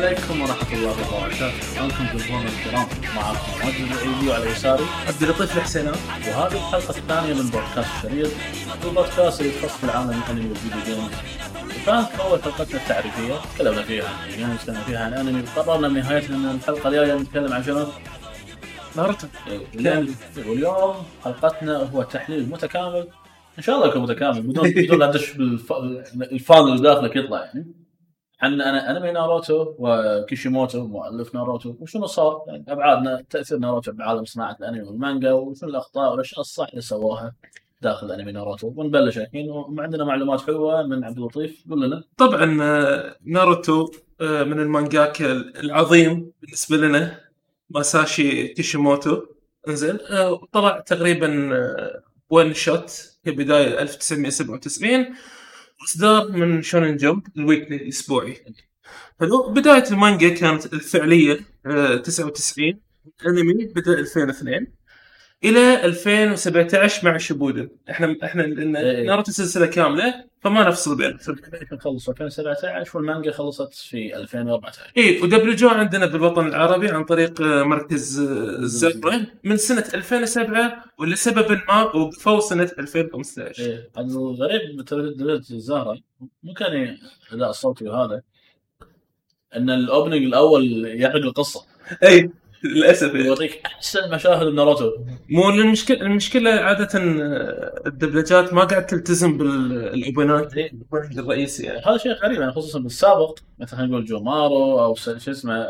السلام عليكم ورحمة الله وبركاته، أنتم جمهورنا الكرام، معكم ماجد العيدي وعلى يساري. عبد اللطيف الحسينان وهذه الحلقة الثانية من بودكاست الشريط، البودكاست اللي يخص بالعالم الأنمي وال video games. وكانت أول حلقتنا التعريفية، تكلمنا فيها عن ال games، تكلمنا فيها عن أنمي، وقررنا بنهاية أن الحلقة الجاية نتكلم عن شنو؟ ناروتو. واليوم حلقتنا هو تحليل متكامل. إن شاء الله يكون متكامل بدون بدون لا ندش بال fan اللي داخلك يطلع يعني. عن أنا انمي ناروتو وكيشيموتو مؤلف ناروتو وشنو صار؟ يعني أبعادنا تأثير ناروتو بعالم صناعة الأنمي والمانجا وشنو الأخطاء والأشياء الصح اللي سواها داخل انمي ناروتو؟ ونبلش الحين وعندنا معلومات حلوة من عبد اللطيف قول لنا. طبعا آه، ناروتو آه، من المانجاكا العظيم بالنسبة لنا ماساشي كيشيموتو. انزين آه، طلع تقريبا one shot في بدايه 1997 اصدار من شونن جمب ال weekly الأسبوعي. حلو بداية المانجا كانت الفعلية آه، 99 الأنمي بدأ 2002 إلى 2017 مع شيبودن إحنا إحنا إيه. ناروتو سلسله كاملة. فما نفصل بينهم. خلص 2017 والمانجا خلصت في 2014 اي ودبلجو عندنا بالوطن العربي عن طريق آه، مركز آه، الزهره من سنة 2007 ولسبب ما وقفوا سنة 2015 إيه الغريب بتلفزيون الزهره مو كان الأداء الصوتي وهذا إن ال opening الأول يحرق القصة. اي للأسف إيه. يوريك أحسن مشاهد ناروتو مو المشكلة المشكلة عادة الدبلجات ما قاعد تلتزم بال اوبنات ال opening الرئيسي يعني. هذا شيء غريب يعني خصوصا بالسابق مثلا نقول جومارو أو س- شو اسمه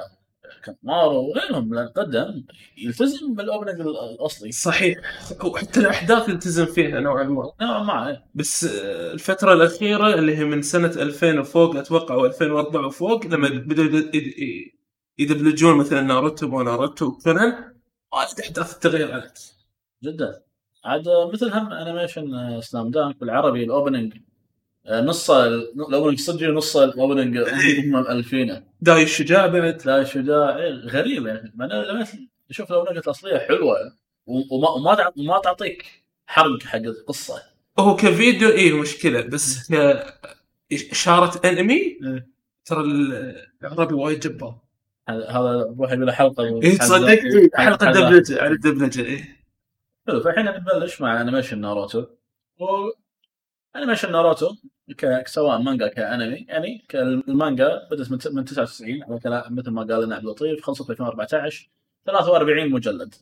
كامارو وغيرهم لأن قدم يلتزم بال opening الأصلي. صحيح. وحتى الأحداث يلتزم فيها نوعا ما. نوعا ما إيه. بس الفترة الأخيرة اللي هي من سنة 2000 وفوق أتوقع أو 2004 وفوق لما بدأوا يدبلجون مثلا ناروتو مو ناروتو وكونان وايد أحداث تغيرت جدا. عاد مثل هم animation سلام دانك بالعربي ال opening آه، نص الاوبننج صدقي ونص ال opening هم مالفينه داي الشجاع بعد. لا شجاع إيه، غريب يعني. ما أنا أشوف ال opening الاصليه حلوة وما وما تع- وما تعطيك حرق حق القصة. هو كفيديو إيه مشكلة. بس ك إشارة أنمي إيه. ترى العربي وايد جبار. هذا هذا روح يبي له حلقة إيه تصدق؟ إيه، حلقة حلقة. دبلجة على الدبلجة إيه. حلو فالحين نبلش مع animation ناروتو. و animation ناروتو ك... سواء مانجا كأنمي يعني المانجا بدأت من, ت- من 99 على كلام مثل ما قال لنا عبد اللطيف خلصت في 2014 43 مجلد.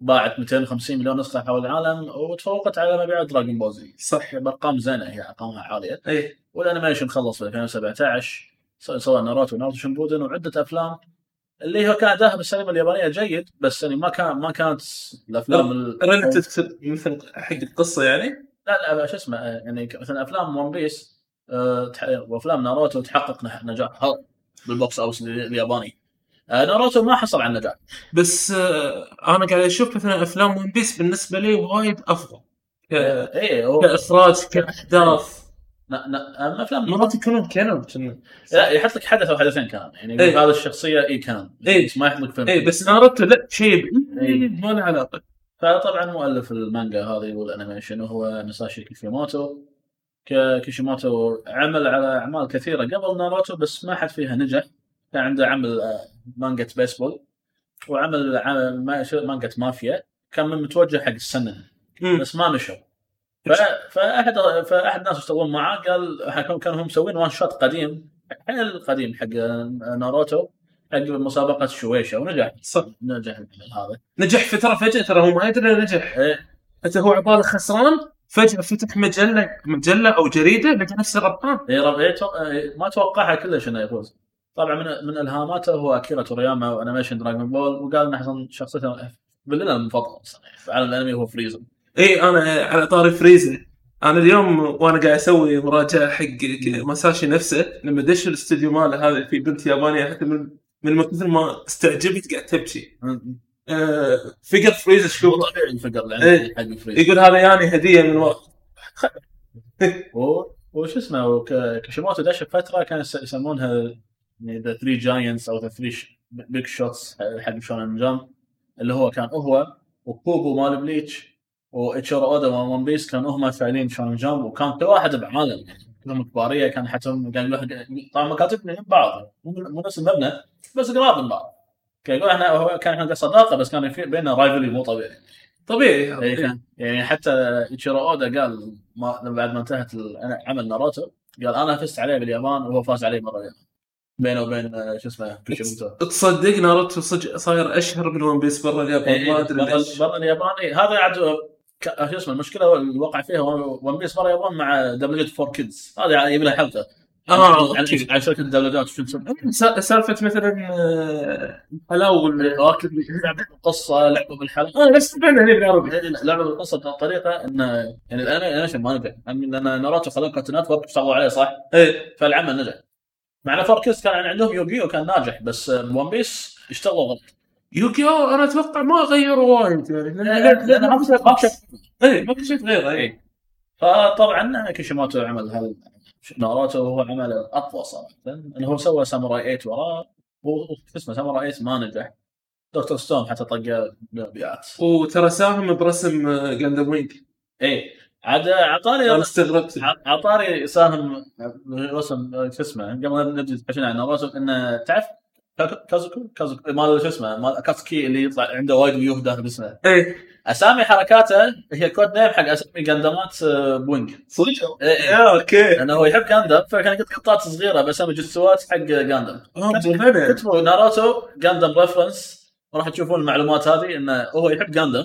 باعت 250 مليون نسخة حول العالم وتفوقت على مبيعات دراجون بول زي صح. بأرقام زينة هي أرقامها عالية. إيه. وال animation خلص في 2017 س- سواء ناروتو وناروتو شيبودن وعدة أفلام اللي هو كان اداها بالسينما اليابانية جيد بس يعني ما كان ما كانت الأفلام ال- related مثل حق القصة يعني؟ لا لا شو اسمه يعني مثلا أفلام ون بيس آه، وأفلام ناروتو تحقق نجاح. بال box office ال- الياباني. آه، ناروتو ما حصل على النجاح. بس آه، أنا قاعد أشوف مثلا أفلام ون بيس بالنسبة لي وايد أفضل. ك- إيه كإخراج كأحداث. لا افلام مرات يكونون كانوا كنا لا يحط لك حدث أو حدثين كان يعني يقول إيه. هذا الشخصية اي كان إيه. بس ما يحط لك فيلم اي بس ناروتو لا شيء إيه. ما له علاقة فطبعا مؤلف المانجا هذه وال animation وهو ماساشي كيشيموتو كيشيموتو عمل على أعمال كثيرة قبل ناروتو بس ما حد فيها نجح كان عنده عمل آه، مانجا بيسبول وعمل مانجا مافيا كان من متوجه حق السنة. بس ما مشوا فاحد فأحد الناس يشتغلون معاه قال حكون- كانوا هم مسوين one shot قديم. حيل قديم حق ناروتو. حق مسابقة شويشا ونجح. صح. نجح هذا. نجح فتره فجاه ترى هو ما يدري نجح. إيه. حتى هو عباله خسران فجأة فتح مجله مجلة أو جريدة لقى نفسه ربحان اي إيه. إيه ما توقعها كلش إنه يفوز. طبعا من من ألهاماته هو أكيرا تورياما و animation دراجون بول وقال إنه أحسن شخصيته بالله المفضل صراحة. في عالم الأنمي هو فريزر. اي أنا على طاري فريزر. أنا اليوم وأنا قاعد أسوي مراجعة حق مساشي نفسه لما دش الاستوديو ماله هذا في بنت يابانية حتى من من كثر ما استعجبت قاعد تبكي. آه figure فريزر هو شوف طبيعي ال figure إيه. حق يقول هذا يعني هدية من وقت. وش اسمه كيشيموتو دش بفتره كانوا يس- يسمونها the three giants أو the three big shots حق شونن جامب اللي هو كان هو وكوبو مال بليتش. واتشيرو اودا مال ون بيس كانوا هم فاعلين شونن جامب وكان كل واحد بعالم يعني كلهم كبارية كان حتى قال له طبعا مكاتبنا من بعض مو نفس المبنى بس قراب من بعض. كان يقول إحنا هو كان إحنا صداقة بس كان في بيننا rivalry مو طبيعي. طبيعي كان يعني حتى ايتشيرو اودا قال ما بعد ما انتهت عمل ناروتو قال أنا فزت عليه باليابان وهو فاز علي مرة باليابان بينه وبين آه، شو اسمه كيشيموتو تصدق ناروتو صاير أشهر من ون بيس برا اليابان؟ إيه، ما أدري برا ليش. برا اليابان هذا عاد شو اسمه المشكلة اللي وقع فيها ون بيس برا اليابان مع دبليو فور كيدز هذا يبي لها حلقة. آه عن okay. عن شركه الدبلجات شو سالفة مثلا آه، حلاوه لعبه القصة لعبة بالحلقة. آه نفس فعلا هني بالعربي لعبة بالقصة بطريقة انه يعني ال animation ما نجح لأن ناروتو خلوه كارتون نتورك اشتغلوا عليه صح؟ إيه. فالعمل نجح. مع إن فور كيدز كان عندهم يوغيو كان ناجح بس ون بيس اشتغلوا غلط. يوكيو أنا أتوقع ما غيروا وايد يعني لأن- لأن ما في شيء ما في شيء غيره إيه. إيه. فطبعا كيشيموتو عمل هال ناروتو هو عمل أقوى صراحة. انه هو سوى ساموراي 8 وراه و- اسمه ساموراي 8 ما نجح. دكتور ستون حتى طق مبيعات وترى ساهم برسم جاندم وينج اي عاد اعطاني أنا استغربت. اعطاني ساهم رسم شو اسمه قبل نبدا عشان عن ناروتو إنه تعرف كازوكو كازوكو مال شو اسمه؟ مال كاتسكي اللي يطلع عنده وايد ويوه داخل اسمه. إيه. أسامي حركاته هي code name حق أسامي جندمات آه، بوينج صدق؟ إيه، إيه. okay. لأنه هو يحب جاندم فكان يقط قطات صغيرة باسامي جتسوات حق جاندم بالفعل. كتبوا ناروتو جاندم reference راح تشوفون المعلومات هذه إنه هو يحب جاندم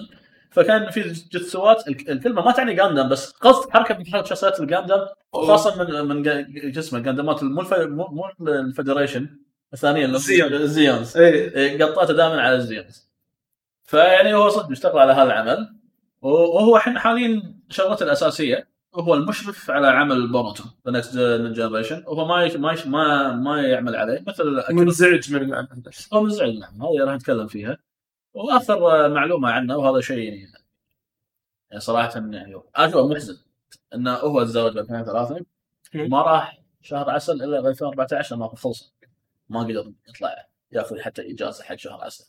فكان في جتسوات الك- الكلمة ما تعني جاندم بس قصد حركة من حركه شخصيات الجاندم خاصة من من اسمه جاندمات مو مو ال Federation الثانية اللي. الزيونز إيه، قطاته دائما على الزيونز فيعني هو صدق اشتغل على هذا العمل. وهو الحين حاليا شغلته الأساسية هو المشرف على عمل بوروتو the next generation وهو ما يش ما يش ما ما يعمل عليه مثل منزعج من العمل بس هو منزعج نعم هذه راح نتكلم فيها. واخر معلومة عنه وهذا شيء يعني يعني صراحة يعني اشوفه محزن إنه هو تزوج ب 2003 وما راح شهر عسل إلا ب 2014 لما خلص ما قدر يطلع ياخذ حتى إجازة حق شهر عسل.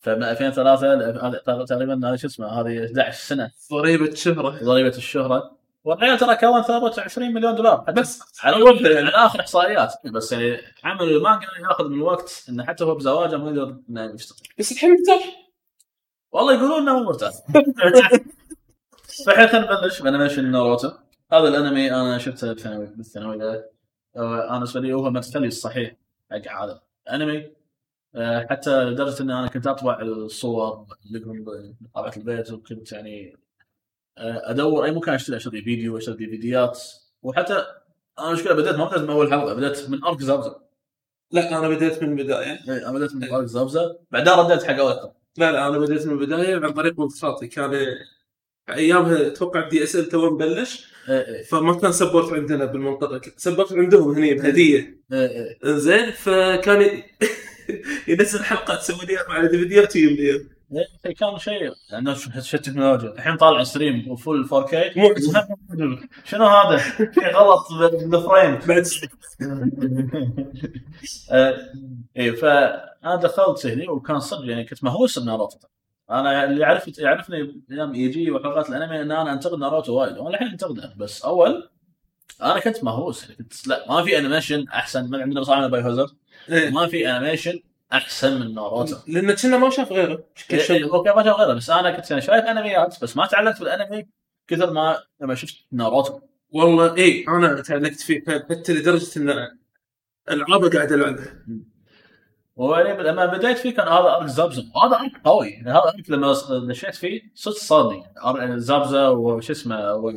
فمن 2003 ل- هذا تقريبا شو اسمه هذه 11 سنة. ضريبة شهرة. ضريبة الشهرة. والريال ترى كون ثروته 20 مليون دولار. بس على يعني. على اخر إحصائيات. بس يعني عمل المانجا ياخذ من الوقت إنه حتى هو بزواجه ما يقدر إنه يشتغل. بس الحين مرتاح والله يقولون إنه مرتاح فالحين خلينا نبلش ب animation ناروتو. هذا الأنمي أنا شفته بالثانوي بالثانوي آه، أنا بالنسبة لي هو مدخلي الصحيح هذا انمي حتى لدرجة إن أنا كنت أطبع الصور طابعه البيت وكنت يعني آه، أدور أي مكان أشتري أشتري فيديو أشتري ديفيديات وحتى أنا مشكله بديت ما بديت من اول حلقة بديت من arc زابزا لا أنا بديت من البداية. إيه، أنا بديت من arc زابزا بعدين رديت حق اول. لا لا أنا بديت من البداية عن طريق ملصقاتي كان أيامها أتوقع DSL توه مبلش إيه، إيه، فما كان support عندنا بالمنطقة. support عندهم هني بهدية. إيه، إيه. زين فكان ينزل حلقة تسوي لي على ديفيديات ويملي إيه، كان شيء لأنه شو شو التكنولوجيا. الحين طالع stream و full 4K معجزة. شنو هذا؟ في غلط بال frame بعد اي فأنا دخلت هني وكان صدق يعني كنت مهووس بناروتو. أنا اللي يعرف يعرفني أيام يجي وحلقات الأنمي إن أنا أنتقد ناروتو وايد. وأنا الحين أنتقده. بس أول أنا كنت مهووس. يعني كنت لا ما في animation أحسن من عندنا صراحة by hazard إيه. ما في animation أحسن من ناروتو. لأن كنا ما شاف غيره. إيه، شيء okay ما شاف غيره. بس أنا كنت يعني شايف انميات بس ما تعلقت بالأنمي كثر ما لما شفت ناروتو. والله اي أنا تعلقت فيه حتى لدرجة إن العابه قاعد ألعبها. ويعني لما بديت فيه كان هذا arc زابزا وهذا arc قوي. يعني هذا arc لما دشيت فيه صدق صادني أر- زابزا وش اسمه و-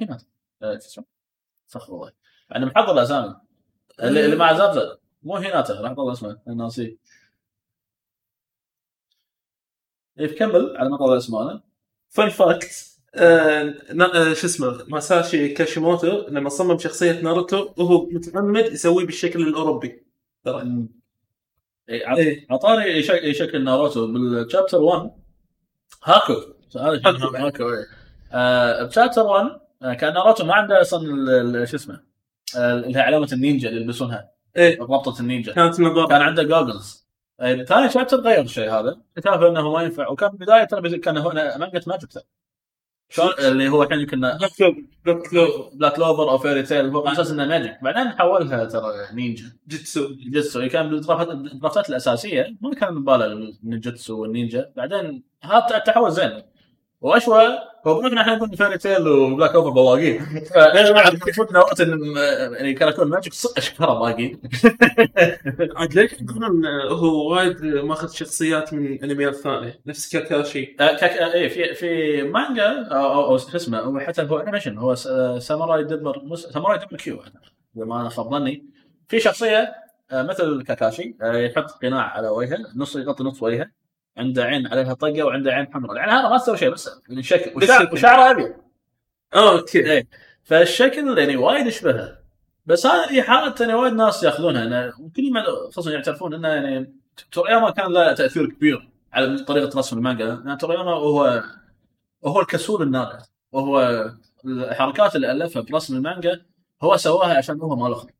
هنا آه، شو اسمه؟ استغفر الله يعني محضر الأسامي. اللي, اللي مع زابزا مو هيناتا راح اطلع اسمه ناسيه. إيه، كمل على ما اطلع اسمه أنا fun fact. آه آه شو اسمه ماساشي كاشيموتو لما صمم شخصية ناروتو وهو متعمد يسويه بالشكل الأوروبي. ترى. إيه، إيه. عطاري يشك- يشكل ناروتو بال chapter 1 هاكو. هذا شكل هاكو. إيه. آه، ب chapter 1 آه، كان ناروتو ما عنده أصلا شو اسمه آه، اللي هي علامة النينجا اللي يلبسونها. إيه. ربطة النينجا. كانت نظاره كان عنده goggles ثاني chapter غير الشيء هذا. كتب إنه ما ينفع. وكان بداية كان هنا مانجا ماجيك شلون اللي هو الحين يمكن بلاك كلوفر بلاك كلوفر أو فيري تيل على أساس إنه ماجيك بعدين حولها ترى نينجا جيتسو جيتسو كان بالدرافات الدرافتات الأساسية. ما كان بباله النينجتسو والنينجا بعدين هذا تحول زين. وأشوى هو بنقول إحنا نقول فيري تيل وبلاك أوفر بواقي المفروض نوعت إن يعني كراكون ماجيك صدق اشكره باقي عاد ليش يقولون هو وايد ماخذ شخصيات من انميات ثانية نفس كاكاشي. آه، كاك اي في في مانجا أو شو اسمه هو حتى هو انيميشن هو آه، ساموراي دبر مس- ساموراي دبر كيو إذا ما خاب ظني في شخصية آه، مثل كاكاشي آه، يحط قناع على وجهه نص يغطي نص وجهه. عنده عين عليها طقة وعنده عين حمراء. يعني هذا ما تسوي شيء بس يعني شكل وشعر- وشعره أبيض. آه أوكي. إيه. فالشكل يعني وايد يشبهه. بس هذه حالة يعني وايد ناس يأخذونها. أنا وكل ما خصوصا يعترفون إنه يعني تورياما كان له تأثير كبير على طريقة رسم المانجا. يعني تورياما هو هو الكسول النابع. وهو الحركات اللي ألفها برسم المانجا هو سواها عشان هو ما له خلق.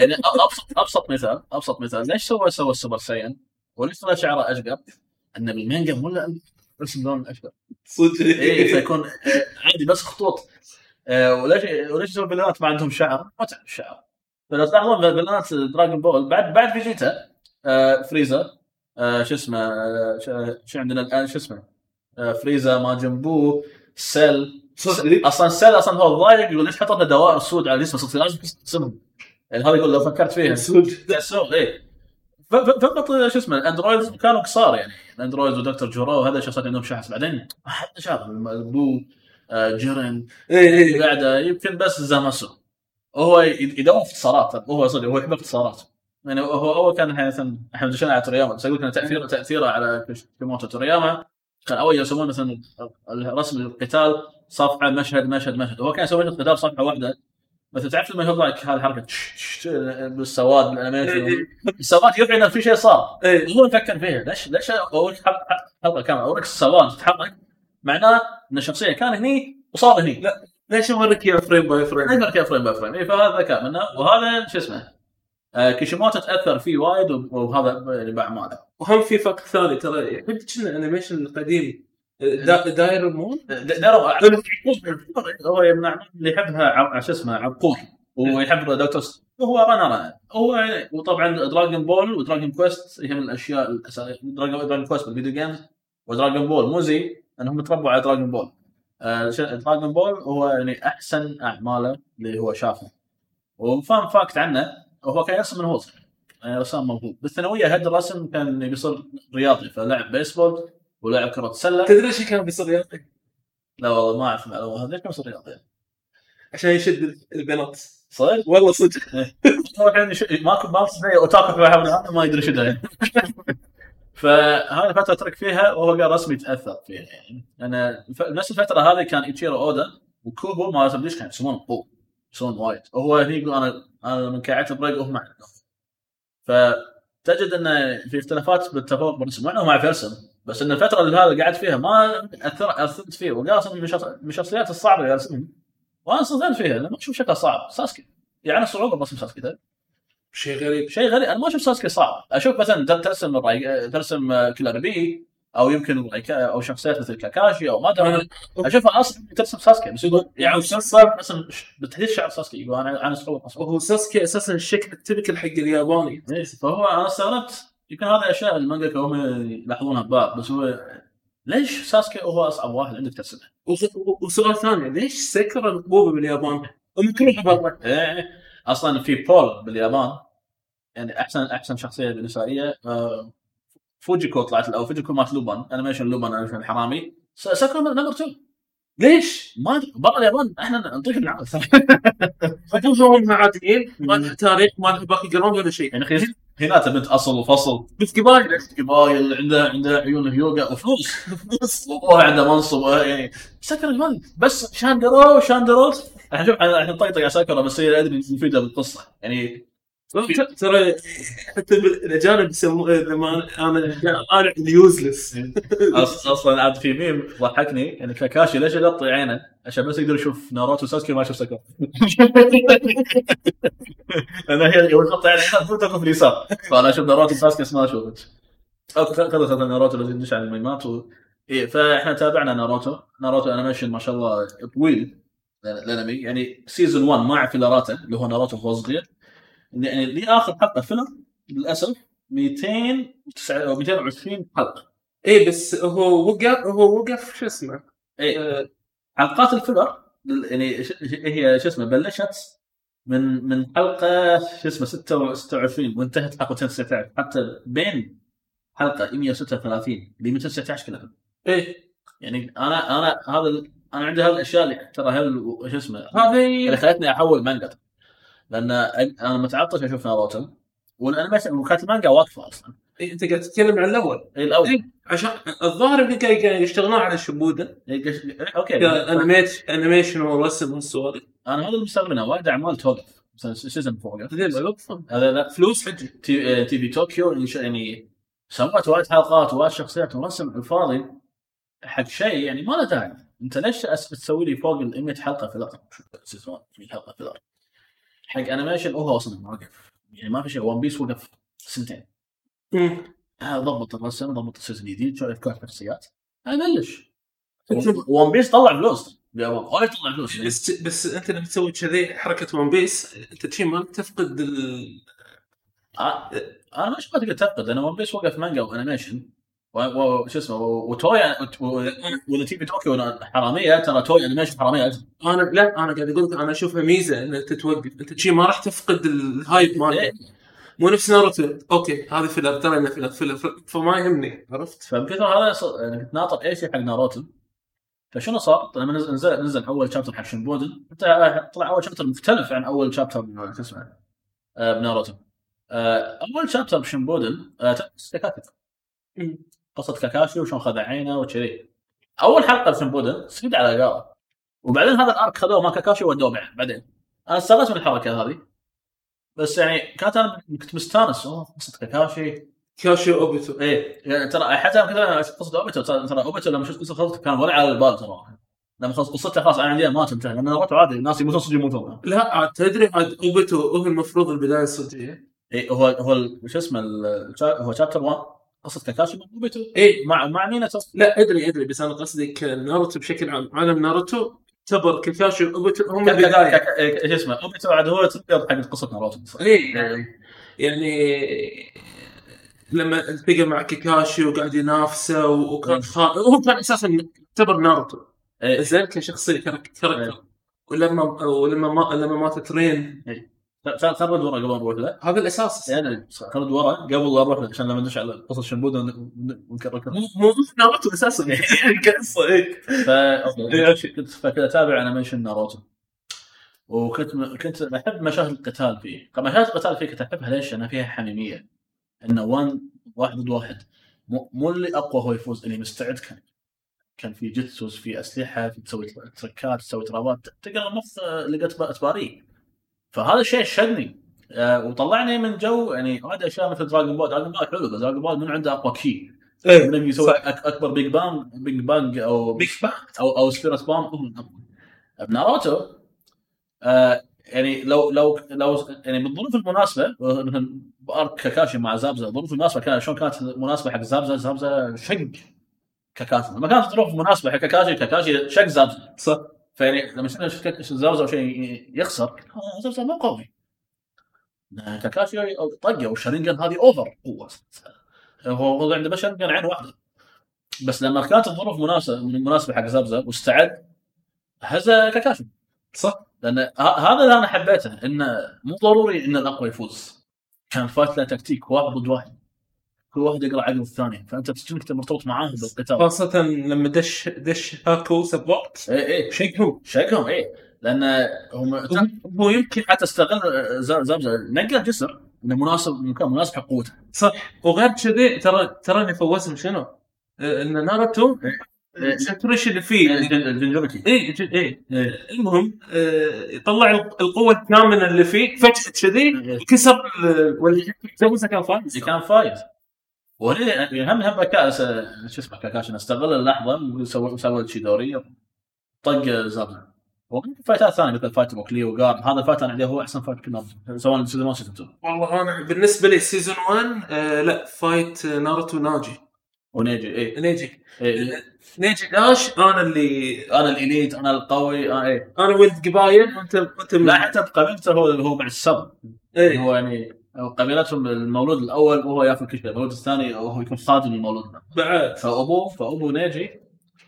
يعني أبسط أبسط مثال أبسط مثال. ليش سوى سوى ال Super Saiyan وليش طلع شعره أشقر؟ إنه بالمانجا مو رسم لون أشقر. صدق. اي فيكون آه، عادي بس خطوط. آه، وليش وليش يسوي villain ات ما عندهم شعر؟ ما تعرف الشعر فلو تلاحظون villain ات Dragon Ball بعد بعد فيجيتا فريزا آه، شو اسمه شو عندنا الآن؟ شو اسمه فريزا ماجن بو سيل أصلا سيل أصلا هو ضايق يقول ليش لنا دوائر سود على جسمه صدق لازم اسمهم يعني هذا يقول لو فكرت فيها. إيه ف- ف- فقط شو اسمه الاندرويد كانوا قصار يعني. الاندرويد ودكتور جورو هذا شخصيات عندهم شعر بعدين حد شاف بو آه، جيرن اي اي قاعدة يمكن بس زاماسو. وهو ي- يدور اختصارات هو صدق هو يحب اختصارات. يعني هو اول كان مثلا إحنا دشينا على تورياما. بس أقول لك إن تاثير تأثيره على كيشيموتو تورياما كان أول يرسمون مثلا رسم القتال صفحة مشهد مشهد مشهد. وهو كان يسوي مشهد قتال صفحة واحدة. مثلا تعرف لما يطلع لك هذه الحركه تش- تش- بالسواد بال animation السواد يوحي إنه في شيء صار. اي هو نفكر فيها. ليش ليش أوريك حلقه كاملة؟ أوريك السواد تتحرك معناه إن الشخصية كان هني وصار هني. لا. ليش اوريك اياه frame by frame؟ نقدر كيف frame by frame؟ إيه، فهذا ذكاء منه. وهذا شو اسمه؟ آه كيشيموتو تأثر فيه وايد وهذا باعماله وهم في فك ثاني ترى يحب كنا أنيميشن قديم دا- داير مون دارو هو يمنع اللي يحبها شو اسمه عبقور ويحب دكتور هو رنر هو وطبعا دراجون بول ودراجون كويست هي من الأشياء الاساسيه دراجون كويست بالفيديو جيمز ودراجون بول مو زي انهم تربوا على دراجون بول آه، دراجون بول هو يعني أحسن أعماله اللي هو شافه. و fun fact عنه هو كان يرسم من هو صغير. يعني رسام موهوب. بالثانوية هد الرسم كان بيصير رياضي فلعب بيسبول ولعب كره سلة. تدري إيش كان بيصير رياضي؟ لا والله ما أعرف المعلومة. هذه ليش كان يصير رياضي عشان يشد البنات. صدق؟ والله صدق. ماكو ما زي أوتاكو في واحد هذا ما يدري يعني. فهذه الفترة ترك فيها وهو قال رسمي تاثر فيها. يعني أنا نفس الفترة هذه كان ايتشيرو أودا وكوبو ما ليش كانوا يسمون بو يسمون وايد. هو هني يقول أنا أنا من كعبت بريق وهم عندهم فتجد إنه في اختلافات بالتفوق بالرسم مع انه ما يعرف يرسم بس إن الفترة اللي هذا قعدت فيها ما اثر أثرت فيه. وقال أصلا من الشخص- من الشخصيات الصعبة اللي ارسمها وأنا صدمت فيها لما أشوف شكله صعب. ساسكي. يعني صعوبة برسم ساسكي ده. شيء غريب. شيء غريب. أنا ما أشوف ساسكي صعب. أشوف مثلا تر- ترسم الراي... ترسم كلر بي أو يمكن رايكا أو شخصيات مثل كاكاشي أو ما أدري. أشوفها أصلا ترسم ساسكي. بس يقول يعني صار رسم ش- بالتحديد شعر ساسكي. يقول أنا أنا صعوبة. وهو ساسكي أساسا الشكل ال typical حق الياباني. فهو أنا استغربت. يمكن هذه أشياء المانجا هم يلاحظونها ببعض بس هو ليش ساسكي هو اصعب واحد عندك ترسمه؟ وسؤال ثاني ليش ساكورا محبوبة باليابان؟ برا إيه، أصلا في poll باليابان يعني أحسن أحسن شخصية نسائيه آه، فوجيكو طلعت أو فوجيكو مات لوبان انيميشن لوبان انيميشن حرامي س- ساكورا نمبر 2 ليش؟ ما برا اليابان إحنا نطيح العالم حطوهم عاديين ما تاريخ ما باقي قرون ولا شيء يعني هيناتا بنت أصل وفصل. بس قبايل قبايل عندها عندها عيون هيوغا. وفلوس فلوس وابوها عنده منصب آه، ساكورا بس شاندرو شاندرو. إحنا شوف إحنا نطيطق على ساكورا بس هي أدري مفيدة بالقصة. يعني ترى حتى الاجانب يسموه لما أنا أنا ال useless أصلا عاد في ميم ضحكني يعني كاكاشي ليش يغطي عينه؟ عشان بس يقدر يشوف ناروتو وساسكي ما يشوف ساكورا لأن هي يوم تغطي عينه المفروض تقف في اليسار. فأنا أشوف ناروتو وساسكي بس ما اشوفك أو خذ خذ ناروتو لازم يدش على الميمات و... إيه فإحنا تابعنا ناروتو. ناروتو animation ما شاء الله طويل الانمي يعني season 1 مع filler اته اللي هو ناروتو وهو صغير يعني لي آخر حلقة filler للأسف 209 أو 220 حلقة. اي بس هو وقف هو وقف شو اسمه؟ اي آه، حلقات ال filler يعني هي شو اسمه بلشت من من حلقة شو اسمه 26 وانتهت حلقة 219 حتى بين حلقة 136 ل 219 كلها. إيه. يعني أنا أنا هذا أنا عندي هالاشياء اللي ترى هل شو اسمه اللي هذه خلتني أحول مانجا. لأن أنا متعطش أشوف ناروتو. وال animation وكانت المانجا واقفه أصلا. إيه، أنت قاعد تتكلم عن الأول. إيه الأول. إيه، عشان الظاهر قاعد قاعد يشتغلون على شيبودن إيه، أوكي. animate animation ورسم والسوالف أنا هذا اللي مستغرب وايد أعمال توقف. season يوقفون هذا فلوس تي, آه، تي في طوكيو يعني سوت وايد حلقات ووايد شخصيات ورسم الفاضي حق شيء يعني ما له داعي. أنت ليش تسوي لي فوق ال 100 حلقة في الأرض؟ season 100 حلقة في الأرض. حق animation هو أصلا واقف يعني ما في شيء ون بيس وقف سنتين. آه، ضبط الرسم ضبط ال season الجديد شوي افكار شخصيات بلش. ون بيس طلع فلوس. وايد طلع فلوس. بس بس أنت لما تسوي كذي حركة ون بيس أنت شي ما تفقد ال... آه، أنا مش ما تقدر تفقد؟ أنا ون بيس وقف مانجا و animation وشو اسمه وتوي وإذا تي في طوكيو حرامية ترى توي انيميشن حرامية. أنا لا أنا قاعد أقول لك أنا أشوفها ميزة ان انت توقف أنت شي ما راح تفقد ال hype مالك. إيه. مو نفس ناروتو. أوكي هذه filler ترى إنه filler filler فما يهمني. عرفت؟ فبكثر هذا ص- يعني كنت ناطر أي شيء حق ناروتو. فشنو صار؟ لما نزل نزل, نزل أول chapter حق شيبودن. حتى طلع أول chapter مختلف عن أول chapter شو اسمه آه، بناروتو. آه، أول chapter بشيبودن آه، كاكاشي قصة كاكاشي وشلون خذ عينه وكذي. أول حلقة بشيبودن سيدا على غارا وبعدين هذا ال arc خذوه ما كاكاشي ودوه بعد بعدين. أنا استغربت من الحركة هذه. بس يعني كانت أنا كنت مستانس. أوه قصة كاكاشي. كاكاشي اوبيتو إيه يعني ترى حتى أنا كنت أنا أشوف قصة أوبيتو. ترى أوبيتو لما شفت قصة خلصت كان ولا على البال ترى. لما خلص قصته خلاص أنا عندي ما تنتهي. لأن ناروتو عادي الناس يموتون صدق يموتون. لا عاد تدري عاد أوبيتو هو المفروض البداية الصجيه إيه هو هو شو اسمه هو chapter 1 قصه كاكاشي مع اوبيتو إيه. مع مع ميناتو لا أدري أدري بس أنا قصدي ناروتو بشكل عام. عالم ناروتو يعتبر كاكاشي واوبيتو هم البدايه إيه، شو اسمه أوبيتو عاد هو trigger حق قصة ناروتو. إيه. يعني لما التقى مع كاكاشي وقاعد ينافسه وكان خا... هو كان أساسا يعتبر ناروتو. إيه. زين كشخصية charac- إيه. character ولما ولما ما لما ماتت رين خل- خل نرد ورا قبل نروح له. هذا الأساس. يعني خل نرد ورا قبل لا نروح له عشان لما ندش على قصة شيبودن ونكرر مو مو ناروتو أساسا. القصة إيه فا أوكي. كنت فكنت اتابع animation ناروتو. وكنت كنت أحب مشاهد القتال فيه. مشاهد القتال فيه كنت أحبها ليش؟ لأن فيها حميمية. إنه one واحد ضد واحد. مو, مو اللي أقوى هو يفوز اللي مستعد كان. كان في جيتسوس في أسلحة في تسوي تركات تسوي ترابات. تقرأ نص لقيت تباريه فهذا الشيء شدني. آه، وطلعني من جو يعني وايد أشياء مثل دراجون بول دراجون بول حلو بس دراجون بول من عنده أقوى كي إيه من يسوي أكبر بيج بانج بيج بانج أو بيج بانج أو أو سبيرت بام. بناروتو آه يعني لو لو لو يعني بالظروف المناسبة مثلا بأرك كاكاشي مع زابزا الظروف المناسبة كانت شلون كانت مناسبه حق زابزا؟ زابزا شق كاكاشي. لما كانت الظروف مناسبة حق كاكاشي كاكاشي شق زابزا. صح. فيعني لما شفنا زابزا أو شيء يخسر زابزا مو قوي. كاكاشي طقه والشارينجان هذه over قوة. هو هو عنده بس شارينجان عين واحدة. بس لما كانت الظروف مناسبة مناسبة حق زابزا واستعد هزم كاكاشي صح. لأن هذا اللي أنا حبيته إنه مو ضروري إن الأقوى يفوز. كان fight له تكتيك واحد ضد واحد. كل واحد يقرأ عقل الثاني. فأنت انك مرتبط معاه بالقتال. خاصة لما دش دش هاكو سبورت. اي اي شيكهم شقهم اي لأن هم هو يمكن حتى استغل ز- زبزه نقل جسر. إنه مناسب مكان مناسب حق قوته صح. وغير كذي ترى ترى اللي فوزهم شنو؟ آه، إن ناروتو إيه. التريش اللي فيه. الجنجوكي اي اي المهم يطلع القوة الكامنه اللي فيه. فجأة كذي كسر ولا كان فايز. كان فايز. وهنا هم هم كاس شو اسمه كاكاشي استغل اللحظة وسوى وسوى تشيدوري طق وممكن فايتات ثانية مثل فايت بوكلي وجارد هذا الفايت أنا عندي هو أحسن فايت كنا سواء سيزون 1 سيزون 2 والله أنا بالنسبة لي سيزون 1 آه لا فايت آه، ناروتو ناجي. ونيجي اي نيجي. إيه. نيجي داش أنا اللي أنا الإليت أنا القوي أنا إيه. أنا ولد قبايل وأنت انت لا حتى بقبيلته هو هو مع السب. إيه. هو يعني قبيلتهم المولود الأول وهو يأكل كل شيء المولود الثاني وهو يكون خادم المولود. بعد. فأبوه فأبوه نيجي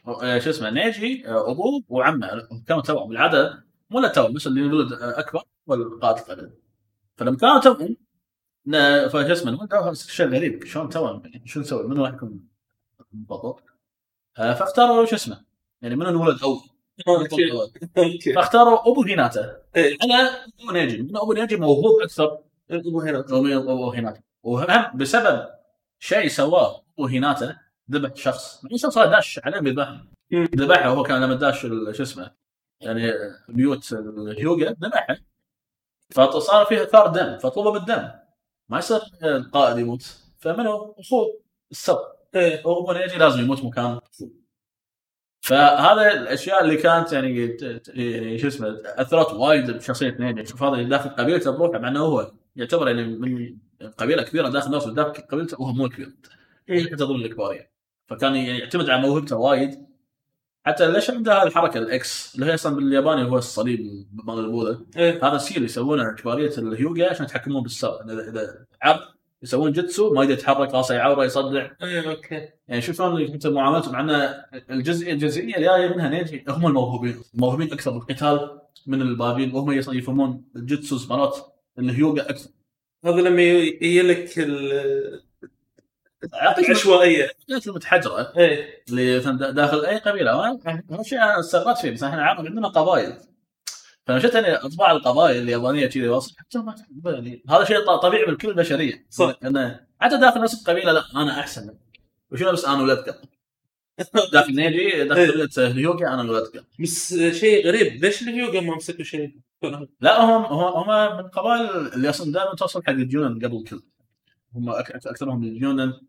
آه، شو اسمه نيجي آه، أبوه وعمه. كانوا توأم بالعاده مو لا توأم بس اللي يولد أكبر والقائد القبيله فلما كانوا توأم فشو اسمه شيء غريب. شلون توأم يعني شو نسوي؟ منو راح يكون بالضبط؟ آه، فاختاروا شو اسمه؟ يعني منو الولد اول فاختاروا أبو هيناتا إيه. على أبو نيجي أبو نيجي موهوب أكثر. ابو هنا من ابو هيناتا وهم بسبب شيء سواه ابو هيناتا ذبح شخص. يعني شخص هذا داش عليه بيذبحه. ذبحه وهو كان لما داش شو اسمه يعني بيوت الهيوغا ذبحه. فصار فيه أثار دم فطلبوا بالدم. ما يصير القائد يموت. فمنو؟ أخوه السب إيه. وابو نيجي لازم يموت مكان. فهذا الأشياء اللي كانت يعني يعني شو اسمه أثرت وايد بشخصية نيجي شوف هذا اللي داخل قبيلته بروحه مع إنه هو يعتبر يعني من قبيلة كبيرة داخل نفسه داخل قبيلته وهو مو كبير. إيه. حتى ضمن الكبار يعني فكان يعني يعتمد على موهبته وايد. حتى ليش عنده هذه الحركه ال X اللي هي أصلا بالياباني هو الصليب مال البوذا إيه. هذا اللي يسوونه كبارية الهيوغا عشان يتحكمون بالسر اذا إذا عرض يسوون jutsu ما يقدر يتحرك راسه يعوره يصدع. إيه أوكي. يعني شوف شلون معاملتهم مع أن الجزئيه الجزئية اللي جاية منها نيجي هم الموهوبين. موهوبين أكثر بالقتال من الباقيين. وهم يفهمون الجتسوز مرات الهيوغا أكثر. هذا لما ي- يجيلك ال- اعطيك العشوائيه المتحجره إيه. اللي دا- داخل أي قبيلة. هذا شيء أنا استغربت فيه بس إحنا عندنا قبائل. فلما شفت يعني أطباع القبائل اليابانية كذي واصل حتى ما. هذا شيء طبيعي بالكل البشريه صح. إنه حتى داخل نفس القبيلة لا أنا أحسن منك. وشنو بس أنا ولد قط داخل نيجي داخل إيه. قبيله الهيوغا أنا قط بس شيء غريب. ليش الهيوغا ما مسكوا شيء؟ لا هم هم من القبائل اللي أصلا دائما توصل حق الجنون قبل الكل هم أكثرهم الجنون.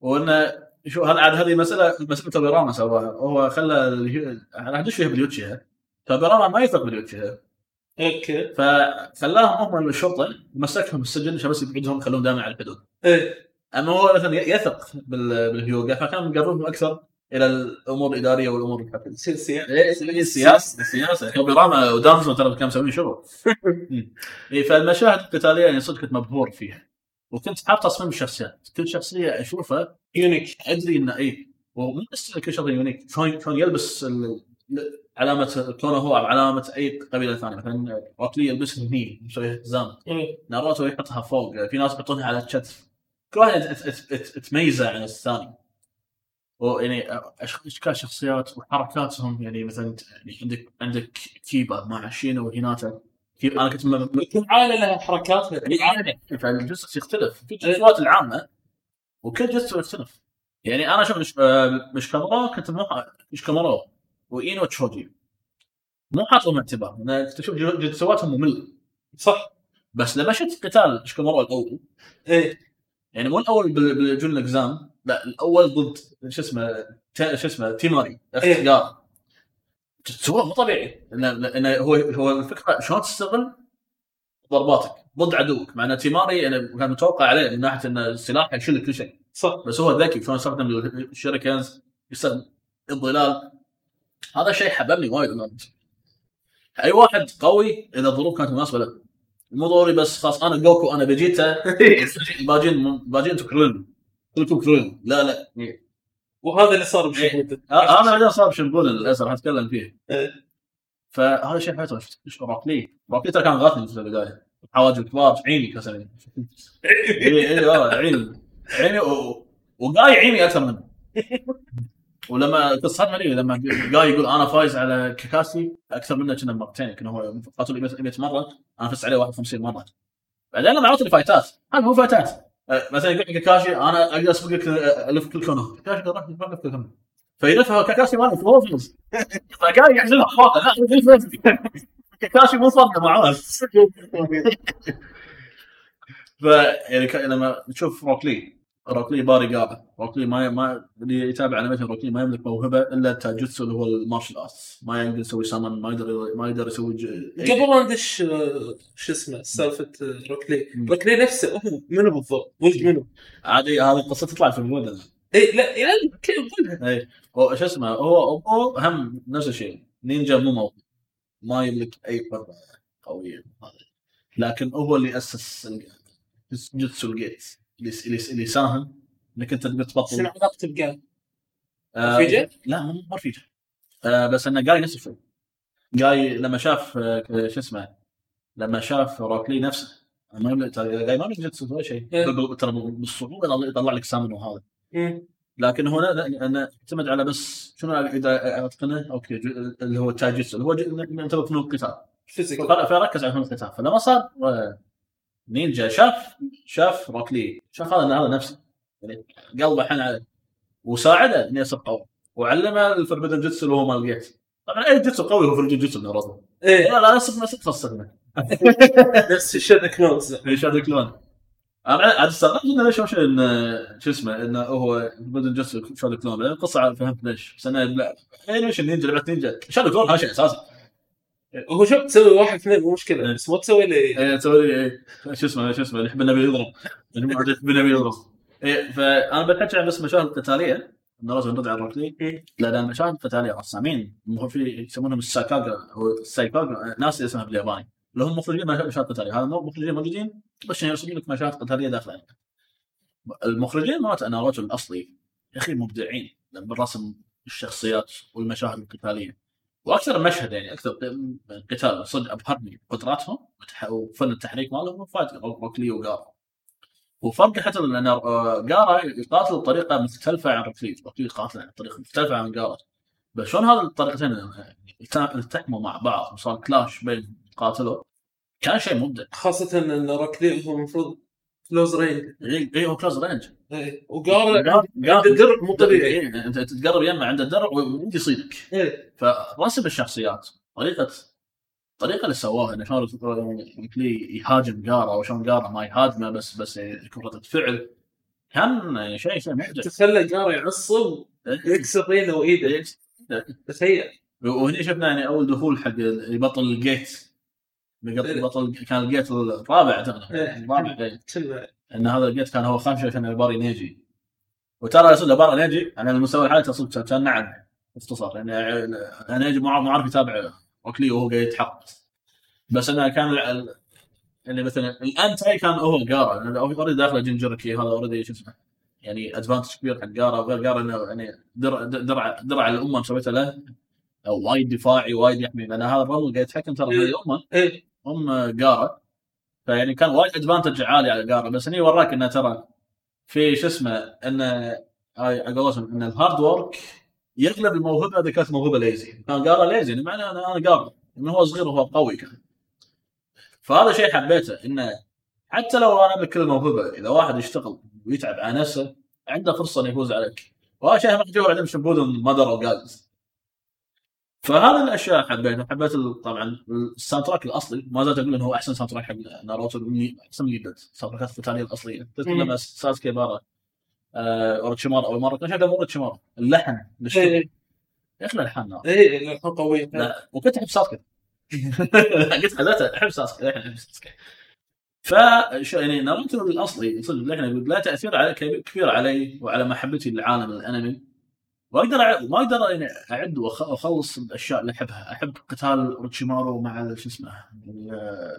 وإنه شو هذا عاد هذه مسألة مسألة توبيراما سواها هو خلى أنا ادش فيها باليوتشيها توبيراما ما يثق باليوتشيها أوكي فخلاهم هم الشرطة مسكهم السجن عشان بس يبعدهم يخلوهم دائما على الحدود. إيه. أما هو مثلا يثق بال- بالهيوغا فكان يقربهم أكثر إلى الأمور الإدارية والأمور الحكومية. سلسله إيه، السياسة السياسة توبيراما ودانزو ترى كانوا مسوين شغل. اي فالمشاهد القتالية يعني صدق كنت مبهور فيها. وكنت حاط تصميم الشخصيات. كل شخصية أشوفها unique أدري إنه اي ومو بس كل شخصية unique شلون شلون يلبس ال- علامة كونوها وعلامة أي قبيلة ثانية. مثلا روك لي يلبس هني مسوي التزام إيه. ناروتو يحطها فوق. في ناس يحطونها على الكتف كل واحد تميزه عن الثاني. ويعني أش- اشكال شخصيات وحركاتهم؟ يعني مثلا يعني عندك عندك كيبا مع شينو وهيناتا كيبا أنا كنت م- كل عائلة لها حركاتها فالجثث يختلف. في الجثثات العامة وكل جثه يختلف. يعني أنا شوف مش آه، كنت مو ح- مش كاميرا. وإينو تشوجي مو حاط لهم اعتبار. لأن تشوف جثواتهم ممل صح. بس لما شفت قتال شكامورا الأول إيه. يعني مو الأول بال- بالجون الإكزام. لا الأول ضد شو اسمه شو اسمه تيماري اختيار تسوى مو طبيعي. لأن هو هو الفكرة شلون تستغل ضرباتك. ضد عدوك. مع إن تيماري يعني كان متوقع عليه من ناحية إن السلاح يشيل كل شيء. صح. بس هو ذكي شلون يستخدم الشركنز يستخدم الظلال. هذا شيء حببني وايد. أي واحد قوي إذا الظروف كانت مناسبة له. مو ضروري بس خلاص أنا جوكو أنا فيجيتا الباجين الباجين أنتم كرولين كلكم كرولين لا لا. وهذا اللي صار بشهوده ه- هذا بعدين صار شنبول للأسف حنتكلم فيه. إيه. فهذا شيء شفت؟ إيش روكلي روكلي ترى كان غاثني في البدايه حواجب كبار عيني كسر اي اي والله عيني. عيني و- وقاي عيني أكثر منه. ولما قصتنا لي لما قاي يقول أنا فايز على كاكاسي أكثر منه كنا مرتين كان هو قاتل 100 مرة أنا فزت عليه 51 مرة. بعدين لما عرفت الفايتات هذا مو فايتات. مثلا يقول كاكاشي أنا أقدر اسبقك أه، ألف كل كونه كاكاشي راح يلف كل كونه فيلفها كاكاشي ما هو فوز فقاي يعزلها فوق لا. كاكاشي مو فاضي معاه. ف يعني ك- لما تشوف روكلي روكلي باري قاعدة روكلي ما ما اللي يتابع أنيميشن روكلي ما يملك موهبة إلا التاجوتسو اللي هو المارشال آرتس. ما يقدر يسوي سامن ما يقدر ما يقدر يسوي ج- قبل ما ندش آه، شو اسمه سالفة آه، روكلي. روكلي نفسه هو منو بالضبط؟ ولد منو؟ عادي هذه القصة تطلع في الموديل إي لا كيف قولها إي. شو اسمه هو هو هم نفس الشيء. نينجا مو موجود ما يملك أي قدره قوية. هذا. لكن هو اللي أسس جوتسو الجيت اللي اللي, اللي ساهم إنك أنت تقدر شنو تبطل علاقته بقال؟ آه، رفيجة؟ لا مو رفيجه آه بس إنه جاي نفس الشيء جاي لما شاف آه، شو اسمه لما شاف روكلي نفسه. ما يملك جاي ما يملك ولا شيء. إيه. ترى بالصعوبة يطلع- لك سامن وهذا. مم. لكن هنا أنا أعتمد على بس شنو إذا أتقنه؟ أوكي اللي هو تاجيتسو اللي هو يعتبر فنون القتال فركز على فنون القتال فلما صار آه، نينجا شاف شاف روكلي شاف هذا هذا نفسه. يعني قلبه حن عليه. وساعده إنه يصير قوي. وعلمه الفربدن جيتسو اللي هو مال جيت طبعا أي جيتسو قوي هو في جيتسو ناروتو إيه. لا لا لا صدق صدق نفس الشد كنوز في شادو كلون. أنا عاد استغربت إنه ليش انه شو اسمه إنه هو بدل جس شادو كلون. القصة فهمت ليش. بس أنا لا. انيميشن نينجا لعبة نينجا. شادو كلون هذا شيء أساسي. هو شوف تسوي واحد اثنين مو مشكلة. إيه. بس ما تسوي لي إيه، تسوي لي إيه، شو اسمه شو اسمه يحب النبي يضرب. يحب النبي يضرب. إيه، فأنا بتحكي عن بس مشاهد قتالية. نرجع نرد على الركلي. لأن المشاهد القتاليه رسامين في يسمونهم الساكاغا أو السايكاغا ناس اسمها بالياباني. اللي هم مخرجين مشاهد قتالية. هذا مو مخرجين موجودين بس يرسمون لك مشاهد قتالية داخل المخرجين مالت ناروتو الأصلي. يا أخي مبدعين. بالرسم الشخصيات والمشاهد القتالية. وأكثر مشهد يعني أكثر قتال صدق أبهرني قدراتهم وتح- وفن التحريك مالهم فايت روكلي وجارا وفرق حتى لأن آه، جارا يقاتل بطريقة مختلفة عن روكلي روكلي يقاتل بطريقه مختلفة عن جارا بس شلون هذه الطريقتين آه، التحموا مع بعض وصار كلاش بين قاتلوا؟ كان شيء مبدع. خاصة إن روكلي هو المفروض close range اي هو close range إيه. وقال جار- جار- عنده درع مو طبيعي. إيه، أنت تتقرب يمه عنده درع ويجي يصيدك. إيه. فرسم الشخصيات طريقه الطريقة اللي سواها إنه شلون روك لي يهاجم جارا وشلون جارا ما يهاجمه بس بس يكون رده فعل كان شيء شيء مبدع تخلى جارا يعصب يكسر ريله وإيده. تخيل. وهنا شفنا يعني أول دخول حق يبطل الجيت إيه. بطل كان الجيت الرابع أعتقد. إيه. الرابع إيه. إن هذا الجيت كان هو خامس عشان باري نيجي. وترى صدق باري نيجي على المستوى الحالي تصدق كان نعم اختصار يعني نيجي مو مو عارف يتابع أوكلي وهو قاعد يتحقق. بس إنه كان اللي مثلا الانتاي كان هو جارا اوريدي داخله جنجركي هذا اوريدي شو اسمه يعني ادفانتج كبير حق جارا وغير جارا إنه يعني درع درع درع الأمة مسويته له. وايد دفاعي وايد يحمي لأن هذا الرجل قاعد يتحكم ترى في الأمة. ام جارا فيعني كان وايد advantage عالي على جارا بس هني وراك إنه ترى في شو اسمه إنه على قولتهم إن ال hard work يغلب الموهبة إذا كانت موهبة lazy كان جارا lazy يعني معناه أنا أنا جارا من هو صغير وهو قوي كان. فهذا شيء حبيته إنه حتى لو أنا بكل الموهبة إذا واحد يشتغل ويتعب على نفسه عنده فرصة إنه يفوز عليك. وهذا شيء محجوب عندهم شبودهم مادر وجايز فهذه الأشياء حبيتها حبيت طبعا الساوند تراك الأصلي ما زلت أقول إنه هو أحسن ساوند تراك حق ناروتو أحسن من الساوند تراكات القتاليه الاصليه. لما ساسكي بارا. آه، اوروتشيمارا أول مرة. كان شكله اوروتشيمارا اللحن إيه. يا أخي الحان نار. إيه الحين قويه لا وكنت أحب ساسكي. قلت خذيت أحب ساسكي الحين أحب ساسكي. ف يعني ناروتو الأصلي صدق له تأثير على كبير علي وعلى محبتي للعالم الأنمي. واقدر أع- ما أقدر يعني اعد واخلص الأشياء اللي أحبها. أحب قتال اوروتشيمارو مع شو اسمه ال-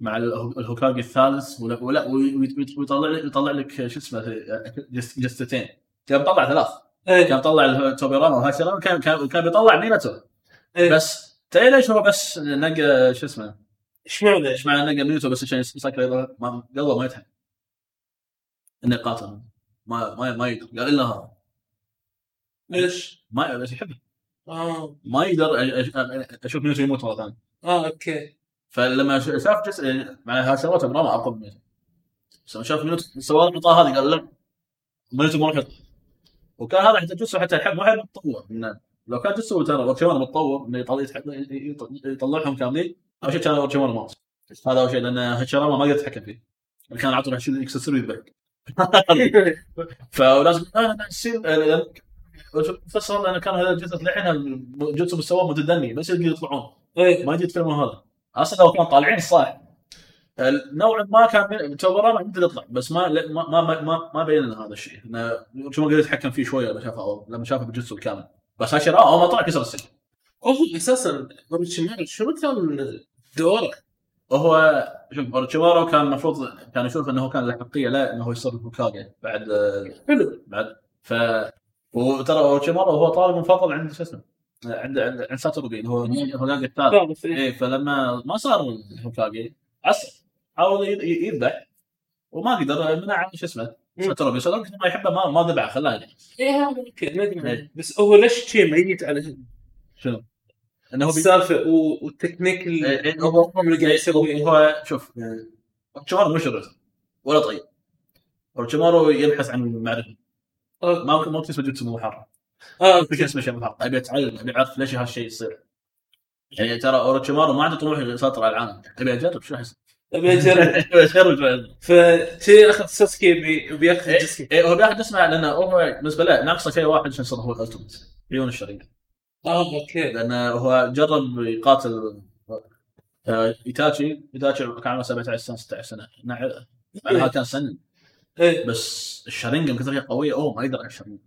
مع ال- الهوكاجي الثالث ولا ولا وي- وي- ويطلع لك يطلع لك شو اسمه جثت- جثتين. كان بيطلع ثلاث. إيه. كان طلع توبيراما وهاشيراما كان كان كان بيطلع ميناتو إيه. بس تدري ليش هو بس نقى شو اسمه إيش معنى؟ إيش معنى نقى ميناتو بس عشان يسكر ما- قلبه ما يتحمل إنه يقاتل ما ما ما يقدر. قال إلا هذا ليش؟ ما بس يحبه آه. ما يقدر أشوف ميناتو يموت مره ثانية آه أوكي. فلما شاف جزء مع هاشيراما براما اقوى من ميناتو بس لما شاف ميناتو سوى القطاع هذه قال لا ميناتو ما راح يطلع وكان هذا حتى جوسو حتى الحين حيل متطور. لو كان جوسو ترى اوروتشيمارا متطور إنه يطلع يطلع- يطلعهم كاملين أول شيء كان اوروتشيمارا مات هذا أول شيء لأن هاشيراما ما يقدر يتحكم فيه. كان عطوا شيء يكسر ويذبح فلازم لا لا فسر لأن كان هذا الجثث للحين جوتسو مستواه متدني بس يقدروا يطلعون. إيه. ما يجي يتكلمون هذا. أصلا لو كانوا طالعين صح. نوعا ما كان توبراما يقدر يطلع بس ما ما ما ما, ما بين لنا هذا الشيء. انه شو قدر يتحكم فيه شوية لما شافه لما شافه بالجثه الكامل. بس هاشيرا آه ما طلع كسر السجن. هو أساسا أوروتشيمارو شنو كان دوره؟ وهو شوف اورتشيمارو كان المفروض كان يشوف إنه هو كان له حقيه لا إنه هو يصير هوكاجي بعد حلو. بعد. ف وترى اورتشيمارو هو طالب مفضل عند شو اسمه؟ عند عند عند ساتورو اللي هو هوكاجي الثالث ثالث إيه. إيه فلما ما صار هوكاجي عصب حاول ي- ي- يذبح وما قدر منع شو اسمه بس كثر ما يحبه ما ما ذبحه خلاه يعني إيه هذا أوكي ندري إيه. بس هو ليش شيء ميت على شنو؟ إنه هو. السالفة والتكنيك إيه، اللي هو اللي قاعد يسويه هو شوف اورتشيمارو مش شرير ولا طيب. اورتشيمارو يبحث عن المعرفة. ما ممكن جوتسو مو محرم آه، في شيء اسمه شيء محرم أبي أتعلم أبي أعرف ليش هالشيء يصير. يعني ترى اورتشيمارو ما عنده طموح يسيطر على العالم. أبي أجرب شو احس أبي أجرب. أبي أجرب. فشي أخذ ساسكي بي- بياخذ إيه، ساسكي إيه، هو بياخذ اسمه لأنه هو بالنسبة له ناقصه شيء واحد عشان يصير هو ال ultimate عيون الشارينغان آه أوكي. لأنه هو جرب يقاتل آه، ايتاتشي ايتاتشي كان عمره 17 سنة 16 سنة. نع- معناها كان سن إيه. بس الشرينجن كثر هي قوية أوه ما يقدر على الشرينجن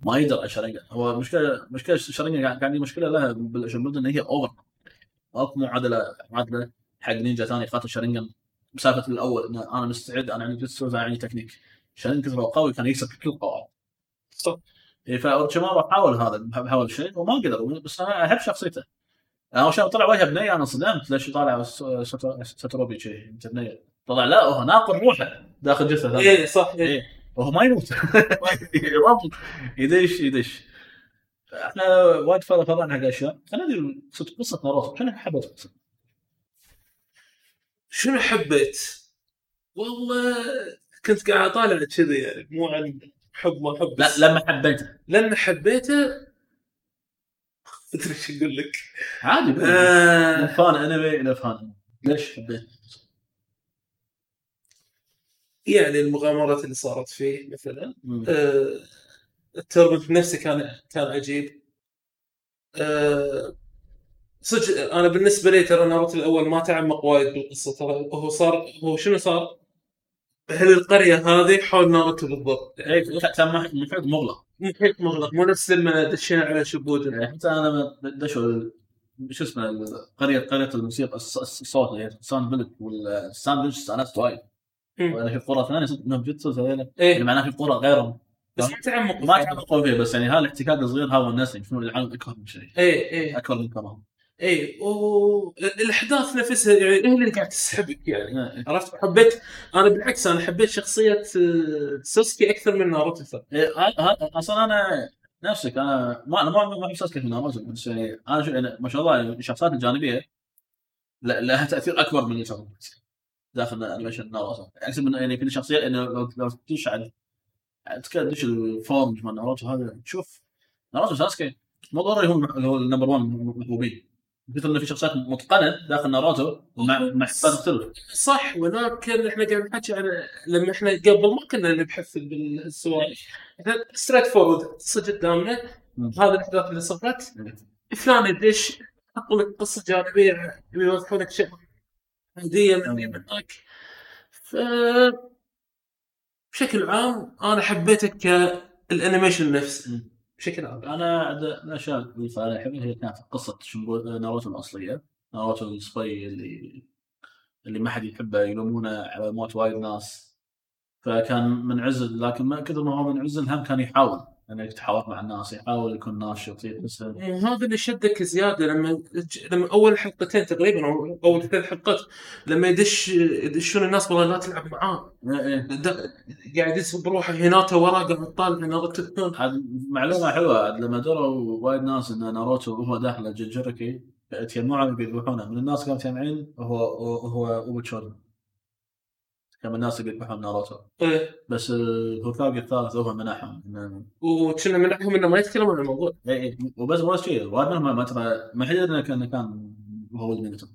ما يقدر على الشرينجن هو مشكلة مشكلة الشرينجن كان عندي مشكلة لها بالشيبودن إن هي over اكو معادلة معادلة حق نينجا ثاني يقاتل شرينجن مسافة الأول إن أنا مستعد أنا عندي جوتسو أنا عندي تكنيك. شرينجن كثر قوي كان يكسب كل القواعد صح. إيه، فاورتشيمارو حاول هذا حاول الشيء وما قدر بس أنا أحب شخصيته. أول شيء طلع وجهه بنيه أنا صدمت ليش طالع ستروبي شيء إنت بنيه طلع لا هو ناقل روحه. داخل ثانية إيه صح إيه. وهو ما يموت. يدش يدش. إحنا وايد فرق فرقنا حق أشياء. خلينا ندري قصه ناروتو. شنو حبيت القصة؟ شنو حبيت؟ والله كنت قاعد أطالع كذي يعني مو عن حب ما حب لا لما حبيته. لأن حبيته أدري إيش أقول لك. عادي آه. فان انمي إلى فان ليش حبيت؟ يعني المغامرات اللي صارت فيه مثلا. آه ال tournament نفسه كان كان عجيب آه صدق أنا بالنسبة لي ترى ناروتو الأول ما تعمق وايد بالقصة ترى هو صار هو شنو صار؟ أهل القرية هذه حول ناروتو بالضبط إيه كان مح- محيط مغلق محيط مغلق مو نفس لما دشينا على شيبودن يعني حتى أنا لما دشوا شو اسمه قرية قرية الموسيقى الص- الص- الصوت اللي هي sound village وال sound village استانست وايد. وأنا في قرى ثانية صدق إنهم جتسو هذول اللي إيه. معناه في قرى غيرهم. بس ما تعمق ما تعمقوا فيه بس يعني هذا الاحتكاك الصغير هذا ونسني شنو العالم أكبر من شيء. إيه إيه. أكبر من كرم إيه والاحداث نفسها يعني هي اللي قاعد تسحبك يعني. إيه. عرفت؟ حبيت أنا بالعكس أنا حبيت شخصية آه، ساسكي أكثر من ناروتو إيه، أصلا أنا نفسك أنا ما أنا ما ما أحب ساسكي في ناروتو بس يعني أنا يعني ما شاء الله يعني الشخصيات الجانبية لها تأثير أكبر من الشخصيات داخل animation ناروتو احسب من يعني كل شخصية إنه لو لو تدش على تدش ال forum مال ناروتو هذا؟ تشوف ناروتو ساسكي مو ضروري هو ال number 1 محبوبين مثل إنه في شخصيات متقنة داخل ناروتو مع مع حسابات تختلف صح ولكن إحنا قاعد نحكي عن لما إحنا قبل ما كنا نبحث بالسوالف. إحنا straightforward قصة قدامنا. هذه الأحداث اللي صارت. فلان يدش حطوا لك قصة جانبية. يوضحوا لك شيء. هديه من هني من هناك. ف بشكل عام أنا حبيته كال animation نفسه. بشكل عام. أنا عند الاشياء اللي أنا احبها هي كانت قصة شنبو ناروتو الأصلية. ناروتو الصبي اللي اللي ما حد يحبه يلومونه على موت وايد ناس. فكان منعزل لكن ما كثر ما هو منعزل هم كان يحاول. انه يتحاور مع الناس يحاول يكون ناشط يحس هذا. اللي شدك زيادة لما لما أول حلقتين تقريبا أو أول ثلاث حلقات لما يدش يدشون الناس والله لا تلعب معاه إيه. د- قاعد يسب بروحه هيناتا وراه قاعد طالع ناروتو معلومة حلوة لما دروا وايد ناس إن ناروتو وهو داخل الجنشوريكي تجمعوا بيذبحونه من الناس كانوا مجتمعين هو هو اوبوتشورن كان من الناس اللي يذبحون ناروتو. إيه. بس الهوكاجي الثالث هو منعهم إنه- وكنا منعهم انه ما يتكلمون عن الموضوع. اي اي وبس بس شيء. وايد منهم ما ترى ما حد يدري إنه كان هو ولد ميناتو.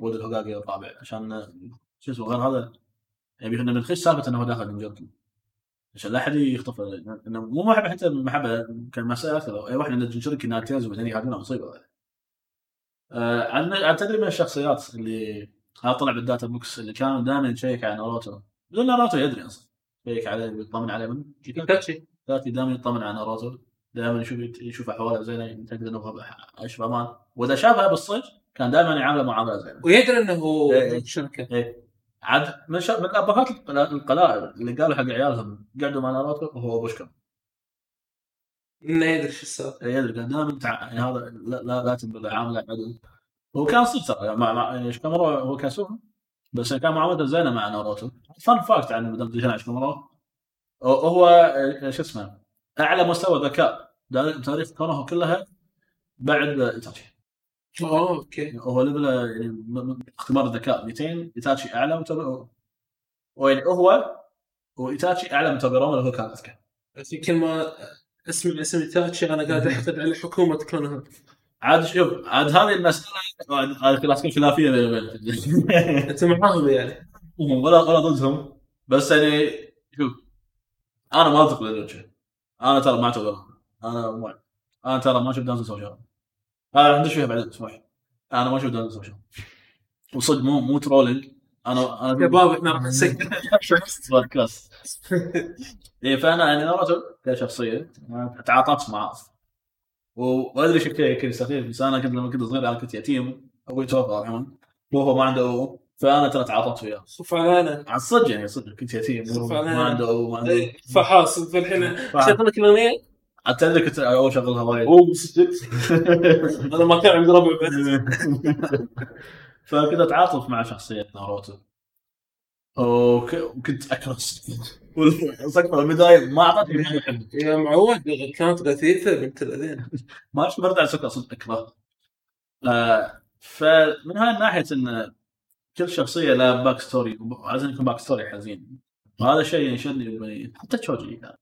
ولد الهوكاجي الرابع عشان شو اسمه غير هذا يعني كنا بنخش سالفة إنه هو داخل جنشوريكي عشان لا أحد يخطف. إنه مو محبه حتى المحبه كان مسألة أكثر اي واحد عنده جنشوريكي ناتيز وبعدين يهاجمونه مصيبه آه عن تدري من الشخصيات اللي هذا طلع بال data books اللي كان دائما يشيك على ناروتو بدون ناروتو يدري أصلا. يشيك عليه ويطمن عليه. ايتاتشي ذاتي دائما يطمن على ناروتو دائما يشوف يشوف احواله زينه يتاكد إنه هو عايش بأمان. وإذا شافها بالصج كان دائما يعامله معاملة زينة. ويدري إنه هو إيه. شركة. إيه. عاد من شا... من ابهات القلا- القلائل اللي قالوا حق عيالهم قعدوا مع ناروتو وهو بوشكا انه يدري شو السالفه يدري دائما تع... يعني هذا لا لا, لا تنبذ عامله عدل هو كان صدق ترى مع مع شكامورو هو كسول بس كان معاملته زينة مع ناروتو. fun fact عن مدام ديجان شكامورو هو آه، شو اسمه؟ أعلى مستوى ذكاء تاريخ كونوه كلها بعد إيتاتشي. أوكي. هو level ه يعني اختبار الذكاء 200 إيتاتشي أعلى ويعني هو وإيتاتشي أعلى من توبيروما اللي هو كان أذكى. كل ما اسم تاتشي أنا قاعد أحقد على حكومة كونها. عاد شوف عاد هذه المساله كل خلافية بيني وبينك انت معاهم يعني. ولا ولا ضدهم. بس يعني شوف أنا ما أثق بالوجه أنا ترى ما اعتبر أنا ما أنا ترى ما أشوف دانزو سوي شغل. أنا ندش فيها بعدين اسمح أنا ما أشوف دانزو سوي شغل. وصدق مو مو trolling. أنا أنا شباب إحنا راح نسكر بودكاست. اي فأنا يعني ناروتو كشخصية. تعاطفت معاه و- وادري شو كذا كذا سخيف بس أنا كنت لما كنت صغير أنا كنت يتيم أبوي توفى الله يرحمه وهو ما عنده أبو. فأنا ترى تعاطفت وياه. خف علينا على الصدق يعني صدق. كنت يتيم ما. عنده أبو ما عنده إيه، فحاس انت الحين. فا- شغل لك الأغنية؟ حتى اذا كنت أول شغلها وايد. أوه صدق. أنا ما كان عندي ربع بس. فكنت أتعاطف مع شخصية ناروتو. وكنت أكره صقر البداية ما أعطتني ما يحب يا معود كانت غثيثة بنت الذين ما إيش برد على سكر صدق أكره. آه فمن هاي الناحية إن كل شخصية لها back story وعايزين يكون back story حزين. وهذا شيء ينشدني ب- حتى تشوجي كان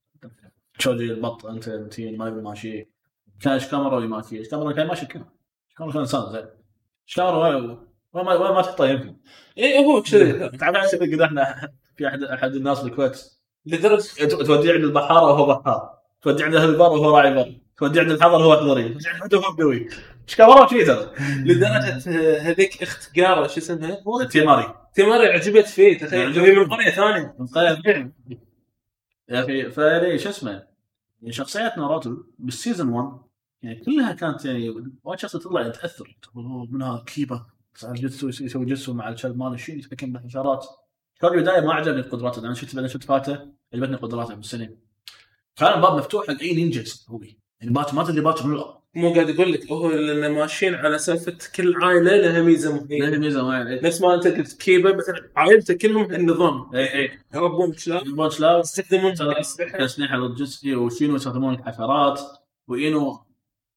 تشوجي البط أنت متين ما يبي ماشي كان شكامرو اللي ماشي كان ماشي كذا كان إنسان زين. شكامرو ما, ما تحطه يمكن. اي إيه، هو كذي تعرف قد إحنا في احد أحد الناس بالكويت. لدرجه توديه عند البحاره وهو بحار. توديه عند أهل البر وهو راعي بر عند الحضر وهو حضري. توديه عند وهو بدوي شكامرو كذي ترى؟ لدرجة هذيك اخت جاره شو اسمها؟ تيماري. تماري عجبت فيه تخيل. هي من قرية ثانية. طيب يا أخي فلي شو اسمه؟ يعني شخصيات ناروتو بال season 1 يعني كلها كانت يعني وايد شخصية تطلع تأثر. تقول أوه، من هذا كيبا. جتسو يسوي جتسو مع الكلب ماله شيء يتحكم بالحشرات كان البدايه ما عجبني قدراته لأن شفت بعدين شفت فاته عجبتني قدراته بالسنين كان الباب مفتوح حق اي نينجا يسوي يعني بات ما تدري بات منو مو قاعد أقول لك هو لأن ماشيين على سالفة كل عائله لها ميزه معينه ميزه ما يعني نفس ما أنت قلت كيبا مثلا عائلته كلهم النظام اي اي يربون كلاب البونش لا يستخدمون اسلحه ضد جسدي وشينو يستخدمون الحشرات واينو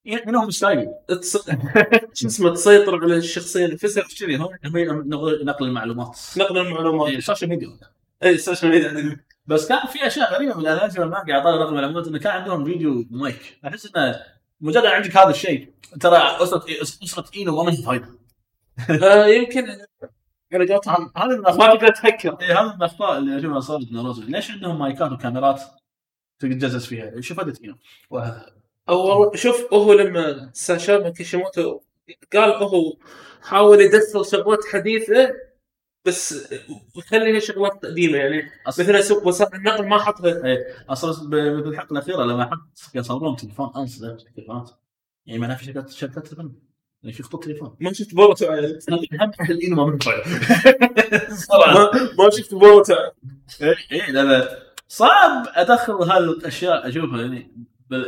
انهم ستايل تص- شو اسمه تسيطر على الشخصية نفسها كذي نقل المعلومات. نقل المعلومات. إيه، سوشيال ميديا اي ال social media بس كان في أشياء غريبة من الانمي على طاري نقل المعلومات إنه كان عندهم فيديو مايك. أحس إنه مجرد عندك هذا الشيء ترى اسره أسرة اينو ما من فايدة. آه، يمكن علاقاتهم هذا من ما الاخطاء تقدر تفكر إيه، هذا من الاخطاء اللي اشوفها صارت ناروتو ليش عندهم مايكات وكاميرات تتجسس فيها؟ شوف فائده اينو أو شوف هو لما ماساشي كيشيموتو قال هو حاول يدخل شغلات حديثة بس يخليها شغلات قديمة يعني. مثلا سوق وسائل النقل ما حطها. أصلا ب- بالحلقة الاخيره لما حط يصورون تليفون انس تليفونات يعني معناها في شركات شركات تليفون. يعني في خطوط تليفون. ما شفت بوروتو عيل. هم اينو ما من فايده صراحة. ما, شفت بوروتو عيل. اي إيه، لا لا. صعب أدخل هالاشياء أشوفها يعني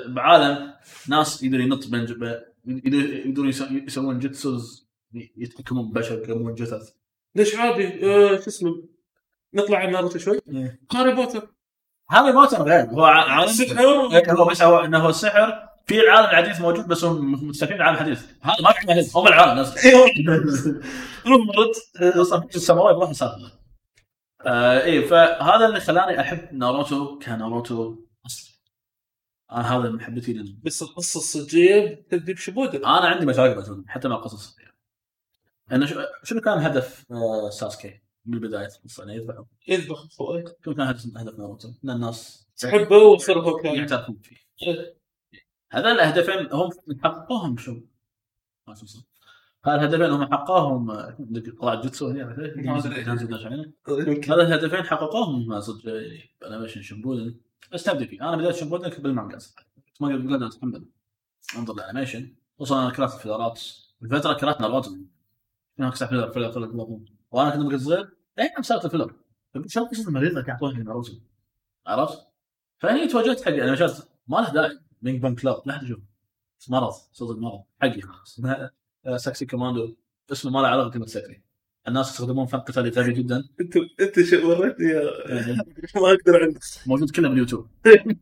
بعالم ناس يقدر ينط يقدر يقدرون يسو- يسوون جيتسوز يتحكمون ببشر يقومون جثث ليش عادي؟ آه شو اسمه؟ نطلع عن ناروتو شوي. هاري بوتر. هذا موتر غير. هو عالم إيه، هو بس هو إنه هو السحر في العالم الحديث موجود بس هم مستفيدين العالم الحديث. هذا ما في عالم حديث هم العالم نفسه روح مرت أصلا في السماوات ما سالفه آه إيه فهذا اللي خلاني أحب ناروتو كناروتو اصلي أنا هذا محبتي لل... بس القصة الصجيه تبدي بشبوده أنا عندي مشاكل حتى مع قصص انه شو- شنو كان هدف آه ساسكي بالبدايه القصة انه يذبحه يذبح أخوي شنو كان هدف هدف ناروتو؟ ان الناس تحبه ويصير هو كان يعترفون فيه هذول الهدفين هم حققوهم شو ما. هالهدفين هم حققهم طلع جوتسو هنا. هذا الهدفين حققوهم صدق انيميشن شمبودن استبدل فيه. أنا بديت شمبودن بالمانجا صراحة قبل اتحمل أنظر الأنيميشن. خصوصا أنا كرهت الفيلرات الفترة كرهت ناروتو هناك ساعه فيلر فيلر فيلر وأنا كنت بقى صغير دائما مسافه الفيلر شو قصه المريضه كانت يعطوني عرفت؟ فهني توجهت حق انيميشنات ما له داعي. بينج بانج كلاب لا احد يشوف مرض. صدق مرض. حقي. آه، سكسي كوماندو اسمه ما له علاقة بكلمه سكسي الناس يستخدمون فن قتالي غبي جدا. انت أنت شو وريتني يا- ما أقدر عندك موجود كله باليوتيوب.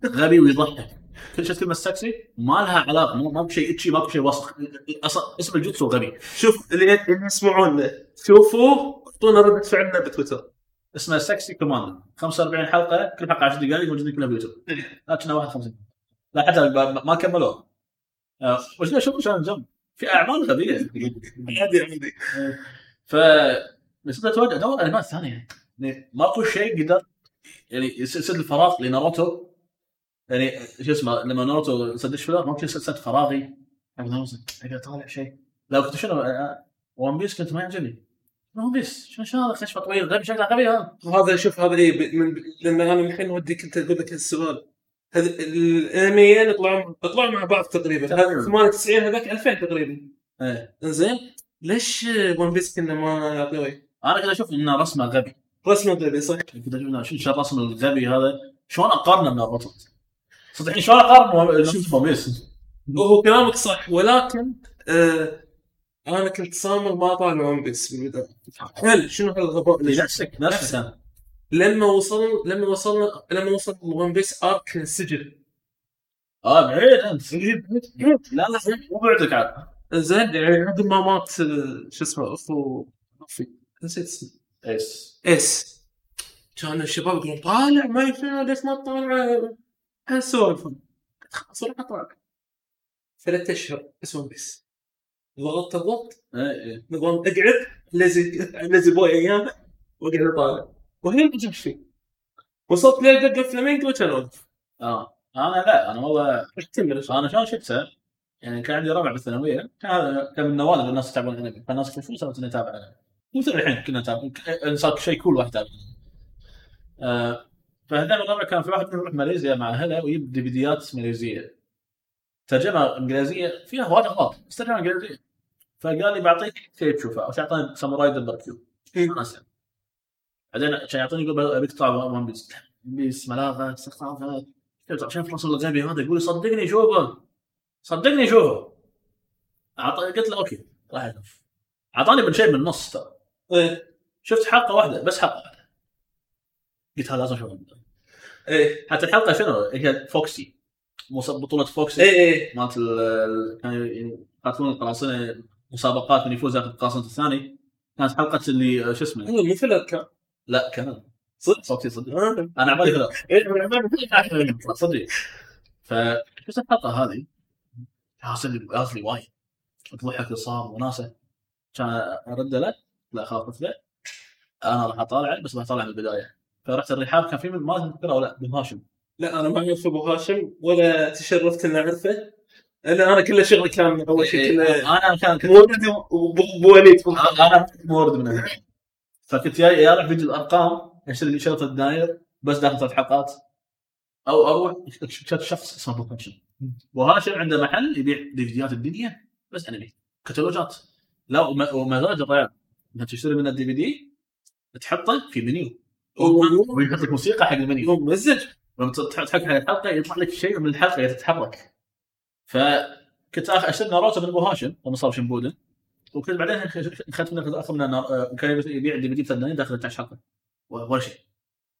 غبي ويضحك. كل شيء كلمه سكسي ما لها علاقة مو ماكو شيء اتشي ماكو شيء وسخ. أصلا اسم ال jutsu غبي. شوف اللي يسمعونا شوفوا أعطونا ردة فعلنا بتويتر. اسمه Sexy Commando 45 حلقة كل حلقة 10 دقائق موجودين كلها باليوتيوب لكنها 51 لا حتى ما ما كملوها آه، وش لا شوف شلون جنب في أعمال غبية. عادي عندي ف بس انت تواجه دور انماء ثانية يعني ماكو شيء قدر يعني يس- يسد الفراغ لناروتو. يعني شو اسمه لما ناروتو سدش فيلر ماكو شيء سد فراغي. أقدر أطالع شيء. لو كنت شنو؟ ون بيس كنت ما يعجبني. ون بيس شنو شنو هذا؟ خشبه طويل غبي شكله غبي هذا هذا شوف هذا ب- من لأن أنا الحين وديك انت أقول لك السؤال. هذا الأنميين يطلعون يطلعون مع بعض تقريباً. 98 هذاك 2000 تقريبا. إيه. زين ليش One Piece كنا ما يعطيه أنا كنت أشوف إنه رسمه غبي. رسمه غبي صح. كنت أشوف إنه شو الرسم الغبي هذا؟ شلون أقارنه بناروتو صدق يعني شلون اقارن One Piece وهو كلامك صح ولكن آه أنا كنت صامل ما طالع One Piece بالبدايه هل شنو هالغباء اللي نفسك نفسك. لما وصل لما وصلنا لما وصل One Piece arc السجن آه بعيد أنت. لا لا مو بعدك عاد. زين يعني قبل ما مات آه، شو اسمه أخو نسيت اسمه. Ace Ace. كان الشباب يقولون طالع ما شنو ليش ما تطالع؟ هالسوالف قلت خلاص روح أطالع. ثلاث أشهر بس One Piece. ضغطت الضغط. إيه إيه. نظام أقعد lazy lazy boy ايامه وأقعد أطالع. وهي ما جاب فيه. وصلت لدوفلامينجو كان أوقف. آه. أنا لا أنا والله أنا شلون شفته؟ يعني كان عندي ربع بالثانوية. كان هذا كان من النوادر اللي الناس يتابعون انمي فالناس cool صارت اني اتابع انمي مثل الحين كنا نتابع. صار شيء cool واحد يتابع. آه فهذا الربع كان في واحد يروح ماليزيا مع أهله ويجيب DVD ات ماليزية. ترجمة إنجليزية فيها وايد اغلاط بس ترجمه إنجليزية. فقال لي بعطيك شيء تشوفه. أو اعطاني ساموراي دبر كيو اسلم بعدين كان يعطيني يقول أبيك تطلع ون بيس بيس ملاغة سخافه شايف الرسول الغبي هذا يقول صدقني شوفه صدقني شوفه. أعط... قلت له أوكي راح أشوف. أعطاني من شيء من النص ترى. إيه. شفت حلقة واحدة بس حلقة واحدة. قلت هذا لازم أشوفه. إيه. حتى الحلقة شنو؟ هي فوكسي. بطولة فوكسي؟ إيه إيه. مالت ال- كانوا يقاتلون القراصنة مسابقات من يفوز ياخذ القراصنة الثاني. كانت حلقة اللي شو اسمه؟ مو filler كان لا كان صدق؟ صوتي صدق. آه. أنا عبالي كذا إيه، صدق. فشفت الحلقة هذه. حاصل لي لي وايد ضحك صار وناسه. كان أرد له لا خاف له أنا راح أطالع بس راح أطالع من البداية. فرحت الرحاب كان في من ما اذكر ولا ابن هاشم. لا أنا ما اعرف ابو هاشم ولا تشرفت إني أعرفه. أنا أنا كله شغلي كان أول شيء كله أنا كان كنت مولد وبوليد أنا مورد من هنا. فكنت جاي يا أروح فيديو الأرقام اشتري شرط الدناير بس داخل ثلاث حلقات. أو أروح شخص اسمه هاشم. وهاشم عنده محل يبيع ديفيديات الدنيا بس انمي كتالوجات. لا وم- ومزاج الريال انك تشتري من ال DVD تحطه في منيو. ويحط لك موسيقى حق المنيو. مزج لما تحط حق الحلقة يطلع لك شيء من الحلقة تتحرك فكنت اشتري ناروتو من أبو هاشم لما صار شيبودن وكنت بعدين اخذت منه اخذ منه نار- آه، كان يبيع DVD بدينارين داخل 12 حلقة. ولا شيء.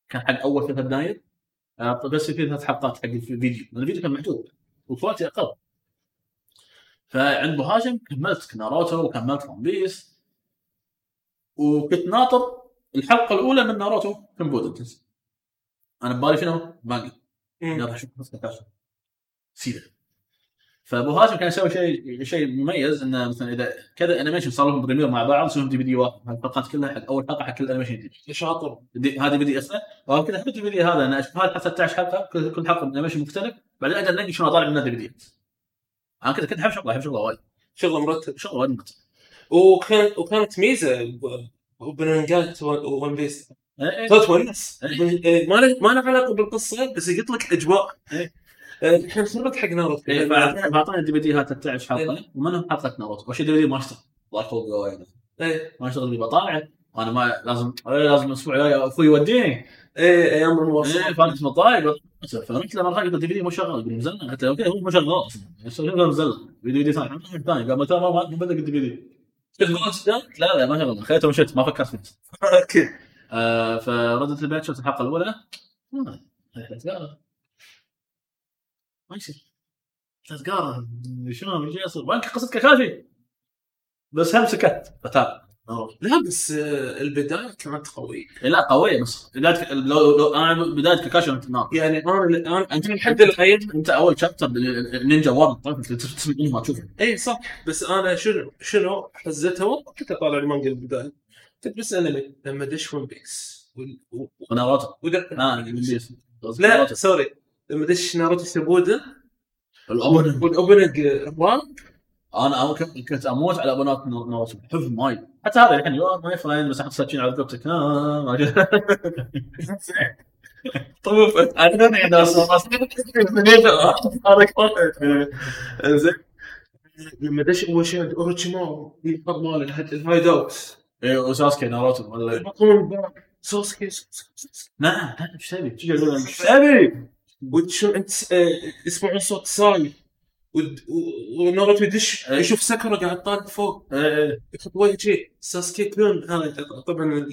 كان حق أول ثلاث دناير آه، بس في ثلاث حلقات حق الفيديو. الفيديو كان محدود. و quality أقل. فعند أبو هاشم كملت ناروتو وكملت One Piece. وكنت ناطر الحلقة الأولى من ناروتو تنزل أنا ببالي شنو؟ مانجا. يلا أشوف بس نقاش. سيدة. فأبو هاشم كان يسوي شيء شيء مميز إنه مثلا إذا كذا animation صار لهم premiere مع بعض يسوون DVD واحد. الحلقات كلها حق أول حلقة حق كل animation جديد شاطر. دي- هذا فيديو أصلا وكذا احب ال DVD هذا أنا أشوف هذا 13 حلقة كل كل حلقة animation مختلف. بعدين أقدر انقي شنو أطالع منها DVD أنا كذا كنت أحب شغلة أحب شغلة وايد. شغلة مرتب. شغلة وايد مرتب. وكان وكانت ميزة بمانجات One Piece إيه، إيه. تونس إيه. إيه، ما له ما له علاقة بالقصة بس يقط لك أجواء. إيه. الحين خربت حق ناروتو؟ إيه، فاعطاني ال DVD هات 13 حلقه ومنهم حلقه ناروتو وش ال DVD ما اشتغل الله يخلق إيه. ما اشتغل بطالعه؟ وأنا ما لازم إيه، لازم الأسبوع الجاي أخوي يوديني. إيه أيام إيه المواصلات فانا متضايق فرحت لما رجعت الدي في دي مو شغال. يقول مزلنا قلت له أوكي هو مو شغال أصلا مزلنا فيديو دي ثاني ثاني قال متى ما بدك الدي في دي لا لا ما شغال خليته ومشيت ما فكرت فيه. أوكي. آه فردت البيت شفت الحلقة الأولى. آه، ما يصير. تذكارة شلون بيجي يصير وين قصه كاكاشي بس هم سكت. فتاب. لا بس آه، البداية كانت قوية. لا قوية بس بداية لو, لو أنا بداية كاكاشي انت نار يعني أنا أنا أنت لحد الحين أنت أول شابتر نينجا وورد طيب أنت تسمع ما تشوفه. اي صح. بس أنا شنو شنو حزتها؟ والله كنت أطالع المانجا البداية. كنت بس انمي لما دش ون بيس وناروتو لا سوري لما دش ناروتو سيبودن الأبونة. والأوبننج الراب أنا كنت أموت على ابونات ناروتو حفظ ماي حتى هذا الحين يو ماي فريند بس أحط سكين على رقبتك آه،. طوف أنا زين لما دش اول شيء عند اوروتشيماو يحط مال الهايد- الهايد اوت إيه وساسكي ناروتو ولا سوسكي سوسكي- سوسكي. نعم نعم إيش تبي؟ إيش تبي؟ وشو انت آه، يسمعون صوت ساي ود- و- وناروتو يدش إيه. يشوف سكرة قاعد طالع فوق. يحط وجهه شي. ساسكي كلون. هذا طبعا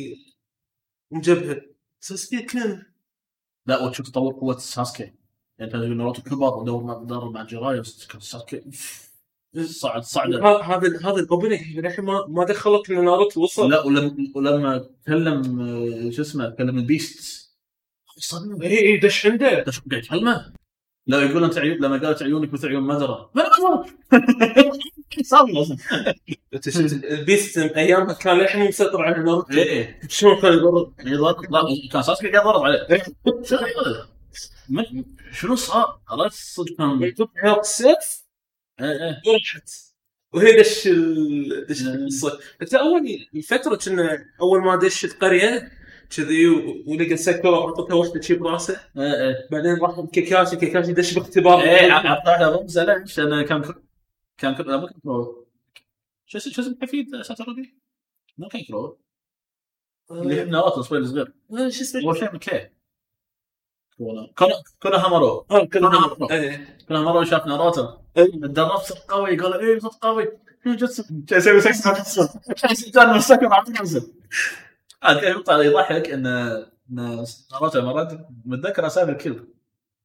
مجبهر ساسكي كلون. لا وتشوف تطور قوة ساسكي. يعني ناروتو كبر ودور مع دور مع جرايا بس ساسكي. صعد صعد هذا هذا الأوبننج للحين ما ما دخلك ان ناروتو وصل. لا ولما ولما كلم آه، شو اسمه كلم البيست. صدمه اي اي دش عنده. إيش قاعد يكلمه؟ لا يقول انت عيون لما قالت عيونك مثل عيون مزرعه؟ صدمه أصلا ال beast ايامها كان للحين مسيطر على ناروتو إيه. شلون كان يضرب؟ يضرب لا كان ساسكي قاعد يضرب عليه. شنو؟ من- شنو صار؟ عرفت صدق كان يطب حلق السيف إيه. ورحت وهي دش ال- دش القصة انت أول الفترة كنا أول ما دش القرية كذي ولقى سكره وعطته واحدة شي براسه إيه إيه بعدين راح كيكاشي كيكاشي دش باختبار إيه اعطاه له رمزه ليش؟ لأنه كان كان لا مو كان كرو شو اسمه شو اسمه الحفيد ساتورودي؟ مو كان كرو اللي ناروتو صغير صغير شو اسمه هو شيء من كي كونا هامارو آه كنا كنا- إيه كونا هامارو شاف ناروتو. الدرب صوت قوي قال إيه صوت قوي شو جسم يسوي سكس نفسه عاد كان يقطع يضحك إن إن ناروتو مرات متذكر أسامي الكيل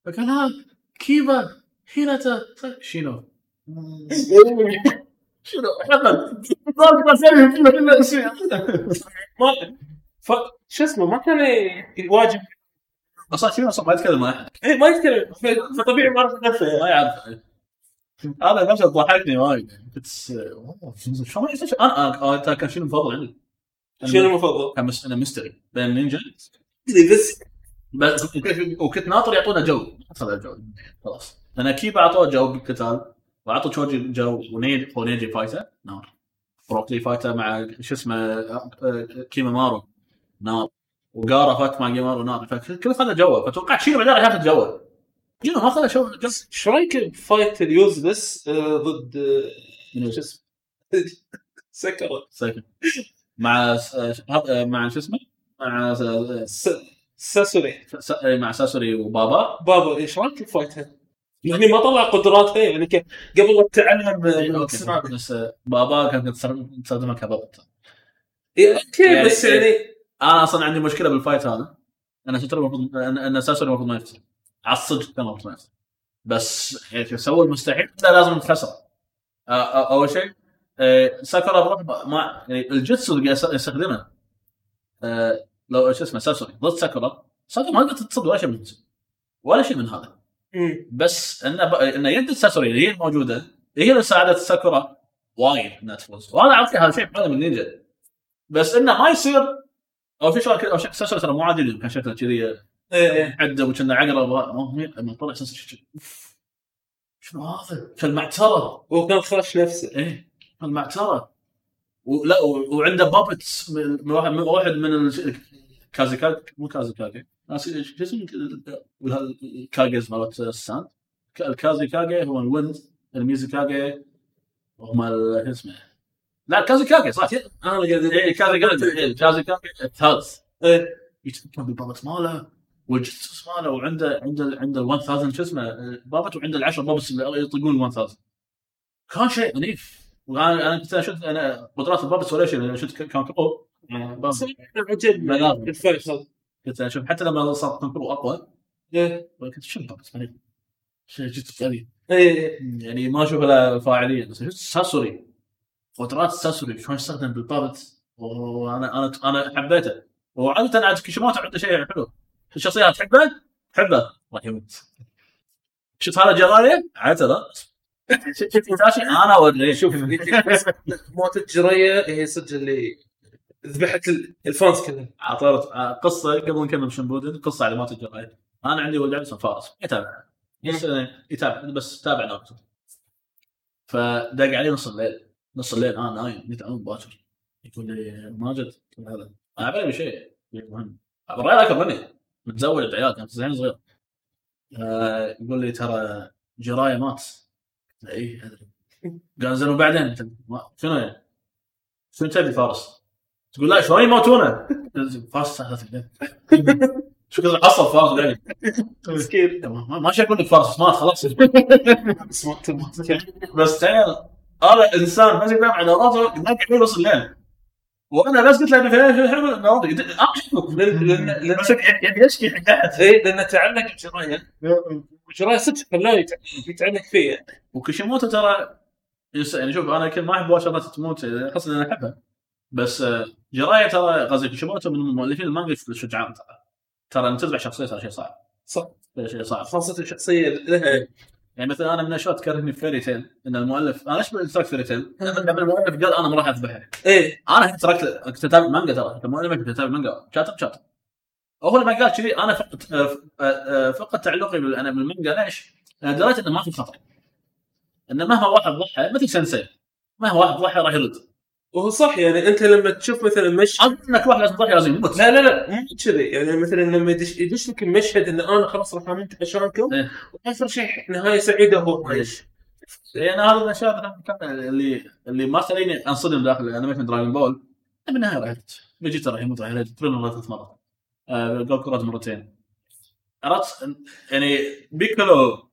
فقال ها كيبا هيناتا شينو. شنو ضرب أسامي. شو اسمه؟ ما كان يواجه أصلا شنو؟ أصلا ما يتكلم مع أحد. إيه ما يتكلم. فطبيعي ما عرف نفسه ما يعرف. هذا نفسه ضحكني وايد. شلون أنا كان شنو المفضل عندي؟ شنو المفضل؟ كان مس... أنا mystery بين نينجا بس بس وكنت- ناطر يعطونا جو. هذا الجو خلاص. لأن كيبا أعطوه جو بالقتال؟ وأعطوا تشوجي جو ونيجي ونيجي fight ه نار. روك لي fight ه مع شو اسمه آه، آه، كيمامارو. نار. وقارا فات مع جيمارو نار. فكل هذا جوه. فتوقعت شيلو بعدين راح ياخذ جوه. جينو ما اخذ شو إيش رأيك بفايت اليوزلس آه، ضد آه، شو اسمه؟ سكرة. ساكن مع آه، مع شو اسمه؟ مع س- ساسوري. س- مع ساسوري وبابا. بابا إيش رايك بفايتها؟ يعني ما طلع قدراته يعني ك- قبل لا تتعلم إيه،. السنابل بس بابا كان تستخدم- تستخدمها كبابا. إيه، okay يعني- بس يعني أنا أصلا عندي مشكلة بال fight هذا. أنا شفت المفروض ان ساسوري المفروض ما يخسر. على الصدق كان المفروض ما يخسر. بس يعني سووا المستحيل؟ لا لازم تخسر أول شيء ساكورا برغم ما يعني ال jutsu اللي قاعد يستخدمه آه، لو شو اسمه ساسوري ضد ساكورا. ساكورا ما قدرت تصد ولا شيء من ال jutsu. ولا شيء من هذا. بس إنه ب... ان يد ساسوري اللي هي الموجودة. هي اللي ساعدت ساكورا وايد إنها تفوز. وهذا على فكره هذا شيء بعد من نينجا. بس إنه ما يصير أو في شغله كذا- أو شكل ساسوري ترى مو عادي كان شكله كذي إيه إيه. عدة وكنا عقرب ما- طلع. شنو هذا؟ كان معتره وكان خاش نفسه. إيه. كان معتره ولا و- وعنده بابتس من واحد من واحد من ال- كازيكاجي مو كازيكاجي ناسي شو اسمه؟ ال Kages مالت ال sand الكازيكاجي هو ال wind الميزوكاجي هم ال- شو اسمه؟ لا الكازيكاجي صح. أنا قاعد الكازيكاجي إيه، الكازيكاجي الثالث. إيه. يتفكر بال puppet ماله والجثث ماله وعنده عنده عنده 1000 شو اسمه puppet وعنده العشر puppets اللي يطقون 1000 كان شيء عنيف. وأنا أنا كنت أشوف أنا قدرات ال puppets ولا شيء لأن شفت كانكورو عجبني. كنت أشوف حتى لما صار كانكورو أقوى. إيه. كنت شو عنيف شيء جد غريب. إيه يعني ما أشوف له فاعلية. بس شفت ساسوري. قدرات ساسوري شلون يستخدم بال puppet وأنا أنا أنا حبيته. وعادة عاد كيشيموتو عنده شيء حلو. الشخصيات تحبه؟ تحبه. راح يموت شفت هذا جيرايا عاد لا. شفت ايتاشي أنا اوريه شوف موت جيرايا هي صدق اللي ذبحت ال- ال fans كلهم عطرت قصة قبل نكمل شيبودن قصة على مات جيرايا أنا عندي ولد عمي فارس. يتابع. بس يتابع بس تابع ناروتو. فدق علي نص الليل. نص الليل أنا نايم. انام باكر يقول لي ماجد قلت هذا أنا علي شيء. مهم. الرجال أكبر مني. متزوج عيال كان زين صغير. آه، يقول لي ترى جيرايا مات. قلت إي أدري. قال زين وبعدين ما- شنو يعني؟ شنو تبي فارس؟ تقول لا شلون يموتونه؟ فارس الساعة 3 الليل شو كثر عصب فارس يعني مسكين. ما ما أقول لك فارس مات خلاص. بس ما تخيل هذا إنسان ماسك دام على راسه قاعد يحكي نص الليل وأنا بس قلت له في حلو ناروتو اشوفك لأن يشكي حق احد إيه، لأنه تعلق بجرايه وجيرايا صدق خلاه يتع- يتعلق فيه وكيشيموتو ترى يعني شوف أنا كل ما أحب شغلات تموت خاصه أنا أحبها. بس آه، جيرايا ترى قصدي كيشيموتو من مؤلفين المانجا شجعان ترى ترى ان تذبح شخصية ترى شيء صعب. صح. شيء صعب. خاصة الشخصية لها يعني مثلا أنا من الأشياء تكرهني في فيري تيل إن المؤلف أنا ليش تركت فيري تيل؟ لما المؤلف قال أنا ما راح اذبحها إيه. أنا تركت كنت أتابع مانجا ترى كمؤلف كنت أتابع مانجا. شاطر شاطر هو لما قال كذي أنا فقدت آه، آه، فقدت تعلقي أنا بالمانجا ليش؟ أنا دريت إنه ما في خطر ان مهما واحد ضحى مثل سensei مهما واحد ضحى راح يرد. وهو صح يعني أنت لما تشوف مثلا مشهد انك واحد لازم تضحي لازم يموت. لا لا لا مو كذي. يعني مثلا لما يدش, يدش لك المشهد إن أنا خلاص راح أموت عشانكم إيه. وآخر شيء نهاية سعيدة هو عايش يعني هذا الأشياء اللي اللي ما تخليني أنصدم داخل animation دراجون بول بالنهاية راح يموت فيجيتا راح يموت راح يموت كريلين ثلاث مرات. آه، جوكو رد مرتين. عرفت؟ يعني بيكولو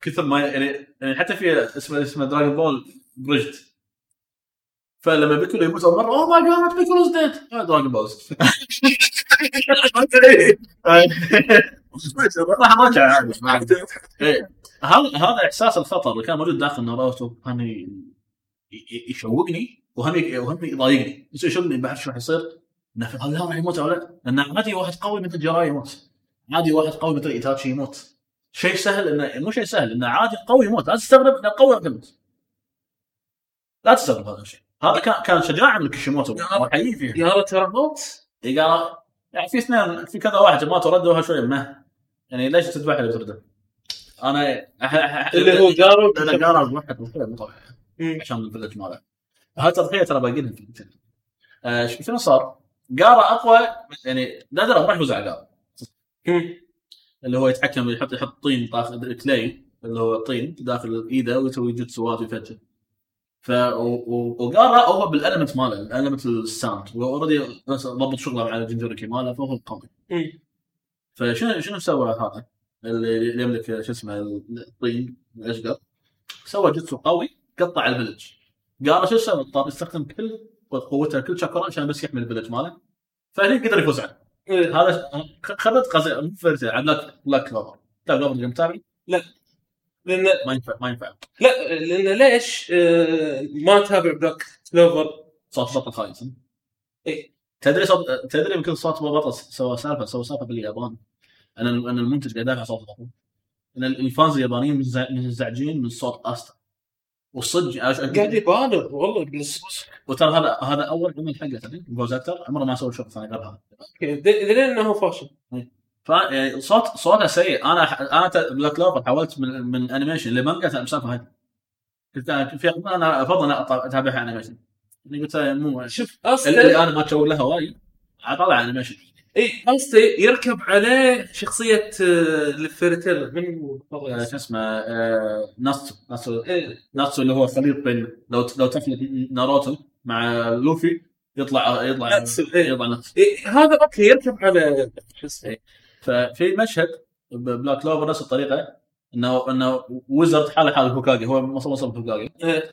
كثر ما يعني, يعني حتى في اسمه اسمه دراجون بول Abridged فلما بيكولو يموت أول مرة oh my God Piccolo's dead دراجون بول. هذا هذا إحساس الخطر اللي كان موجود داخل ناروتو كان يشوقني وهم وهم يضايقني. بس يشوقني بعد شو راح هل راح يموت أو لا؟ لأن عادي واحد قوي مثل جراي يموت. عادي واحد قوي مثل إيتاتشي يموت. شيء سهل انه مو شيء سهل إنه عادي قوي يموت. لا تستغرب إنه قوي راح يموت. لا تستغرب هذا الشيء. هذا كان كان شجاعة من كيشيموتو وحيي فيه. يا ترى موت. إيه قال يعني في اثنين في كذا واحد ماتوا ردوها شوي ما. يعني ليش تذبح اللي بترده؟ أنا أح- أح- اللي هو جارو أنا قارب واحد مو طبيعي. عشان الفيلج ماله. هاي تضحية ترى في الفيلم. آه شنو صار؟ قارا أقوى يعني ما راح يفوز على قارا مم. اللي هو يتحكم يحط يحط طين داخل كلي اللي هو طين داخل إيده ويسوي جوتسوات ويفجر ف و- و- وقارا هو بالالمنت ماله الالمنت الساوند واوريدي ضبط شغله مع الجنجوريكي ماله فهو مم. فشنو شنو سوى هذا؟ اللي يملك شو اسمه الطين الأشقر سوى جتسو قوي قطع ال village قارا شو سوى؟ اضطر يستخدم كل قوته كل شاكرا عشان بس يحمي ال village ماله فهني قدر يفوز عنه. هذا خذت قصدي مو عاد لا لا Clover لا Clover اللي متابع لأن ما ينفع ما ينفع. لا لأن ليش آه، ما تابع Black Clover صوت بطل خايس. إيه. تدري صوت تدري يمكن صوت بطل سوى سالفه سوى سالفة باليابان ان ان المنتج قاعد يدافع صوت بطل إن ال fans اليابانيين منزع- منزعجين من صوت استا والصدق قاعد يبالغ والله وترى هذا هذا أول عمل حقه تدري؟ voice actor عمره ما سوى شغل ثاني غير هذا. أوكي دليل إنه هو فاشل. ف يعني صوت صوته سيء. أنا أنا Black Clover حولت من من animation لمانجا المسافه كنت كنت في أنا أفضل اتابعها animation يعني قلت مو شوف اللي أصلا أنا ما اتشوق لها وايد طلع animation إي قصدي يركب عليه شخصية آه، ال Fairy Tail من هو؟ آه، شو اسمه آه، ناتسو ناتسو إيه. ناتسو اللي هو خليط بين لو لو تخلط ناروتو مع لوفي يطلع يطلع ناتسو، إيه. يطلع ناتسو. إيه، هذا أوكي يركب على شو اسمه؟ ففي مشهد ب Black Clover نفس الطريقة إنه إنه wizard حاله حال هوكاجي هو هوكاجي. إيه.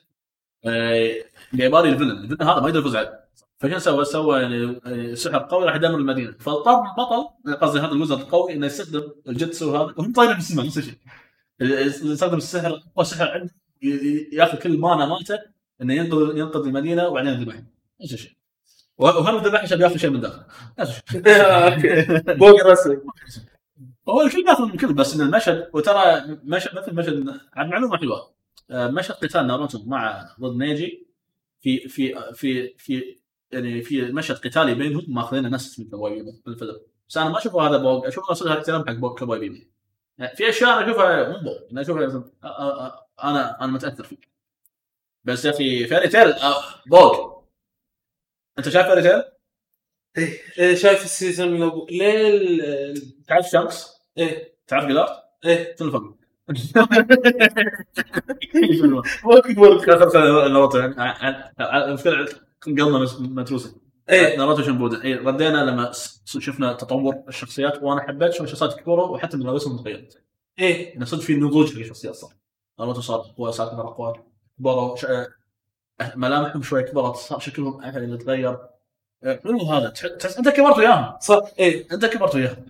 آه، جايبالي ال villain. ال villain هذا ما يقدر يفوز عليه. فشو سوى؟ سوى يعني آه، سحر قوي راح يدمر المدينة. فاضطر البطل قصدي هذا ال wizard القوي إنه يستخدم الجتسو هذا. وهم طايرين بالسماء نفس الشيء. يستخدم السحر أقوى سحر عنده يأخذ كل mana مالته إنه ينقذ ينقذ المدينة وبعدين يذبحهم نفس الشيء. وهم الذبح عشان بياخذ شيء من داخل؟ نفس الشيء. بوق هو الكل بياخذ من الكل بس إن المشهد وترى مشهد مثل مشهد عن معلومة حلوة. آه، مشهد قتال ناروتو مع ضد نيجي في في في في يعني في مشهد قتالي بينهم ماخذينه نفس من Cowboy Bebop بالفيلم بس أنا ما اشوفه هذا بوق اشوفه أصلا هذا الكلام حق بوق Cowboy Bebop يعني في اشياء أنا اشوفها مو بوق أنا اشوفها آه، آه، آه، أنا أنا متاثر فيه بس يا أخي Fairy Tail آه، بوق انت شايف Fairy Tail؟ إيه، إيه، شايف ال season لو ليل تعرف شانكس؟ إيه تعرف جلدارت؟ إيه شنو الفرق؟ خلاص يعني ع- ع- المشكلة قلنا متروسه إيه. ناروتو Shippuden اي ردينا لما شفنا تطور الشخصيات وأنا حبيت شلون الشخصيات كبروا وحتى ملابسهم تغيرت إيه. يعني صدق في نضوج في الشخصيات صار. ناروتو صار اقوى صار اكبر اقوى كبروا ش- آه، ملامحهم شوي كبرت صار شكلهم أحلى يتغير آه، منو هذا. تح- تحس أنت كبرت وياهم. صح. إيه. أنت كبرت وياهم.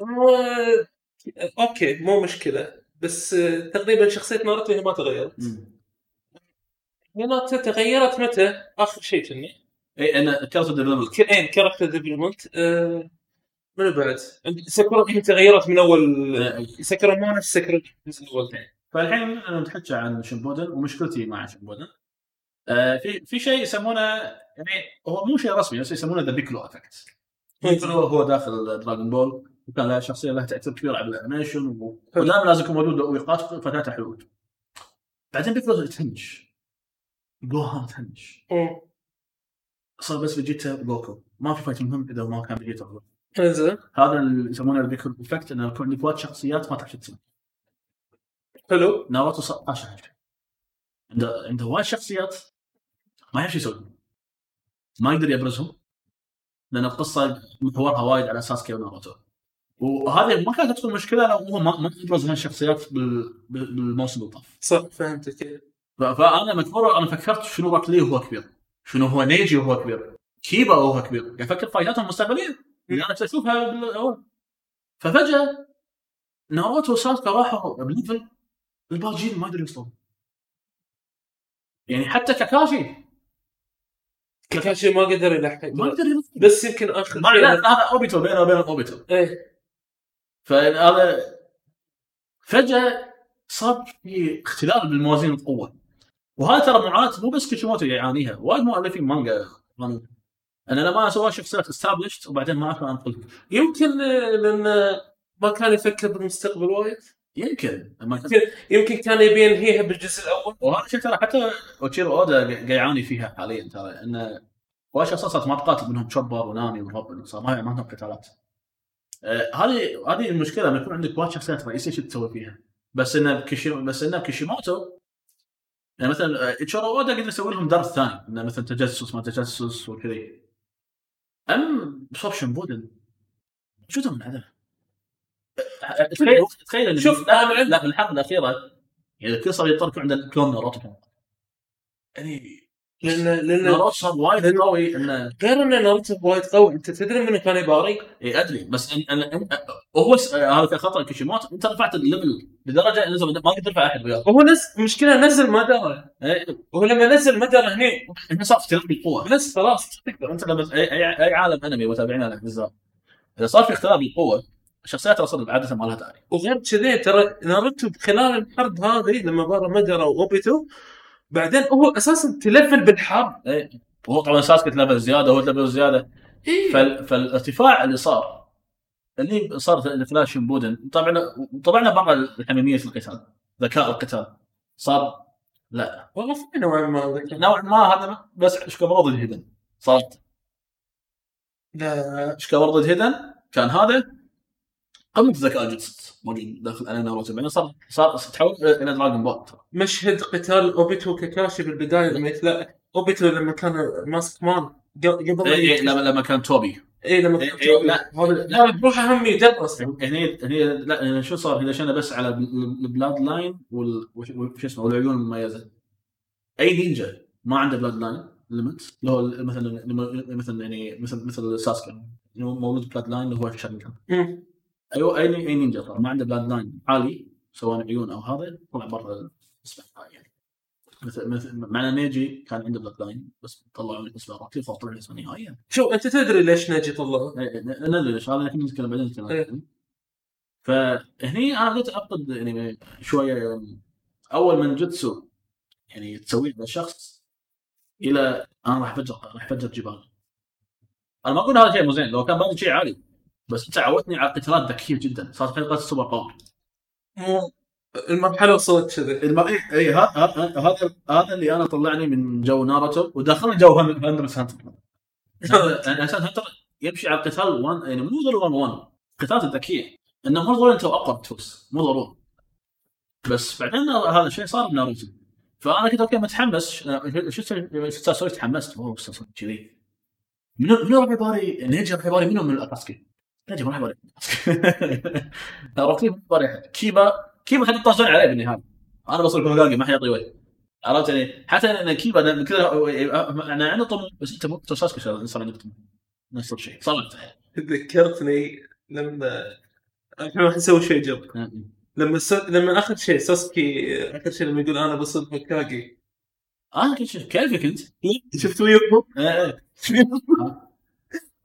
آه، أوكي مو مشكلة. بس آه، تقريبا شخصية ناروتو هي ما تغيرت. ناروتو تغيرت متى؟ آخر شيء كني إي أنا character development إيه character development منو بعد؟ ساكورا هي تغيرت من اول ساكورا مو نفس الجزء الأول فالحين أنا نتحكى عن Shippuden ومشكلتي مع Shippuden آه في في شيء يسمونه يعني هو مو شيء رسمي بس يسمونه the Piccolo effect بيكلو هو داخل Dragon Ball وكان له شخصية لها تاثير كبير على ال animation و- ودائما لازم يكون موجود ويقاتل fight اته حلوة بعدين بيكلو تهنش. جوهان تهنش صار بس فيجيتا وجوكو ما في fight مهم إذا ما كان فيجيتا وجوكو. انزين. هذا اللي يسمونه ال Piccolo effect انه يكون عندك وايد شخصيات ما تعرف شو تسوي. حلو. ناروتو صار عشان. عنده عنده وايد شخصيات ما يعرف شو يسوي. ما يقدر يبرزهم لأن القصة محورها وايد على ساسكي وناروتو وهذه ما كانت تكون مشكلة لو هو ما ما ابرز هالشخصيات بال- بال- بالموسم اللي طاف. صح فهمتك. فأنا مكبر أنا فكرت شنو روك لي وهو كبير. شنو هو نيجي وهو كبير. كيبا وهو كبير. قاعد أفكر fight اتهم المستقبلية. اللي أنا اشوفها بالاول ففجأة ناروتو وساسكا راحوا ب level الباجين ما يقدروا يوصلون يعني حتى كاكاشي. كاكاشي ما قدر يلحق. ما يقدر يوصل بس يمكن آخر ما لا هذا أوبيتو بينه وبين أوبيتو. إيه. فهذا فجأة صار في اختلال بالموازين القوة. وهذا ترى معاناة مو بس كيشيموتو يعانيها وايد مؤلفين مانجا. أنا لما أسوي شخصيات established وبعدين ما أكون أنقل يمكن لأن ما كان يفكر بالمستقبل وايد يمكن يمكن يمكن كان يبي ينهيها بالجزء الأول وهذا شيء ترى حتى إيتشيرو أودا قاعد يعاني فيها حاليا ترى انه وايد شخصيات ما تقاتل منهم تشوبر ونامي وروبن صار ما عندهم قتالات. آه، هذه هذه المشكلة لما يكون عندك وايد شخصيات رئيسية شو تسوي فيها؟ بس انه بس انه بكيشيموتو يعني مثلا اتشيرو اودا قدر يسوي لهم درس ثاني. إنه مثلا تجسس ما تجسس وكذي. أم بصوب شمبودن شو من هذا؟ آه، تخيل تخيل إن- شوف، لا في الحلقة الأخيرة يعني الكل صار يضطر يكون عنده clone ناروتو يعني لأن لأن ناروتو صار وايد قوي انه غير إن ناروتو وايد قوي. أنت تدري منه كان يباري؟ إي أدري. بس إن إن إن وهو س- آه، هذا كان خطأ كيشيموتو أنت رفعت ال level لدرجة إنه ما قدر يرفع احد وياه. هو نزل مشكلة نزل مدره إيه، وهو لما نزل مدره هني. انت صار اختلاف بالقوة. بس خلاص. تقدر. أنت لما اي اي, أي عالم أنمي متابعين له بالذات إذا صار في اختلاف بالقوة الشخصيات أصلا عاده ما لها داعي وغير كذي ترى ناروتو خلال الحرب هذه لما بارى مدره وأوبيتو بعدين هو أساسا تلفل بالحرب. اي وهو طبعا ساسكي تلفل زيادة وهو تلفل زيادة. إيه. فال... فالارتفاع اللي صار اللي صار في خلال شمبودن طبعا طبعنا برا الحميمية القتال ذكاء القتال. صار؟ لا. والله في نوعا ما نوعا ما هذا بس اشكابورد الهيدن صراحة لا. اشكابورد الهيدن كان هذا؟ قمة الذكاء الجنسي موجود داخل أنا ناروتو. بعدين صار صار تحول إلى دراجون بول مشهد قتال أوبيتو وكاكاشي بالبداية لما يتلاقى أوبيتو لما كان ماسك مان قبل إيه، إيه، لما لما كان توبي. اي لما إيه، لا. لا بروحه هم يدرس هني هني لا هني شو صار؟ هنا شنا بس على ال- البلاد لاين وش اسمه والعيون المميزه أي نينجا ما عنده bloodline limit اللي هو مثلا مثلا يعني مثل مثل ساسكا مولود bloodline اللي هو مم. أيوه اي أي نينجا ترى ما عنده bloodline عالي سواء عيون أو هذا طلع برا النسبة يعني مثل مثل مع نيجي كان عنده bloodline بس طلعوا النسبة راتي فطلع النسبة نهائيه شوف أنت تدري ليش ناجي طلعه إيه، ندري ليش هذا الحين نتكلم بعدين نتكلم إيه. فهني أنا بديت افقد يعني شوية أول من جتسو يعني تسويه للشخص إلى أنا راح أفجر راح أفجر جبال. أنا ما أقول هذا شيء مو زين لو كان باقي شيء عالي بس انت عودتني على قتالات ذكية جدا صارت حلقه ال super power مو المرحلة وصلت كذا الم... اي اي ه- ه- هذا هذا اللي أنا طلعني من جو ناروتو ودخلني جو هن- هندر هانتر. يعني هانتر يمشي على القتال 1 يعني مو ضروري 1 1 القتالات الذكية. إنه مو ضروري أنت أقوى تفوز مو ضروري. بس بعدين هذا الشيء صار بناروتو فأنا كنت okay متحمس. شفت شفت سويت تحمست. أوه كذي. منو منو راح يباري؟ نيجي راح يباري منو من الأكاتسكي؟ نيجي ما راح يباري أحد. كيبا كيبا حد يطازون عليه بالنهايه أنا بصير هوكاجي ما حد يعطي وجه. عرفت يعني؟ حتى ان كيبا أنا كذا أنا عنده طموح بس أنت مو ساسكي صار عندك طموح. نفس الشيء صراحة ذكرتني لما الحين راح نسوي شيء جب لما س... لما اخذ شيء ساسكي آخر شيء لما يقول أنا بصير هوكاجي آه كيف كيفك أنت؟ شفت ويوكو؟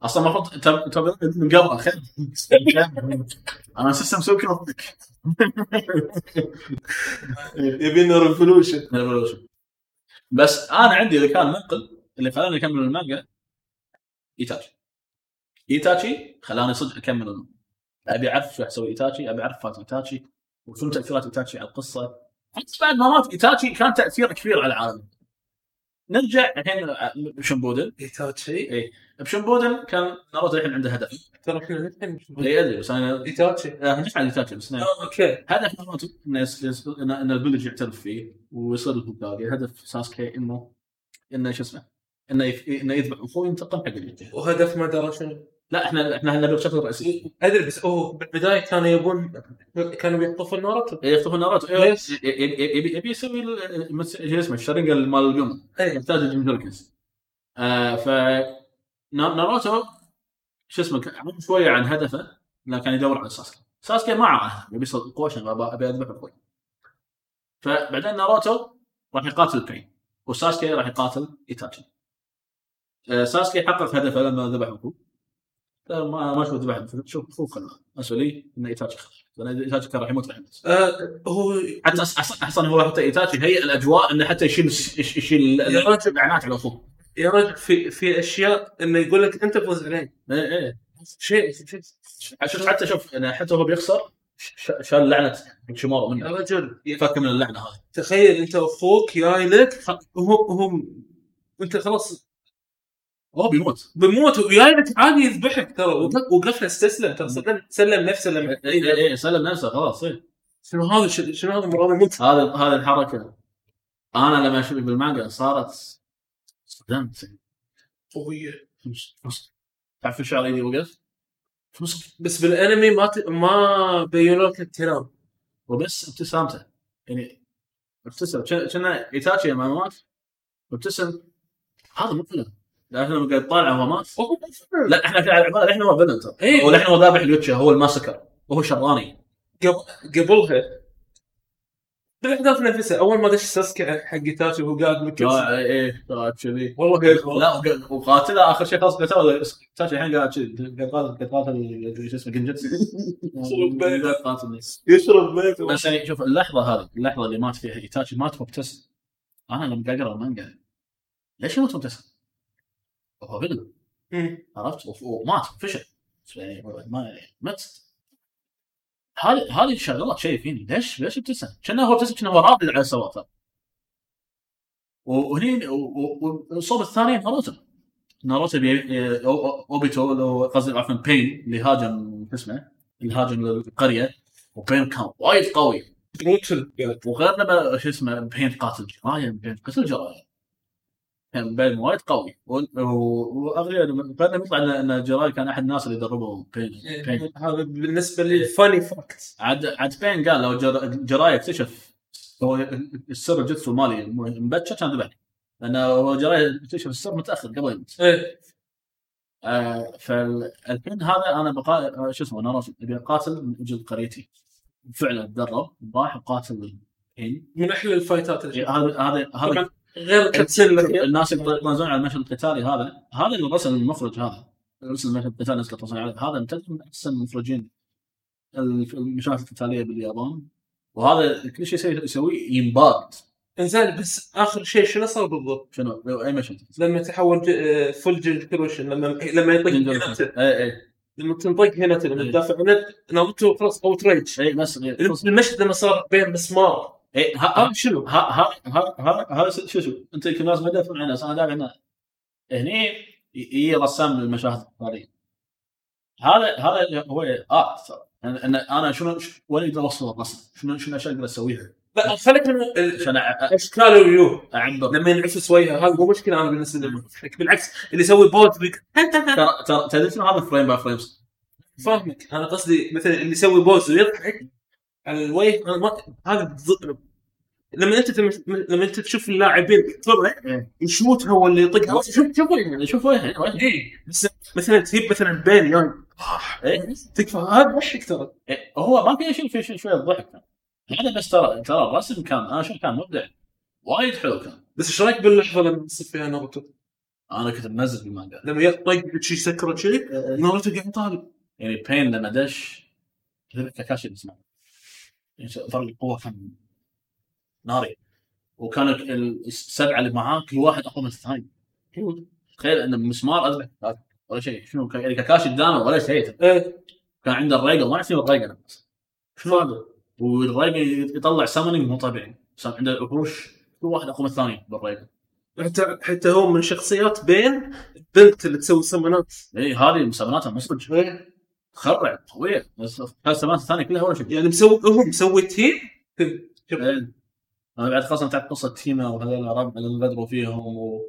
أصلا المفروض تب- تب- من قبل خير أنا أساسا مسوي كذا ضدك يبينا ريفولوشن Revolution. بس أنا عندي إذا كان منقل اللي خلاني أكمل المانجا إيتاتشي. إيتاتشي خلاني صدق أكمل المانجا. أبي أعرف شو أسوي إيتاتشي أبي أعرف fate إيتاتشي وشنو تأثيرات إيتاتشي على القصة. حتى بعد ما مات إيتاتشي كان تأثيره كبير على العالم. نرجع الحين بشمبودن إيتاتشي؟ اي بشمبودن كان ناروتو الحين عنده هدف. ترى اي أدري بس أنا إيتاتشي. آه، مش على إيتاتشي بس إنه آه، okay. هدف ناروتو انه إن إن ال village يعترف فيه ويصير الهوكاجي هدف ساسكي انه إنه شو اسمه؟ إنه يف... إنه يذبح اخوه ينتقم حق الجيش وهدف مدره شنو؟ لا إحنا إحنا نبي بشكل رئيسي أدري بس هو بالبداية كانوا يبون كانوا بيخطفون ناروتو. يخطف ناروتو. ليش؟ ي- ي- يبي يبي يسوي شو اسمه الشرنجة مال القمر اي يحتاج الجنجوريكيز آه ف ناروتو شو اسمه شوية عن هدفه انه كان يدور على ساسكي. ساسكي ما عرف يبي يصير قوه عشان أبى- أبي اذبح أخوي فبعدين ناروتو راح يقاتل بين وساسكي راح يقاتل ايتاتشي آه، ساسكي حقق هدفه لما ذبح اخوه ما ما شوف ذبح شوف اخوه خله اسوء لي إن ايتاتشي خله لأن ايتاتشي كان راح يموت راح يموت آه هو حتى أصلا هو حتى ايتاتشي هيئ الأجواء إنه حتى يشيل يش- يشيل يا رجل. الاعنات على اخوه يا رجل في في أشياء إنه يقول لك أنت فوز عليه. إيه إيه. شيء. شيء شوف حتى شوف أنا حتى هو بيخسر شال لعنه شمارو يا منه. رجل فك من اللعنة هذه. تخيل أنت أخوك جاي لك هو هو أنت خلاص. هو بيموت. بموت وجاي لك عادي يذبحك ترى. وقف- وقفنا استسلم. ترى سلم سلم نفسه لما اي اي اي سلم نفسه خلاص إيه. شنو هذا؟ شنو هذا مراد هذه هذه الحركة. أنا لما أشوف بالمانجا صارت صدمت قويه تعرف شو الشعر اللي وقف؟ فلوس بس بالانمي ما ت... ما بينوا لك اهتمام وبس ابتسامته يعني ابتسم كنا ايتاتشي لما مات ابتسم هذا مو فيلم لا إحنا قاعد طالع وهو مات لا إحنا في على عباله إحنا هو فيلن ترى إيه. ولا إحنا هو ذابح اليوتشا هو الماسكر وهو شراني قبل قبلها بالاحداث نفسها اول ما دش ساسكي حق تاتشي وهو قاعد مكس إيه إيه طلعت كذي والله هيك لا وق- وقاتله اخر شيء خلاص قتله تاتشي الحين قاعد كذي قاعد قاتل قاعد شو اسمه جنجتسو قاعد قاتلني يشرب بيت بس يعني شوف اللحظه هذه اللحظه اللي مات فيها ايتاتشي مات مبتسم أنا لما قاعد اقرا المانجا ليش يموت مبتسم؟ هو فيلم. عرفت ومات فشل يعني ما يعني مت هذه هذه شغلت شيء فيني ليش ليش ابتسم؟ كانه هو ابتسم كانه هو راضي على سواه وهني والصوب الثاني ناروتو. ناروتو أوبيتو لو قصدي عفوا بين اللي هاجم شو اسمه؟ اللي هاجم القريه وبين كان وايد قوي. brutal وغير لما شو اسمه؟ بين قاتل جرايه بين قتل جرايه كان بين وايد قوي. وأغلب بعد ما يطلع إن جراي كان أحد الناس اللي دربوا بين بين هذا بالنسبة لي funny fact عاد عاد بين قال لو جر- جراي اكتشف هو السر الجثو مالي مبكر كان ذبح. لأنه هو جراي اكتشف السر متأخر قبل. يموت إيه. آه فالحين هذا أنا بقا شو اسمه ناروتو أبي أقاتل من أجل قريتي. فعلا تدرب راح وقاتل الحين. من أحلى الفايتات شفتها. هذا هذا هذا غير الناس اللي يطلعون على المشهد القتالي هذا هذا اللي رسم المخرج هذا. رسم المشهد القتالي ناس تصنيع عليه. هذا يمتاز من أحسن المخرجين المشاهد القتالية باليابان. وهذا كل شيء يسوي- يسويه ينباد إنزين بس آخر شيء شنو صار بالضبط؟ شنو؟ أي مشهد؟ لما تحول full جن كروشن لما لما يطق اي اي لما تنطق هيناتا لما إيه. تدافع عنه ناروتو خلاص outrage اي بس المشهد لما صار بين مسمار. اي هذا ها شنو؟ ها ها ها ها ها شو شو أنت يمكن لازم ادافع عنه بس أنا دافع عنه هني هي رسام المشاهد القتاليه هذا هذا هو art ترى أنا- أنا أنا شنو وين أقدر أوصل الرسم؟ شنو شنو أشياء أقدر أسويها؟ لا خليك من عشان أشكال الويوه أعبر. لما ينعفس وجهه هذا مو مشكلة أنا بالنسبة لي. بالعكس اللي يسوي بيك. ترى ترى تدري شنو هذا؟ frame by frames فاهمك. أنا قصدي مثلا اللي يسوي pause ويضحك الوجه أنا ما هذا لما أنت تم... لما أنت تشوف اللاعبين طلع إيه. يشوت هو اللي يطقها شوف شوف وجهه شوف وجهه وجهه. اي بس مثلا تجيب مثلا بين يعني إيه. تكفى. هذا ضحك ترى إيه، هو ما في شيء شيء شوية ضحك. هذا بس ترى ترى الرسم كان أنا أشوف كان مبدع. وايد حلو كان. بس إيش رأيك باللحظة لما تصير فيها ناروتو؟ أنا كنت منزل بالمانجا لما يطق شي سكره شي ناروتو قاعد يطالب. يعني بين لما دش كاكاشي يعني فرق القوه كان ناري وكان ال- السبعة اللي معاه كل واحد أقوى من الثاني. تخيل إن مسمار اذبح هذا ولا شيء. شنو يعني كاكاشي قدامه ولا شيء. إيه. كان عنده الريجل ما يصير الريجل شنو هذا؟ والريجل يطلع سامونينج مو طبيعي. عنده الوحوش كل واحد أقوى من الثاني بالريجل حتى حتى هو من شخصيات بين البنت اللي تسوي سمنات اي إيه، هذه مسميناتها مصدج إيه. تخرع بس السمات الثانية كلها ولا شيء يعني مسوي هو مسوي تيم. إيه. أنا بعد خاصة تعرف قصة تيما وهذول ربع اللي غدروا فيهم و...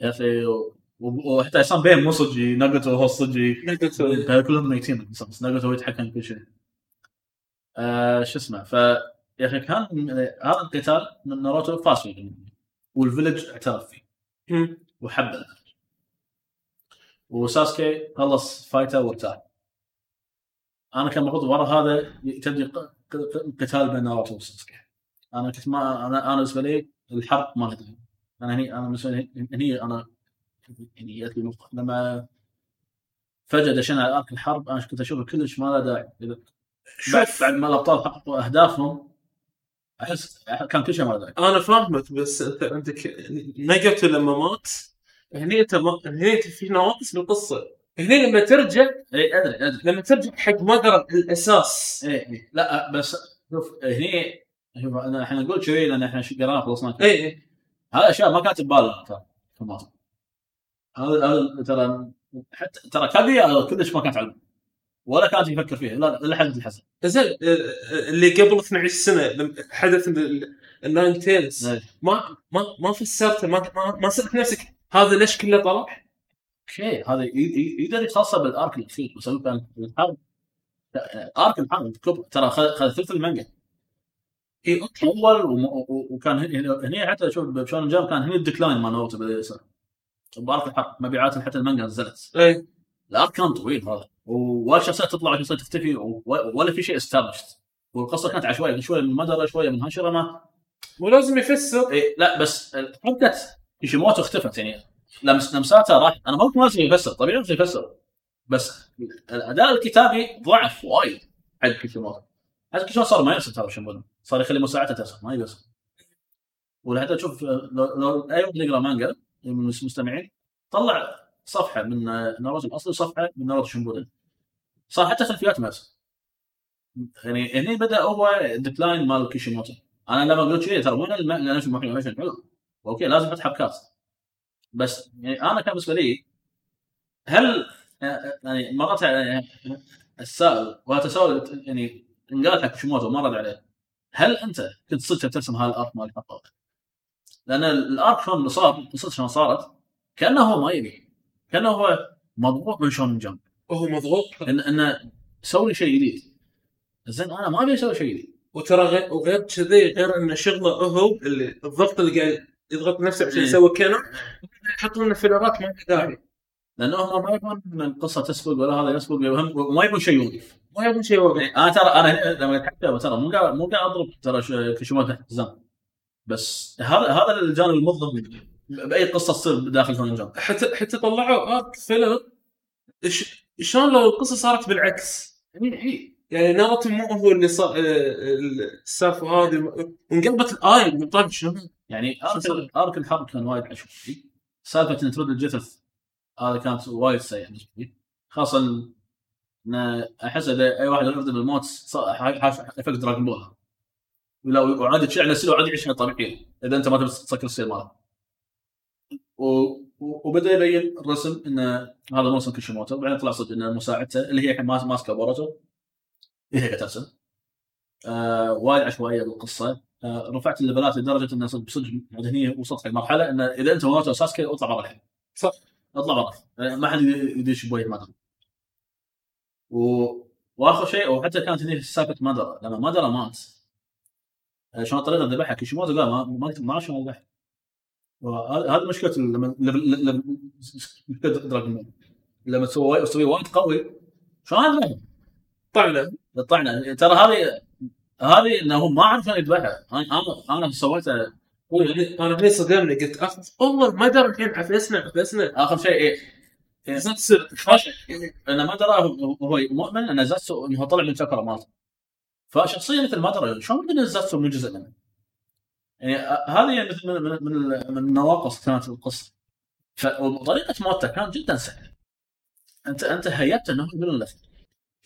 يا أخي و... وحتى عصام بين مو صجي ناجوتو هو الصجي هذول كلهم ميتين بس ناجوتو هو يتحكم في كل شيء. آه شو اسمه ف يا أخي كان هذا القتال من ناروتو فاز فيه وال village اعترف فيه مم. وحب ال village وساسكي خلص فايته وارتاح أنا كان المفروض ورا هذا تبدي قتال بين ناروتو وساسكي. أنا كنت ما أنا أنا بالنسبة لي الحرب ما لها داعي. أنا هني أنا بالنسبة لي هني أنا يعني لي نقطة. لما فجأة دشينا على ارك الحرب أنا كنت أشوف كلش ما له داعي. بعد شوف. بعد ما الابطال حققوا أهدافهم احس كان كل شيء ما له داعي. أنا فاهمك بس انت عندك ناجوتو لما مات هني أنت ما... هني في نواقص بالقصة هني لما ترجع إي أدري أدري. لما ترجع حق مقر الأساس. إي لا بس شوف هني شوف أنا إحنا نقول كذي لأن إحنا قرأنا خلصنا. إي إي. هذا أشياء ما كانت ببالنا ترى. هذا ترى حتى ترى كابي كلش ما كانت علم. ولا كانت يفكر فيها لا لا حد الحسن زين آه، آه، اللي قبل 12 سنة حدث ال- ال Nine Tails إيه. ما ما ما فسرته ما ما, ما سالت نفسك هذا ليش كله طلع؟ شيء. هذا يقدر يخلصه بال arc الاخير بس الحرب arc الحرب كبر ترى خذ ثلث المانجا. اي okay. أول وكان هني هني حتى شوف بشونن جمب كان هني ال decline مال ناروتو بدأ يصير. ب arc الحرب مبيعات حتى المانجا نزلت. اي ال arc كان طويل هذا. ولا شخصيات تطلع ولا شخصيات تختفي ولا في شيء established والقصة كانت عشوائية شوية من مدرة شوية من ما مو لازم يفسر. إيه لا بس حركه كيشيموتو اختفت يعني لمساته راح أنا ما قلت ما يفسر طبيعي لازم يفسر. بس الأداء الكتابي ضعف وايد. حق كيشيموتو حتى كيشيموتو صار ما يرسم ترى شيبودن صار يخلي مساعدته ترسم ما يرسم ولحتى تشوف لو, لو أي واحد يقرأ مانجا من المستمعين طلع صفحة من ناروتو الاصلي وصفحه من ناروتو شيبودن صار حتى خلفيات ما يرسم يعني هني بدأ هو decline مال كيشيموتو أنا لما قلت شيء ترى وين الم- لأن شوف محمد حلو okay لازم فتح ابكات بس يعني أنا كان بالنسبة لي هل يعني مرات يعني السائل وهذا تساؤل يعني انقالت حق كيشيموتو ما رد عليه. هل أنت كنت صدق ترسم هال arc مال الحلقة؟ لأن ال arc شلون صار قصته شلون صارت كأنه هو ما يبي كأنه هو مضغوط من شونن جمب وهو مضغوط؟ إن انه سوي شيء جديد. زين أنا ما أبي أسوي شيء جديد. وترى غير وغير كذي غير إن شغله هو اللي الضغط اللي قاعد يضغط نفسه عشان إيه. يسوي canon يحط لنا فيلرات ما له داعي لأنه هم ما يبون ان القصة تسبق ولا هذا يسبق وهم- وما يبون شيء يوقف. ما يبون شيء يعني أنا ترى أنا لما حتى ترى مو قاعد مو قاعد أضرب ترى كيشيموتو تحت الزام بس هذا هذا الجانب المظلم بأي قصة تصير داخل جمب حتى حتى طلعوا arc filler إيش- شلون لو القصة صارت بالعكس؟ يعني ناروتو مو هو اللي صار السالفة هذه. انقلبت الآية. من طيب شنو؟ يعني arc arc الحرب كان وايد حشو سالفة إن ترد الجثث هذا كانت وايد سيئة بالنسبة لي. خاصة إن أحس إذا أي واحد يرد بالموت حاش effect Dragon Ball ولا وعاد تشعل السيل وعاد يعيش طبيعية إذا أنت ما تبي تسكر السيل ماله. وبدأ يبين الرسم إن هذا موسم كيشيموتو وبعدين طلع صدق إن مساعدته اللي هي الحين ماس- ماسكه بوروتو هي هي ترسم. آه وايد عشوائية بالقصة. رفعت الليفلات لدرجة ان صدق صدق يعني هني وصلت حق مرحلة إن إذا أنت بوروتو ساسكي أطلع برا الحين صح. أطلع برا آه، ما حد يدش بوجه مادرا و... وآخر شيء وحتى كانت هني سالفة مادرا. لما مادرا مات آه، شلون اللي ذبحها كيشيموتو قال ما ما ما أعرف شلون ذبحها هذه مشكلة لما لما- لما دراجون. لما تسوي وايد قوي شلون ذبحها؟ طعنا طلعنا ترى هذه هذه إنه ما اعرف شلون يذبحها أنا أنا سويتها أنا هني صدمني. قلت أخ والله ما دام الحين عفسنا عفسنا آخر شيء إيه. إيه. تصير. أنا ما درى هو مؤمن أن زاتسو إنه طلع من شكره مالته فشخصيه مثل ما درى شلون ممكن زاتسو مو جزء منه؟ يعني هذه مثل من من, من, من النواقص كانت القصة. ف- وطريقة موته كانت جدا سهله انت أنت هيبت إنه يقول لك.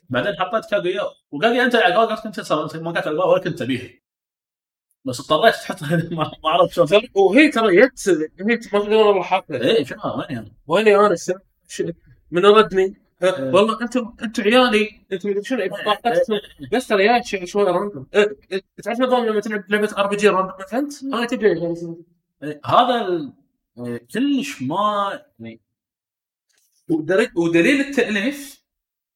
بعدين حطيت كاغويا وكاغويا انت على قولك كنت صار انت ما كانت ولا كنت تبيه. بس اضطريت تحط ما ما اعرف شلون وهي ترى جت هي ما تقدر والله حاطها إيه شنو وين أنا؟ السنة؟ شو- من ردني. ها، والله أنتم أنتم عيالي. أنتم شنو؟ طاقتكم بس ترى يا شوي راندوم إيه، إيه، تعرف نظام لما تلعب لعبة ار بي جي راندوم ايفنت أنا تدري إيه، هذا إيه، كلش ما يعني ودليل التأليف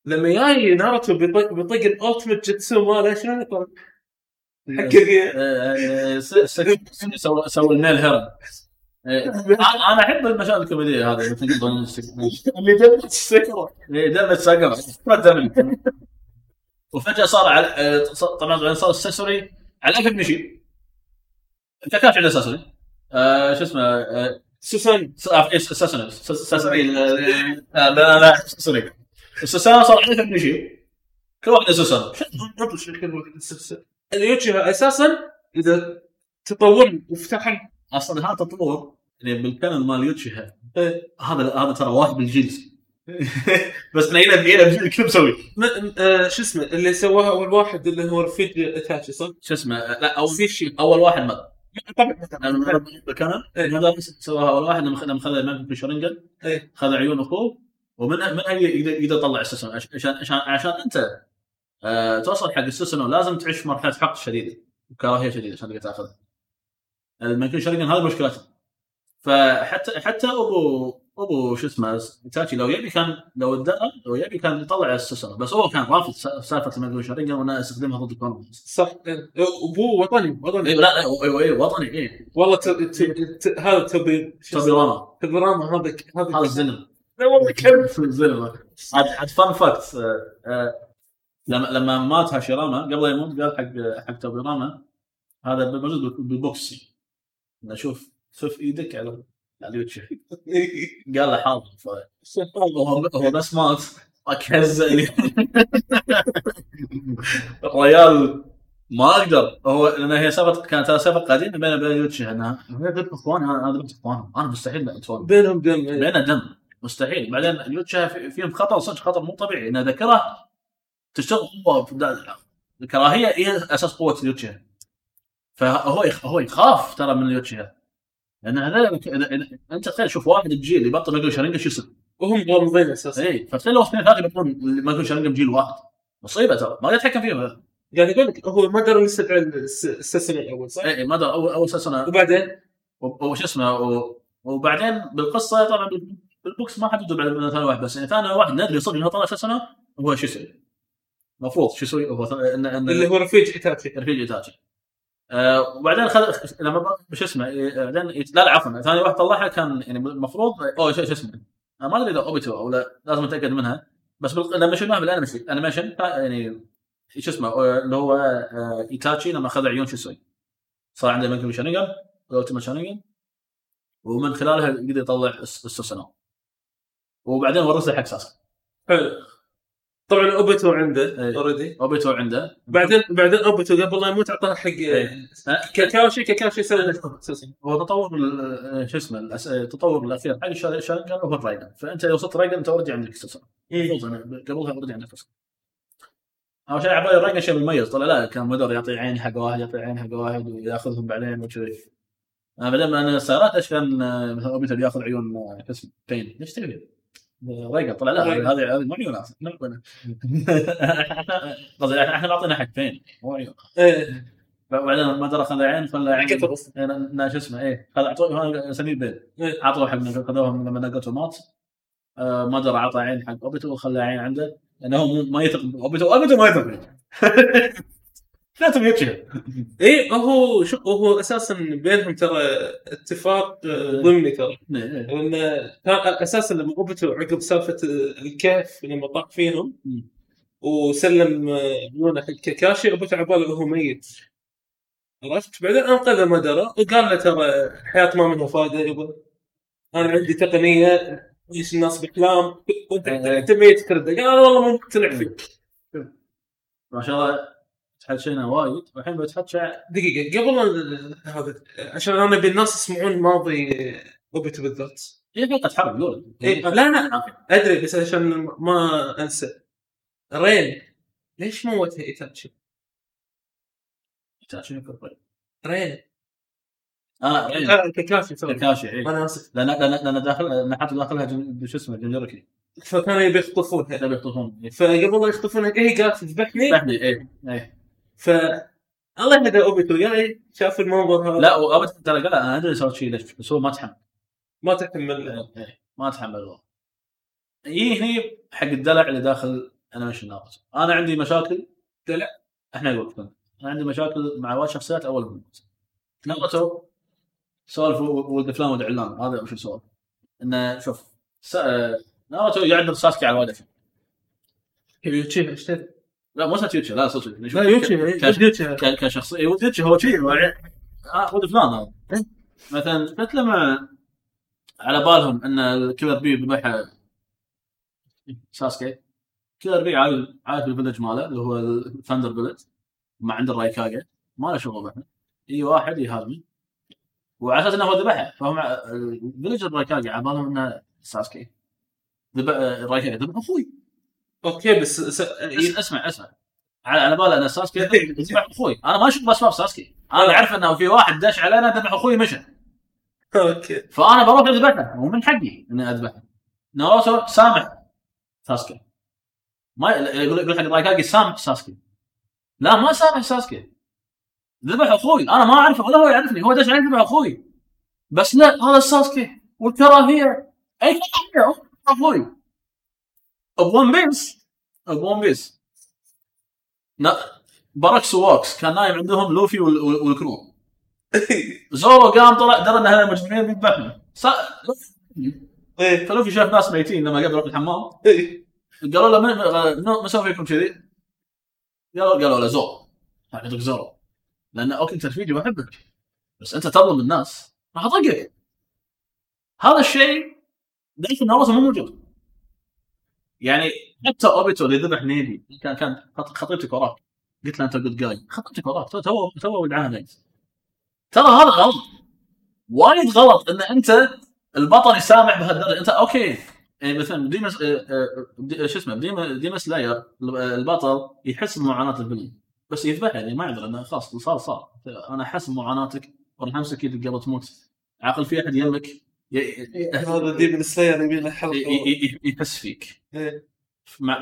لما جاي ناروتو بيطق بيطق الالتيميت جيتسو ماله شنو يقول؟ حقق إيه، س- س- سوى سوى النيل هيرن إيه، أنا أحب المشاهد الكوميدية هذه مثل اللي دمت السكره دم سقر دم وفجأة صار على آه، طبعا صار السسوري على أكل مشي أنت كان عنده سسوري آه، شو اسمه؟ آه، سوسان س- آه، إيه، آه، لا لا لا السوسان صار عنده مشي كل واحد سوسان. اليوتشي أساسا إذا تطور وفتح أصلا هذا تطور يعني بالكانون مال يوتشيها. هذا هذا ترى واحد بالجنس بس نيله بيده الكل مسوي؟ م- آه، شو اسمه؟ اللي سواها أول واحد اللي هو رفيج أتاتشي صح؟ شو اسمه؟ لا أو في شيء. أول واحد مات طبعا. بالكانون إيه. هذا سواها أول واحد لما خذ لما خذ شرنجن إيه. خذ عيون أخوه. ومنها منها يقدر يقدر يطلع السوسن عشان عشان عشان أنت آه توصل حق السوسن لازم تعيش مرحلة حقد شديدة وكراهية شديدة عشان تقدر تاخذها. الماجنم شرنجن هذه مشكلته فحتى حتى ابو أبو شو اسمه تاتشي لو يبي كان لو ادعى لو يبي كان يطلع السوسن بس هو كان رافض سالفة الماجنم شرنجن وانه يستخدمها ضد الكونغ صح. إيه. ابوه وطني وطني. اي لا أيوه أيوه وطني اي والله. هذا تبي اسمه؟ راما. تبي راما هذا هذا الزلم. لا والله زلمه عاد عاد فان فاكت لما لما مات هاشيراما قبل يموت قال حق حق توبي راما هذا موجود بالبوكس. انه شوف شوف إيدك على على اليوتيوب قال له حاضر هو هو بس مات. اكهزني الريال ما أقدر. هو لأن هي سالفه كانت سالفه قديمه بين بين يوتشي انها هي ضد اخواني أنا ضد اخوانهم أنا مستحيل اتفاهم بينهم دم إيه. بينه دم. مستحيل. بعدين اليوتشا في- فيهم خطر صدق خطر مو طبيعي. ان ذكره تشتغل قوه الكراهيه هي أساس قوة اليوتشا فهو هو يخاف ترى من اليوتشا لأن هذا أنت تخيل شوف واحد بجيل يبطل ماجل شارينجا شو يصير؟ وهم غامضين أساسا اي فتخيل لو اثنين ثلاثة يبطلون ماجل شارينجا بجيل واحد. مصيبة ترى. ما يتحكم فيهم. قاعد يقول لك هو ما قدروا يستدعي الس- السلسلة الأول صح؟ اي ما دار أول أول سنه وبعدين؟ وش اسمه؟ وبعدين بالقصة طبعا بالبوكس ما حددوا بعد من ثاني واحد بس. يعني ثاني واحد ندري صدق إنه طلع سنه هو شو يسوي؟ المفروض شو يسوي هو إن- إن- اللي هو رفيج إيتاتشي. رفيج إيتاتشي. آه وبعدين خذ لما شو اسمه؟ آه، بعدين يت- لا لا عفوا ثاني واحد طلعها كان يعني المفروض أو شو اسمه؟ أنا ما أدري إذا أوبيتو أو لا لازم أتأكد منها. بس بال- لما شفناها بالانيميشن انيميشن يعني شو اسمه؟ آه، اللي هو آه، إيتاتشي لما اخذ عيون شو يسوي؟ صار عنده ماجنم شانيجن شانيجن ومن خلالها يقدر يطلع الس- السوسنو وبعدين ورثها حق ساسكي حلو. طبعا اوبيتو عنده إيه. اوريدي اوبيتو عنده. بعدين بعدين اوبيتو قبل لا يموت أعطاه حق إيه. كاكاوشي. كاكاوشي يسوي أساسا هو تطور ال- شو اسمه الأس- التطور الأخير. حق الشا- الشانجن هو الرايجن فأنت اذا وصلت رايجن أنت أوريدي عندك أنا قبلها أوريدي عندك السوسنو أول شيء عبالي الرايجن شيء مميز. طلع لا كان مدر يعطي عين حق واحد يعطي عين حق واحد وياخذهم بعدين وكذي. أنا بعدين أنا استغربت إيش كان آه، مثلا اوبيتو ياخذ عيون آه، شو اسمه بين. ليش تبي؟ رايجن طلع لا هذه مو عيون. قصدي إحنا معطينا حق بين مو عيون إيه. بعدين ما درى خذ عين خلى عين. إيه، شو اسمه إيه هذا اعطوه هذا اسميه بيل. إيه. أعطوه حق خذوها لما ناجوتو مات آه ما درى أعطى عين حق أوبيتو وخلى عين عنده. لأنه هو ما يثق اوبيتو أوبيتو ما يثق لازم يتشهر إيه هو شو هو أساسا بينهم ترى اتفاق آه، ضمني ترى. إيه، إيه. لأن كان أساسا لما اوبيتو عقب سالفة الكهف لما طاح فيهم. وسلم آه، عيونه حق كاكاشي اوبيتو عباله هو ميت. عرفت؟ بعدين انقذ مدرة وقال له ترى الحياة ما منها فائده يبا. أنا عندي تقنية تعيش الناس بأحلام؟ وانت إيه. أنت ميت ترد قال والله مو مقتنع فيك. ما شاء الله. تحكينا وايد. والحين بتحكى دقيقة قبل هذا عشان أنا ابي الناس يسمعون ماضي اوبيتو بالذات هي حلقه حرب قول. إيه، لا لا أدري بس عشان ما أنسى. رين ليش موتها ايتاتشي؟ رين آه إيه. آه، كاكاشي كاكاشي إيه. أنا آسف. لأن لأن لأن داخل لأن حاطط داخلها شو اسمه جنجركي فكانوا يبي يخطفونها. تبي يخطفون إيه. فقبل لا يخطفونها هي قالت تذبحني؟ لحني إيه إيه. ف الله يهدى اوبيتو يا شاف المنظر هذا؟ لا وابد ترى قال أنا أدري سويت شيء ليش بس هو ما تحمل. ما تحمل. إيه، ما تحمل هو يجي هني حق الدلع اللي داخل انيميشن ناروتو أنا عندي مشاكل. دلع؟ إحنا نقول أنا عندي مشاكل مع وايد شخصيات أول من ناروتو سولف ولد فلان ولد علان. هذا وش السؤال إنه شوف س... ناروتو يعذب ساسكي على وايد أشياء. يوتشي إيش تدري؟ لا مو ساتيوتشي لا صدق. لا يوتشي كاش- يوتشي ك- كشخصية. وديتش هو شيء هو آه ولد فلان هذا. مثلا قلت لما على بالهم إن الكيلر بي بيذبح ساسكي. كيلر بي عايش عايش بال village ماله اللي هو ال thunder village ما عنده الرايكاجي. ما له شغل بحنا يجي واحد يهاجمه وعلى أساس إنه هو ذبحه فهم ال village الرايكاجي على بالهم إنه ساسكي. ذبح الرايكاجي ذبح أخوي. okay بس س... أس- اسمع اسمع. على على باله ان ساسكي. ذبح أخوي. أنا ما أشوف اسباب ساسكي. أنا أعرف إنه في واحد دش علينا ذبح أخوي مشى. okay. فأنا بروح أذبحه ومن حقي إني أذبحه. ناروتو سامح ساسكي. ما يقول يقول حق رايكاجي سامح ساسكي. لا ما سامح ساسكي. ذبح أخوي. أنا ما أعرفه ولا هو يعرفني. هو دش علي ذبح أخوي. بس لا هذا ساسكي والكراهية. أي كراهية؟ أخوي. One Piece One Piece نا Baroque Works كان نايم عندهم لوفي وال- وال- وال crew. زورو قام طلع درى ان هذول مجرمين بيذبحهم صا... إيه. فلوفي شاف ناس ميتين لما قبل يروح الحمام. إيه. قالوا له من من- ما سوى فيكم كذي؟ قالوا قالوا له زورو اعطيك زورو لأن أوكي أنت رفيجي واحبك بس أنت تظلم الناس. راح أطقك. هذا الشيء داخل ناروتو مو موجود. يعني حتى اوبيتو اللي ذبح نيجي. كان كان خط- خطيبتك وراك قلت له أنت جود جاي خطيبتك وراك تو تو تو ترى هذا غلط. وايد غلط إن أنت البطل يسامح بهالدرجه أنت أوكي. يعني مثلا Demon آه، آه، شو اسمه؟ ديم Demon Slayer البطل يحس بمعاناة ال villain. بس يذبحها يعني ما يقدر إنه خلاص صار صار. أنا أحس بمعاناتك وراح أمسك إيدك قبل تموت. عقل في أحد يمك هذا Demon Slayer يبي له حلقه يحس فيك.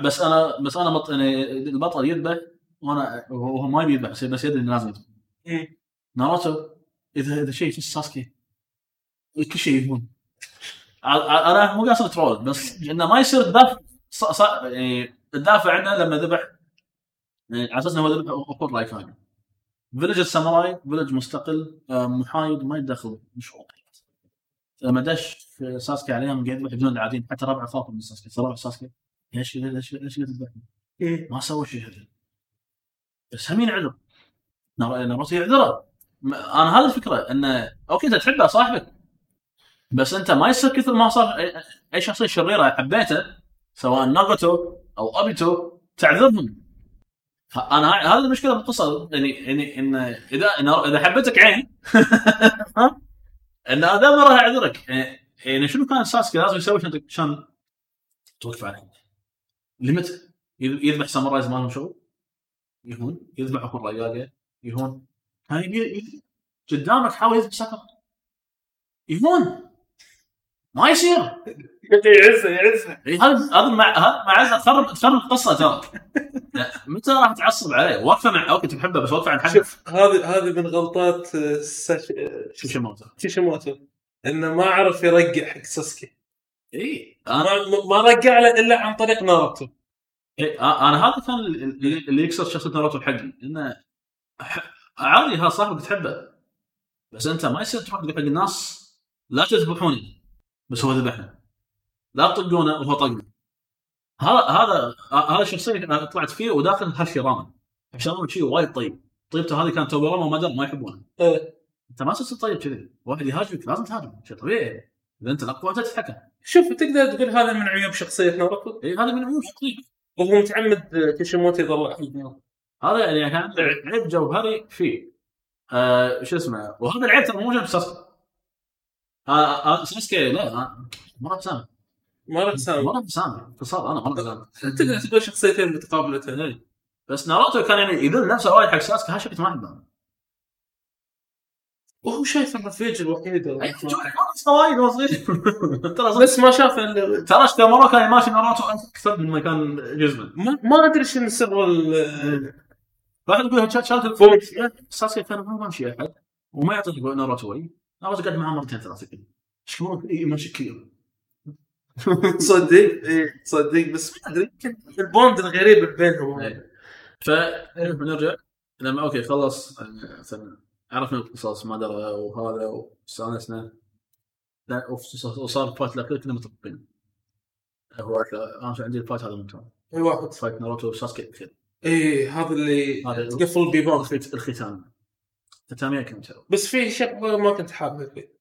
بس أنا بس أنا مط... يعني البطل يذبح وأنا وهو ما يبي يذبح بس- يدري إنه لازم يذبح. ناروتو اذا إذا شيء يحس ساسكي كل شيء ع- أنا مو قاصد troll بس إنه ما يصير تدافع ص... ص... يعني تدافع عنه لما ذبح يعني على أساس إنه هو ذبح اخوه رايكاجا village الساموراي village مستقل آه، محايد ما يدخل مشروع لما دش في ساسكي عليهم قاعد يذبح بدون العاديين حتى ربعه خافوا من ساسكي ربع ساسكي. ليش ليش ليش قاعد تذبح مم. ما سوى شيء هذا بس هم ينعذر نار- ناروتو يعذره. أنا هذه الفكرة إنه أوكي أنت تحبه صاحبك بس أنت ما يصير كثر ما صار اي شخصية شريرة حبيته سواء ناغوتو أو ابيتو تعذرهم. أنا هذه المشكلة بالقصة يعني يعني ان اذا إذا حبيتك عين ها؟ أن هذا ما راح اعذرك يعني- يعني شنو كان ساسكي لازم يسوي عشان عشان توقف عليه؟ لمتى يذ- يذبح samurais ما لهم شغل يهون. يذبح اخو الرايكاجي يهون. هاي ي- ي- قدامك حاول يذبح ساكورا يهون. ما يصير. يعزه يعزه هذا هذا مع هذا مع تخرب تخرب القصة ترى. متى راح تعصب عليه؟ وقفه مع أوكي تحبه بس وقفه عن حد شوف هذه هذه من غلطات آه، ساش... آه، شو شموته كيشيموتو إنه ما عرف يرقع حق ساسكي إي ما, أنا ما رقع له إلا عن طريق ناروتو. إي أنا هذا كان اللي اللي يكسر شخصية ناروتو بحقي إنه عادي هذا صاحبك تحبه. بس أنت ما يصير تروح تقول حق الناس لا تذبحوني بس هو ذبحنا لا تطقونه وهو طقنا هذا هذا هذا الشخصيه طلعت فيه وداخل هاشي راما شيء وايد طيب. طيبته هذه كانت توبراما ومدر ما يحبونه. إيه. أنت ما تصير طيب كذي. واحد يهاجمك لازم تهاجم شيء طبيعي. إذا أنت الأقوى انت تتحكم. شوف تقدر تقول هذا من عيوب شخصية ناروتو؟ اي هذا من عيوب شخصية. وهو متعمد كيشيموتو حق هذا يعني كان عيب جوهري فيه. آه شو اسمه؟ وهذا العيب ترى مو في ساسكي. آه آه ساسكي لا ما راح سامح ما راح سامح. ما راح أنا ما راح تقدر تقول شخصيتين متقابلتين إيه. بس ناروتو كان يعني يذل نفسه وايد حق ساسكي كنت ما احبه وهو شايف الرفيج الوحيد وايد صغير ترى بس ما شاف ترى اشتمرو كان ماشي ناروتو أكثر من ما كان جزمة. ما, أدري شنو سر ال- واحد يقول شات شات الفوق ساسكي كان ما ماشي أحد وما يعطيك ناروتو وي ناروتو قعد معاه مرتين ثلاثة كذا. شكرا اي ماشي كذا تصدق إيه تصدق بس ما أدري يمكن ال bond الغريب بينهم. إيه. ف نرجع لما أوكي خلص. مثلا عرفنا القصص ما درى وهذا واستانسنا وصار ال fight الاخير كنا متفقين هو أنا عندي ال fight هذا ممتاز. أي واحد. fight ناروتو وساسكي. الاخير إيه هذا اللي تقفل بيبان. الخيت- الختام. ختامية كم تسوي بس في شغله ما كنت فيه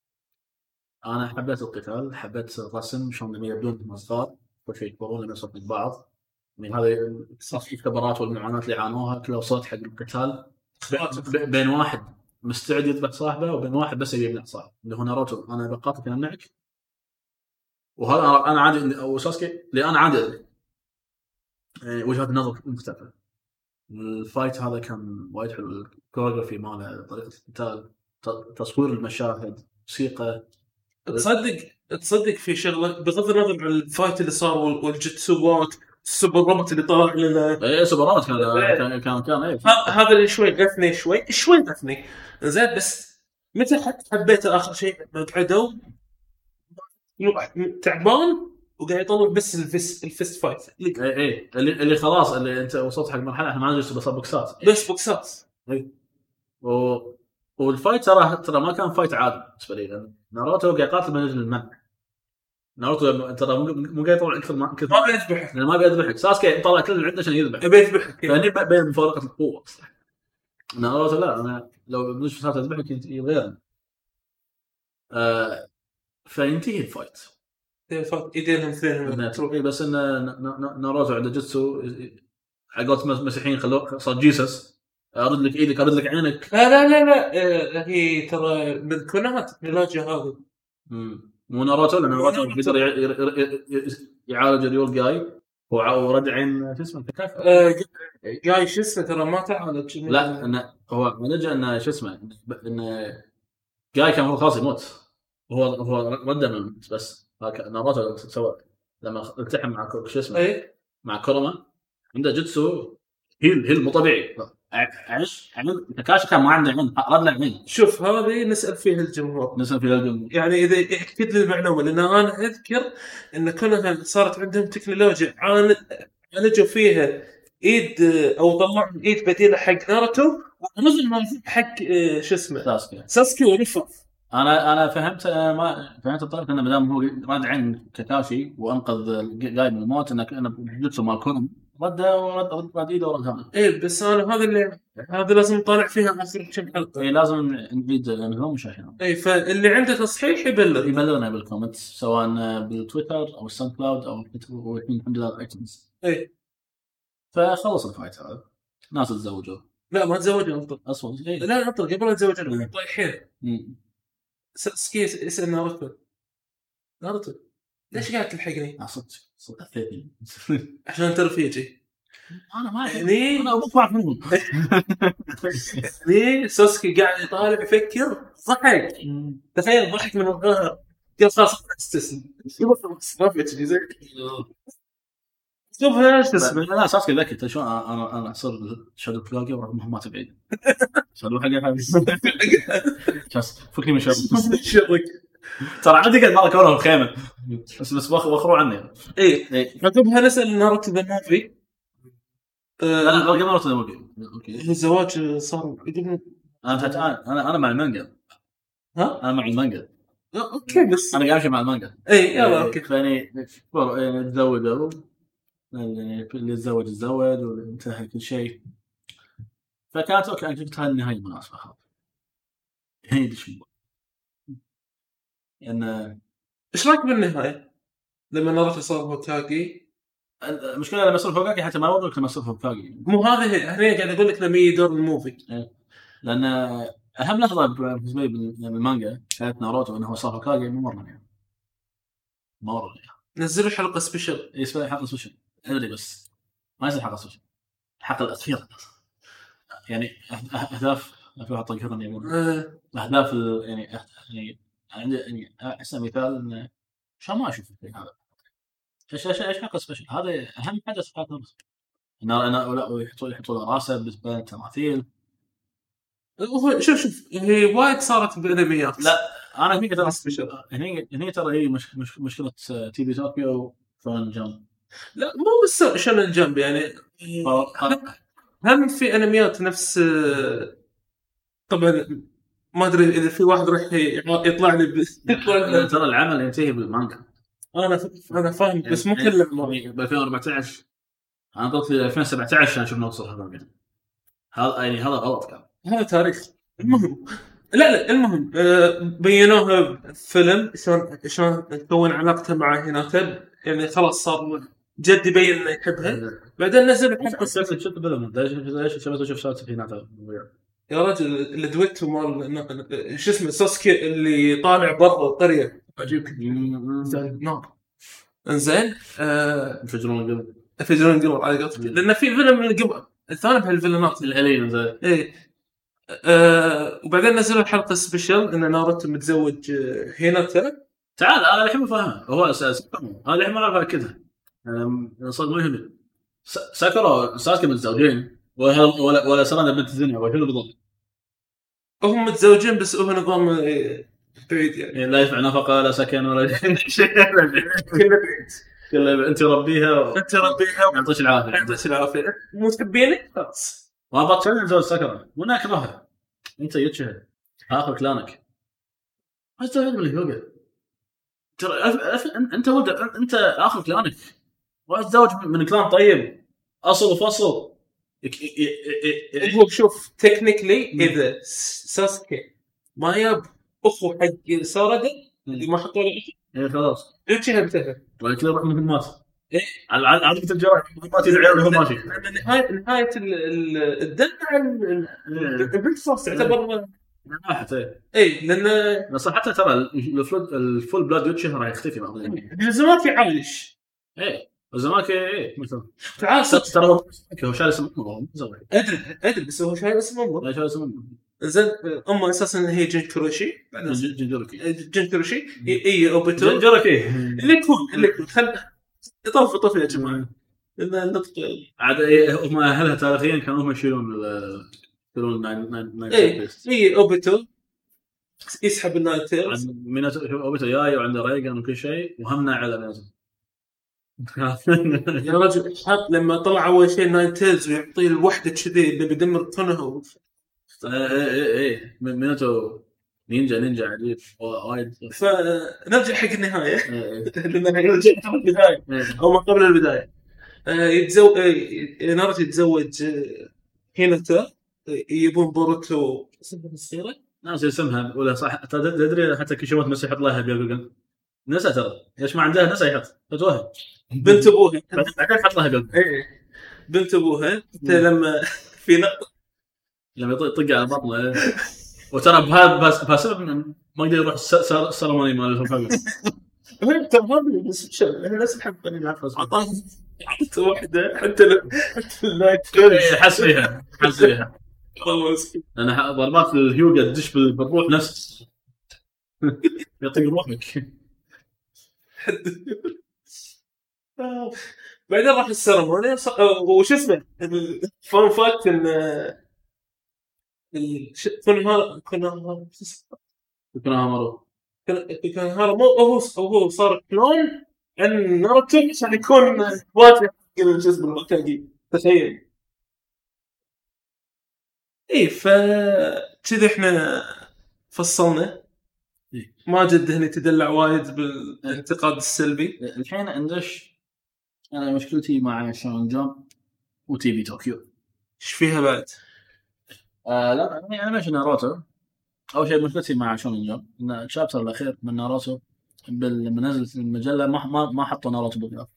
أنا حبيت القتال حبيت الرسم شلون لما يبدون هم صغار كل شيء يكبرون لما يصيرون بعض. يعني هذه في الكبرات والمعاناه اللي عانوها كلها وصلت حق القتال. بين واحد مستعد يذبح صاحبه وبين واحد بس يبي يمنع صاحبه اللي هو ناروتو. أنا بقاتلك أنا امنعك وهذا أنا- أنا عادي أو ساسكي اللي أنا عادي. يعني وجهات نظر مختلفة. ال fight هذا كان وايد حلو. ال choreography ماله طريقة القتال تصوير المشاهد موسيقى. تصدق تصدق في شغلة بغض النظر عن ال fight اللي صار وال- والجتسوات ال super robot اللي طلع لنا. اي سوبرات كان كان كان, كان ه- هذا اللي شوي غثني شوي شوي غثني. زين بس متى حتى حبيته آخر شيء؟ لما قعدوا تعبان وقاعد يطلع بس ال fist ال fist fight. اي اي اللي, اللي خلاص اللي أنت وصلت حق مرحلة إحنا ما نجلس بس بوكسات. بس بوكسات. و... وال fight ترى ترى ما كان fight عادي بالنسبة لي لأن ناروتو قاعد يقاتل من أجل المنع ناروتو ترى مو قاعد يطلع أكثر ما كثر ما بيذبح لأنه ما بيذبحك ساسكي طلع كل اللي عنده عشان يذبح. يبي يذبحك فهني بين مفارقة القوة. ناروتو لا أنا لو بنش ساعه اذبحك يبغى آه فينتهي ال fight. fight ايدينهم إيه، بس ان ناروتو عنده جوتسو على قولة المسيحيين خلوه صار Jesus أرد لك إيدك أرد لك عينك لا لا لا لا. هي ترى من كونوها تكنولوجيا هذه. مم. مو ناروتو؟ لأن ناروتو ي- يعالج اليول جاي. ورد عين شو اسمه؟ آه، جاي شو اسمه؟ ترى ما تعالج لا انه هو نجا انه شو اسمه. انه جاي كان هو خلاص يموت. هو هو رده من بس. ناروتو سوى لما التحم مع شو اسمه؟ اي مع كوروما. عنده جوتسو هيل هيل مو طبيعي. عش عين كان ما عنده عين رد له عين. شوف هذه نسأل فيها الجمهور. نسى في الجيم يعني إذا يأكد لي المعلومة لأن أنا أذكر إن كونوها صارت عندهم تكنولوجيا عالجوا فيها إيد أو طلعوا إيد بديلة حق ناروتو ونزل حق آه، شو اسمه؟ ساسكي. ساسكي ولفف أنا أنا فهمت آه، ما فهمت الطريقة إنه ما دام هو رد عين كاكاشي وأنقذ جاي من الموت إنه إنه جوتسو مال كوروما رده ورد رد رد ايده ورد هم إيه بس أنا هذا اللي هذا لازم نطالع فيها اخر كم حلقة. إيه، لازم المهم مش عشان. اي فاللي عنده تصحيح يبلغ. يبلغنا بال comments سواء بالتويتر أو ال SoundCloud أو الحمد لله ال iTunes اي فخلص ال fight هذا ناس تزوجوا. لا ما تزوجوا أنطر. أصلا إيه. لا أنطر قبل لا تزوجوا. إيه. طايحين مم. ساسكي يسال ناروتو ناروتو. ليش قاعد تلحقني؟ آه، صدق صدق اثرتني عشان انت رفيجي. أنا ما أعرف. هني أنا أبوك بعرف منهم. هني ساسكي قاعد يطالع يفكر. ضحك. تخيل ضحك من الظهر قال خلاص أستسلم. ما في شيء زين شوفها شو اسمه لا ساسكي ذكي. تدري شلون؟ أنا أنا أصير shadow كلاجي وأروح مهمات بعيد shadow بس فكني من shadow. شرك ترى عندي قد مره كونه بخيمه بس بس وخ- وخروا عني. اي إيه. عقبها نسال ناروتو the movie لا قبل ما أرسل okay. okay الزواج صار أنا أنا أنا مع المانجا. ها؟ أنا مع المانجا. okay بس أنا قاعد أمشي مع المانجا. اي يلا okay. فإني يعني تزوجوا يعني اللي تزوج تزوج وانتهى كل شيء. فكانت okay أنا قلت هاي النهاية مناسبه خلاص هي دش لأن إيش رأيك بالنهاية؟ لما ناروتو صار هوكاجي المشكلة لما يصير هوكاجي حتى ما يوريك لما يصير هوكاجي مو هذه هنا قاعد أقول لك لما يجي دور ال movie. لأن أهم لحظة بالنسبة لي بالمانجا كانت ناروتو إنه هو صار مو مرة يعني. ما مرة يعني. نزلوا حلقة special يسمى حلقة special أدري بس. ما يصير حلقة سبيشل الحلقة الاخيره يعني أهداف. في واحد طقرني يقول آه أهداف يعني يعني عندي يعني أحسن مثال انه شو ما أشوف الشيء هذا؟ إيش إيش إيش حلقه سبيشل هذا أهم حدث في حياه انه لا يحطوا يحطوا له راسه بين تماثيل. هو شوف شوف هي وايد صارت بأنميات. لا أنا هني ترى هني هني ترى هي مش مش مشكلة TV Tokyo Shonen Jump لا مو بس Shonen Jump يعني. هم في أنميات نفس آه، طبعا ما أدري إذا في واحد راح يطلع لي ب- يطلع ترى العمل ينتهي بالمانجا. أنا أنا فاهم بس مو يعني- كل. يعني ب 2014 أنا ضلت ل 2017 عشان أشوف نوصل هذا. هذا يعني هذا غلط كان. هذا تاريخ. المهم لا لا المهم آه، بينوها بفيلم شلون شلون تكون علاقته مع هيناتا يعني خلاص صار جد يبين إنه يحبها. بعدين نزل حلقه شفت شفت الفيلم ليش شفت شوف سالفه في ناتا يا رجل الدويتو مال شو اسمه ساسكي اللي طالع برا القرية. عجيب. نار إنزين آه ينفجرون قبل يفجرون قمر على قولتك. لأن في فيلم من قبل الثاني بهالفيلمات الالين زين إيه. آه وبعدين نزلوا حلقة سبيشل إن ناروتو متزوج آه، هيناتا. تعال أنا الحين فاهمها هو أساس أنا الحين ما أعرف اكدها صدق ما يهمني. ساكورا ساسكي متزوجين. ولا ولا, ولا سرانا بنت الدنيا. وشنو بالضبط؟ هم متزوجين بس هو نظام آه، بعيد يعني. يعني لا يدفع نفقة لا سكن ولا شيء. كله أنت ربيها أنت ربيها ويعطيك العافية. يعطيك العافية. مو تحبيني؟ خلاص. ما بطل زوج سكره وأنا اكرهها أنت يتشهد آخر كلانك ما استفيد من اليوغا ترى. أنت ولد أنت آخر كلانك واتزوج من كلان طيب. أصل وفصل. هو شوف تكنيكلي إذا ساسكي ما ياب أخو حق ساردا اللي ما حطوا له إيه خلاص. يمشي انتهى كذا يروح مثل مات إيه. على على عاده الجراح مات وهو ماشي نهايه نهايه ال- ال- الدم عن ال- البنت صار تعتبر ناحت إيه. اي لأن بس حتى ترى الفول بلاد يوتشي راح يختفي ذلك. زماكي عايش. إيه. وزماك إيه مثلا تعال ترى هو هو شايل اسم أمه أدري أدري بس هو شايل اسم أمه. شايل اسم أمه. زين أمه أساسا هي جن كروشي. بعدين جن- جنجروكي جن كروشي. اي إي، اوبيتو جنجروكي اللي يكون اللي يكون خل طف طف يا جماعة. النطق عاد هم أهلها تاريخيا كانوا هم يشيلون يشيلون إي. إي اوبيتو يسحب النايت تيرز ميناتو اوبيتو جاي وعنده ريجن وكل شيء وهمنا على ميناتو يا رجل حط لما طلع أول شيء ناين تيلز ويعطيه الوحدة كذي اللي بيدمر كونها إيه إيه إيه ميناتو نينجا نينجا عجيب. وايد. فنرجع حق النهاية. إيه، رجعت على البداية. إيه. أو ما قبل البداية. يتزوج يتزوج هيناتا. آه، يبون بوروتو. اسمها الصغيره ناس اسمها؟ ولا صح؟ تدري حتى كيشيموتو نفسه يحط لها بياكوغن نسى ترى ليش ما عندها نسى يحط فتوهم بنت أبوها. بعدين حط لها بياكوغن إيه. بنت أبوها. حتى لما في نقطه لما يطق على بطنه. وترى بهذا إنه ما يقدر يروح الس- الس- السيرموني مال الفوق ترى ما بس نفس الحب أعطاه. اعطته واحدة حتى حتى اللايت إيه، حس فيها حس فيها. أنا ضربات الهيوغا تدش بال- بالروح نفس. يطق روحك. بعدين راح السيرموني ص- وش اسمه؟ الفان فاكت إن كونهارا كونهارا شو اسمه؟ كنا مروا كون- كونهارا مو هو هو صار كلون عن ناروتو عشان يكون واجه شو اسمه المكاجي تخيل. إي ف كذي إحنا فصلنا. ماجد هنا تدلع وايد بالانتقاد السلبي. الحين ندش أنا مشكلتي مع شون جون وتي في طوكيو إيش فيها بعد؟ آه لا يعني انيميشن ناروتو أول شيء مشكلتي مع شون جون إن الشابتر الأخير من ناروتو لما نزلت المجلة ما ما, ما حطوا ناروتو بالغلاف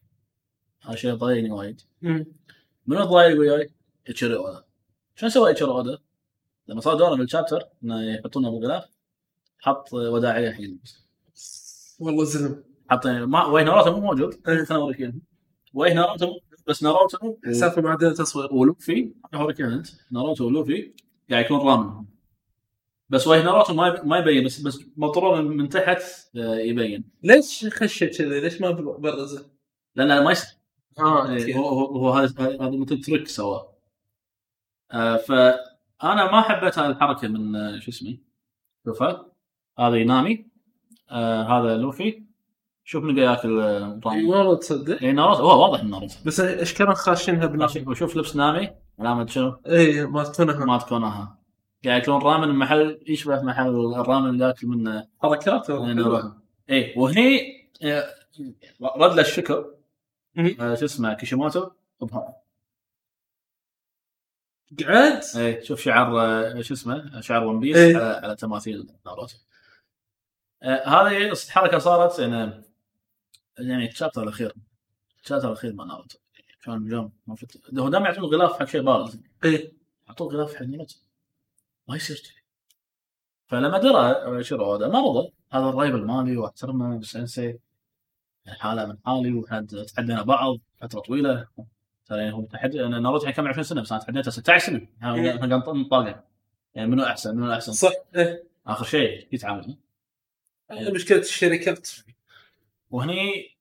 هذا شيء ضايقني وايد من ضايق وياي؟ اتشيري أودا شو سوى اتشيري أودا؟ لما صار دورة بالشابتر إنه يحطونه بالغلاف حط وداعية الحين والله زلم حط ما وين ناروتو مو موجود إيه. خليني اوريك إياه. وين ناروتو بس ناروتو سالفه معدل تصوير ولوفي أنت. ناروتو ولوفي. قاعد يكون رامن بس وين ناروتو ما ما يبين بس بس مطرور من تحت آه، يبين. ليش خشه كذي؟ ليش ما برزه؟ لأن ما يصير آه إيه،. هو هو هو هذا هذا مثل trick سواه. آه، فأنا ما حبيت هذه الحركة من آه، شو اسمه؟ شوفها. هذا نامي. آه هذا لوفي. شوف نلقى ياكل آه، رامن والله تصدق. اي ناروتو. هو واضح إنه ناروتو. بس إيش كانوا خاشينها بنفس وشوف لبس نامي. علامه شنو؟ اي ما تكونها ما تكونها قاعد ياكلون رامن من محل يشبه محل الرامن اللي ياكل منه حركات اي وهني آه، رد له الشكر. آه، شو اسمه كيشيموتو. قعد؟ اي شوف شعار آه، شو اسمه شعار ون بيس إيه. على, على تماثيل ناروتو. آه، هذه حركة صارت يعني يعني الشابتر الأخير الشابتر الأخير مع ناروتو. كان جام ما فت- هو دام يعطون غلاف حق شيء بارز اي اعطوه غلاف حق ناروتو. ما يصير كذي فلما درى شيرو هذا ما رضى. هذا الرايفل مالي واحترمه بالسنسي حاله من حالي وحد تحدينا بعض فترة طويلة. ترى يعني هو تحدي أنا ناروتو الحين كم 20 سنة بس أنا تحديته 16 سنة. إيه. إحنا قاعد نطاقع يعني منو أحسن منو أحسن؟ صح إيه. آخر شيء يتعامل. مشكلة الشركات وهني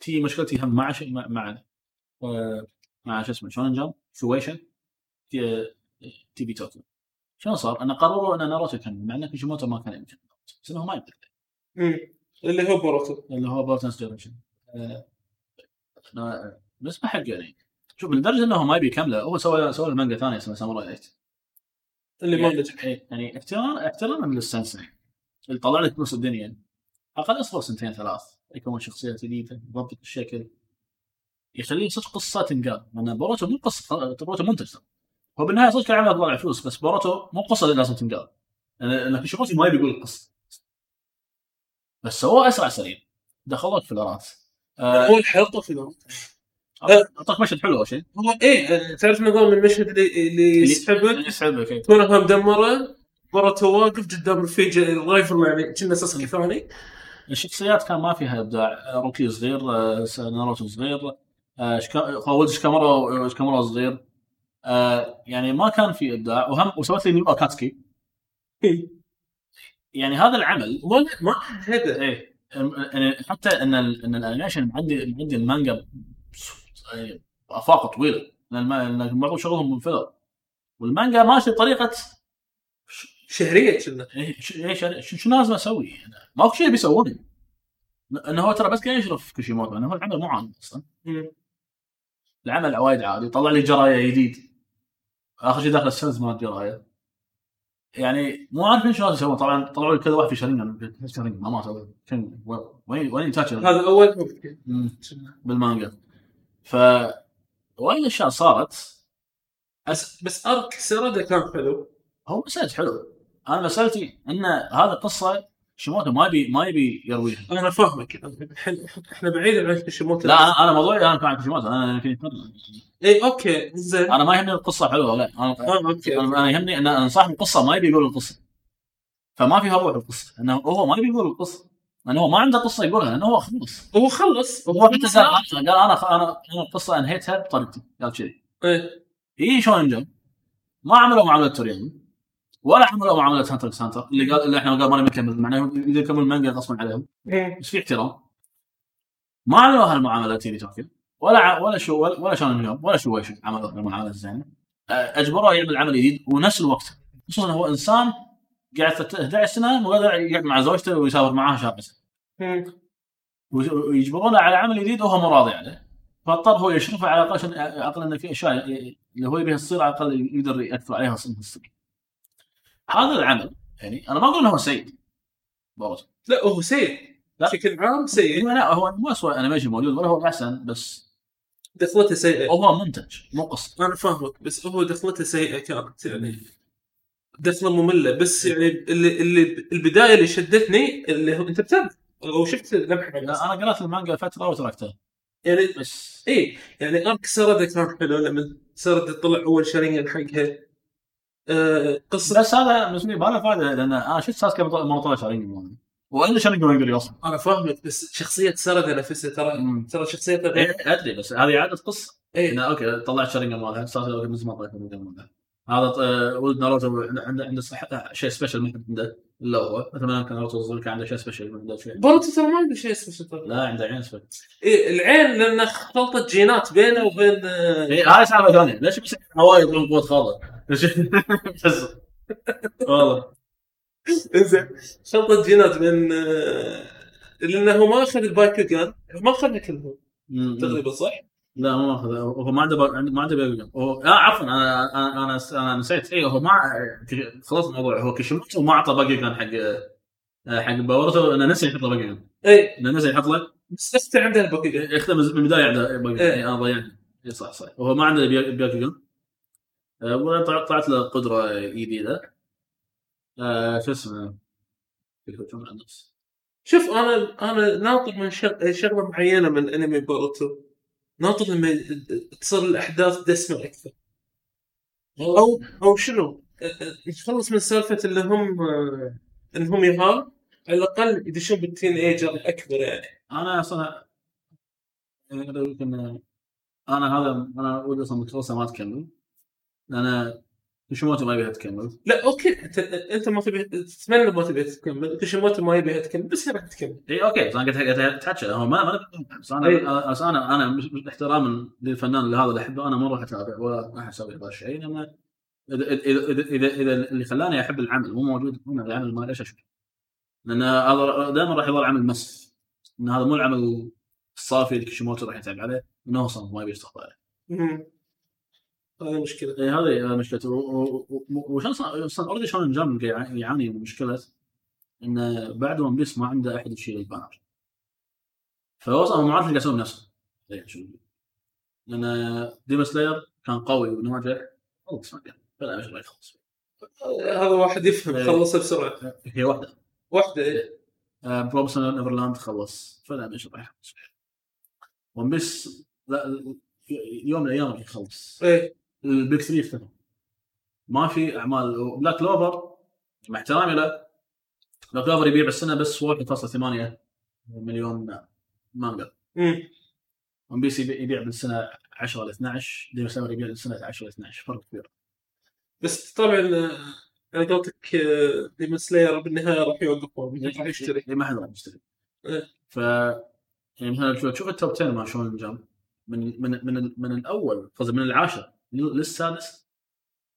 تي مشكلتي هم مع شيء مع مع, آه، مع شو اسمه شونن جمب شويشن تي, تي في توكيو. شلون صار؟ انه قرروا أن ناروتو كان مع أن كيشيموتو ما كان يمكن بس إنه ما يقدر. اللي هو بوروتو. اللي هو بورتنس جنريشن بس ما حق يعني شوف لدرجه إنه ما يبي يكمله هو سوى سوى المانجا ثانية اسمها ساموراي 8 اللي ما نجح إيه، يعني احترام احتراما للسنسي اللي طلع لك نص الدنيا. أقل أصبر سنتين ثلاث. يكون شخصيات جديده يضبط الشكل. يخليه صدق قصه تنقال لأن بوروتو مو قصة بوروتو منتج. هو بالنهاية صدق كان عمل طلع فلوس بس بوروتو مو قصة اللي لازم تنقال لأن لأن كيشيموتو ما يبي يقول القصة بس سووه أسرع سريع. دخلوك فيلرات آه، هو الحلقة في الوقت. أعطاك مشهد حلو أول شيء. هو إيه آه، تعرف نظام المشهد اللي اللي يسحبك يسحبك. كونها مدمره بوروتو واقف قدام رفيج الرايفل يعني كنا ساسكي ثاني. الشخصيات كان ما فيها ابداع. روكي صغير آه، ناروتو صغير. آه، شكا- شكامورا شكامورا صغير. آه، يعني ما كان في ابداع. وهم وسوت لي نيو اكاتسكي يعني هذا العمل ما ما هذا إيه يعني حتى إن إن الأنيميشن عندي عندي المانجا يعني أفاق طويلة. لأن معظم شغلهم من فيلر والمانجا ماشي بطريقه شهرية كنا إيه، ش- إيه، شو لازم أسوي؟ ماكو شيء بيسوونه إنه هو ترى بس قاعد يشرف كوشيموتو. إنه هو العمل مو عادي أصلا. العمل وايد عادي. طلع لي جراية جديد. آخر شيء داخل السنز مال جراية. يعني مو عارفين شو لازم يسوون. طبعا طلعوا لي كذا واحد في شرينجان شرينجان ما ما سوى شن- وين وين هذا أول. بالمانجا. ف وايد اشياء صارت؟ بس بس ارك سرده كان حلو. هو مسألة حلو. أنا مسألتي إن هذه قصة شيموتو ما يبي ما يبي يرويها. أنا فاهمك. إحنا بعيد عن كيشيموتو لا أنا أنا موضوعي أنا كان شيموتو. أنا فيني اي okay زين. أنا ما يهمني القصة حلوة ولا لا. أنا okay أنا يهمني إن أنا صاحب القصة ما يبي يقول القصة. فما في هروع القصة إنه هو ما يبي يقول القصة. لأنه هو ما عنده قصة يقولها لأنه هو خلص. هو خلص. هو حتى قال قال أنا أنا أنا القصة أنهيتها بطريقتي. قال كذي إيه. يجي شونن جمب ما عملوا معاملة توريياما ولا عملوا معاملة هانتر إكس هانتر اللي قال اللي إحنا قال ما نكمل معناه إذا يكمل المانجا غصبا عليهم. إيه. بس في احترام. ما عملوا هالمعاملة تيري توكيو ولا ع- ولا شو ولا, ولا شون جمب ولا شو ويش عملوا المعاملة الزينة. أجبروه يعمل عمل جديد ونفس الوقت. خصوصا هو إنسان قاعد 11 سنة مو قادر يقعد مع زوجته ويسافر معاها شهر سنه إيه. ويجبرونه على عمل جديد وهو مو راضي عليه. فاضطر هو يشرفه على الأقل عشان الاقل إنه في أشياء اللي هو يبيها تصير على الأقل يقدر يأثر عليها الصدق. هذا العمل يعني أنا ما أقول إنه هو سيء. بوروتو لا هو سيء. بشكل عام سيء. هو لا هو مو اسوء animation موجود ولا هو أحسن بس دخلته سيئة. هو منتج مو قصة. أنا فاهمك بس هو دخلته سيئة كانت يعني دخلة مملة. بس يعني اللي اللي البداية اللي شدتني اللي هو أنت بتعرف أو شفت لمحة أنا قرأت المانجا فتره وتركتها. يعني بس. اي يعني arc سارادا كان حلو لما سارادا طلع أول شارينجان حقها. قصه بس هذا بالنسبة لي ما له فائده لأن أنا شفت ساسكي مرة طلع شارين وإلا شارين ما يقدر يوصل أنا فاهمك بس شخصية سرده نفسها ترى. ترى شخصيته إيه، غير أدري بس هذه اعاده قصة. اي أوكي طلعت شارين مالها ساسكي أوكي من زمان طلعت شارين مالها. هذا آه، ولد ناروتو عنده عنده شيء سبيشل ما عنده الا هو مثل ما كان ناروتو الصغير كان عنده شيء سبيشل عنده شيء. بوروتو ترى ما عنده شيء اسمه ترى لا عنده عين اسود إيه العين لأن خلطه جينات بينه وبين آه، إيه، هاي سالفة ثانية. ليش بس هواي يطلعون قوه بس والله. إنزين. خلطه جينات آه، لأنه ما أخذ البايكوغان ما أخذها كلهم. تقريبا صح؟ لا مو ماخذ هو ما عنده ما عنده بيرجن هو لا عفوا أنا أنا أنا, أنا نسيت. اي هو ما خلص الموضوع هو كيشيموتو ما أعطى باقي كان حق حق باورتو انه نسي يحط له باقي اي انه نسي يحط له. بس أختي عنده البايكوغان يختم من البداية عنده باقي إيه. إيه، أنا ضيعت إيه، صح صح. هو ما عنده باقي طلع- طلعت له قدرة جديده آه، شو اسمه؟ شوف أنا أنا ناطر من شغ- شغلة معينة من أنمي بوروتو. ناطر لما تصير الأحداث دسمة أكثر. أو أو شنو؟ يخلص من سالفة اللي هم آه، انهم يهال على الأقل يدشون بال teenager الاكبر يعني. أنا أصلا يعني لك إن أنا هذا أنا ودي أصلا متوسط ما تكمل لأن كيشيموتو ما يبيها تكمل لا okay. أنت أنت ما تبي تتمنى ما تبي تكمل كيشيموتو ما يبيها تكمل بس هي راح تكمل. إي okay. بس أنا قلت تحكي هو ما ما بس أنا إيه. بس أنا أنا احتراما للفنان اللي هذا اللي أحبه. أنا ما راح أتابع ولا راح أسوي هذا الشيء. لأن إذا إذا إذا, إذا اللي خلاني أحب العمل مو موجود هنا العمل ما ليش أشوف لأن هذا دائما راح يظل عمل mess. إن هذا مو العمل الصافي اللي كيشيموتو راح يتعب عليه. إنه أصلا ما يبي يستخدمه. عليه. هذه مشكلة. إيه هذه مشكلته و- و- و- وشان أصلا أصلا already شونن جامب قاعد يعاني من مشكلة؟ انه بعد ون بيس ما عنده أحد يشيل ال banner. فهو أصلا ما عارف إيش قاعد يسوي بنفسه إيه، شو- لأن ديمون سلاير كان قوي وناجح. خلص ما كان فلا إيش راح يخلص هذا واحد يفهم إيه. خلص بسرعة. هي واحدة. واحدة إيه. بروميس نيفرلاند خلص. فلا إيش راح يخلص ون بيس لا يوم من الأيام راح يخلص. إيه. ال big 3 اختفوا ما في أعمال. بلاك كلوفر مع احترامي له. بلاك كلوفر يبيع بالسنة بس 1.8 مليون مانجا. ون بيس يبيع يبيع بالسنة 10 ل 12 ديمون سلاير يبيع بالسنة 10 ل 12 فرق كبير. بس طبعا على قولتك آه، ديمون سلاير بالنهاية راح يوقفون راح يشتري. اللي ما حد راح يشتري. إيه. ف يعني مثلا شوف ال top 10 مع شونن جامب من من من من الأول قصدي من العاشر. للسادس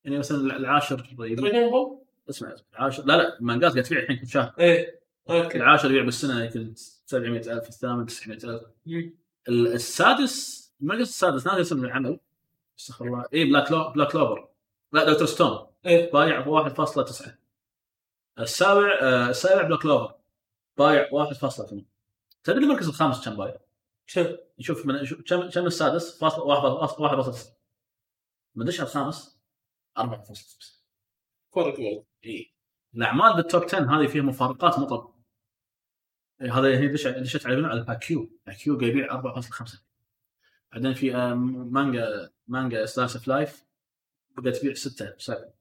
يعني مثلا العاشر دراجون بول؟ اسمع العاشر لا لا المانجات قاعد تبيع الحين كل شهر. إيه okay. العاشر يبيع بالسنة يمكن 700000 الثامن 900000 مم. ال- السادس قلت السادس ناسي اسم العمل. استغفر الله. اي بلاك لو بلاك كلوفر لا دكتور ستون إيه. بايع ب 1.9 السابع آه، السابع بلاك كلوفر بايع 1.8 تدري المركز الخامس كم بايع؟ شوف شوف من شوف كم كم السادس؟ فاصل 1.9 مدش الخامس 4.5 فرق والله اي الاعمال بال top 10 هذه فيها مفارقات مطلق إيه، هذا هي دش دشت على على هايكيو هايكيو قاعد يبيع 4.5 بعدين في آه، مانجا مانجا slice of life بدات تبيع 6 7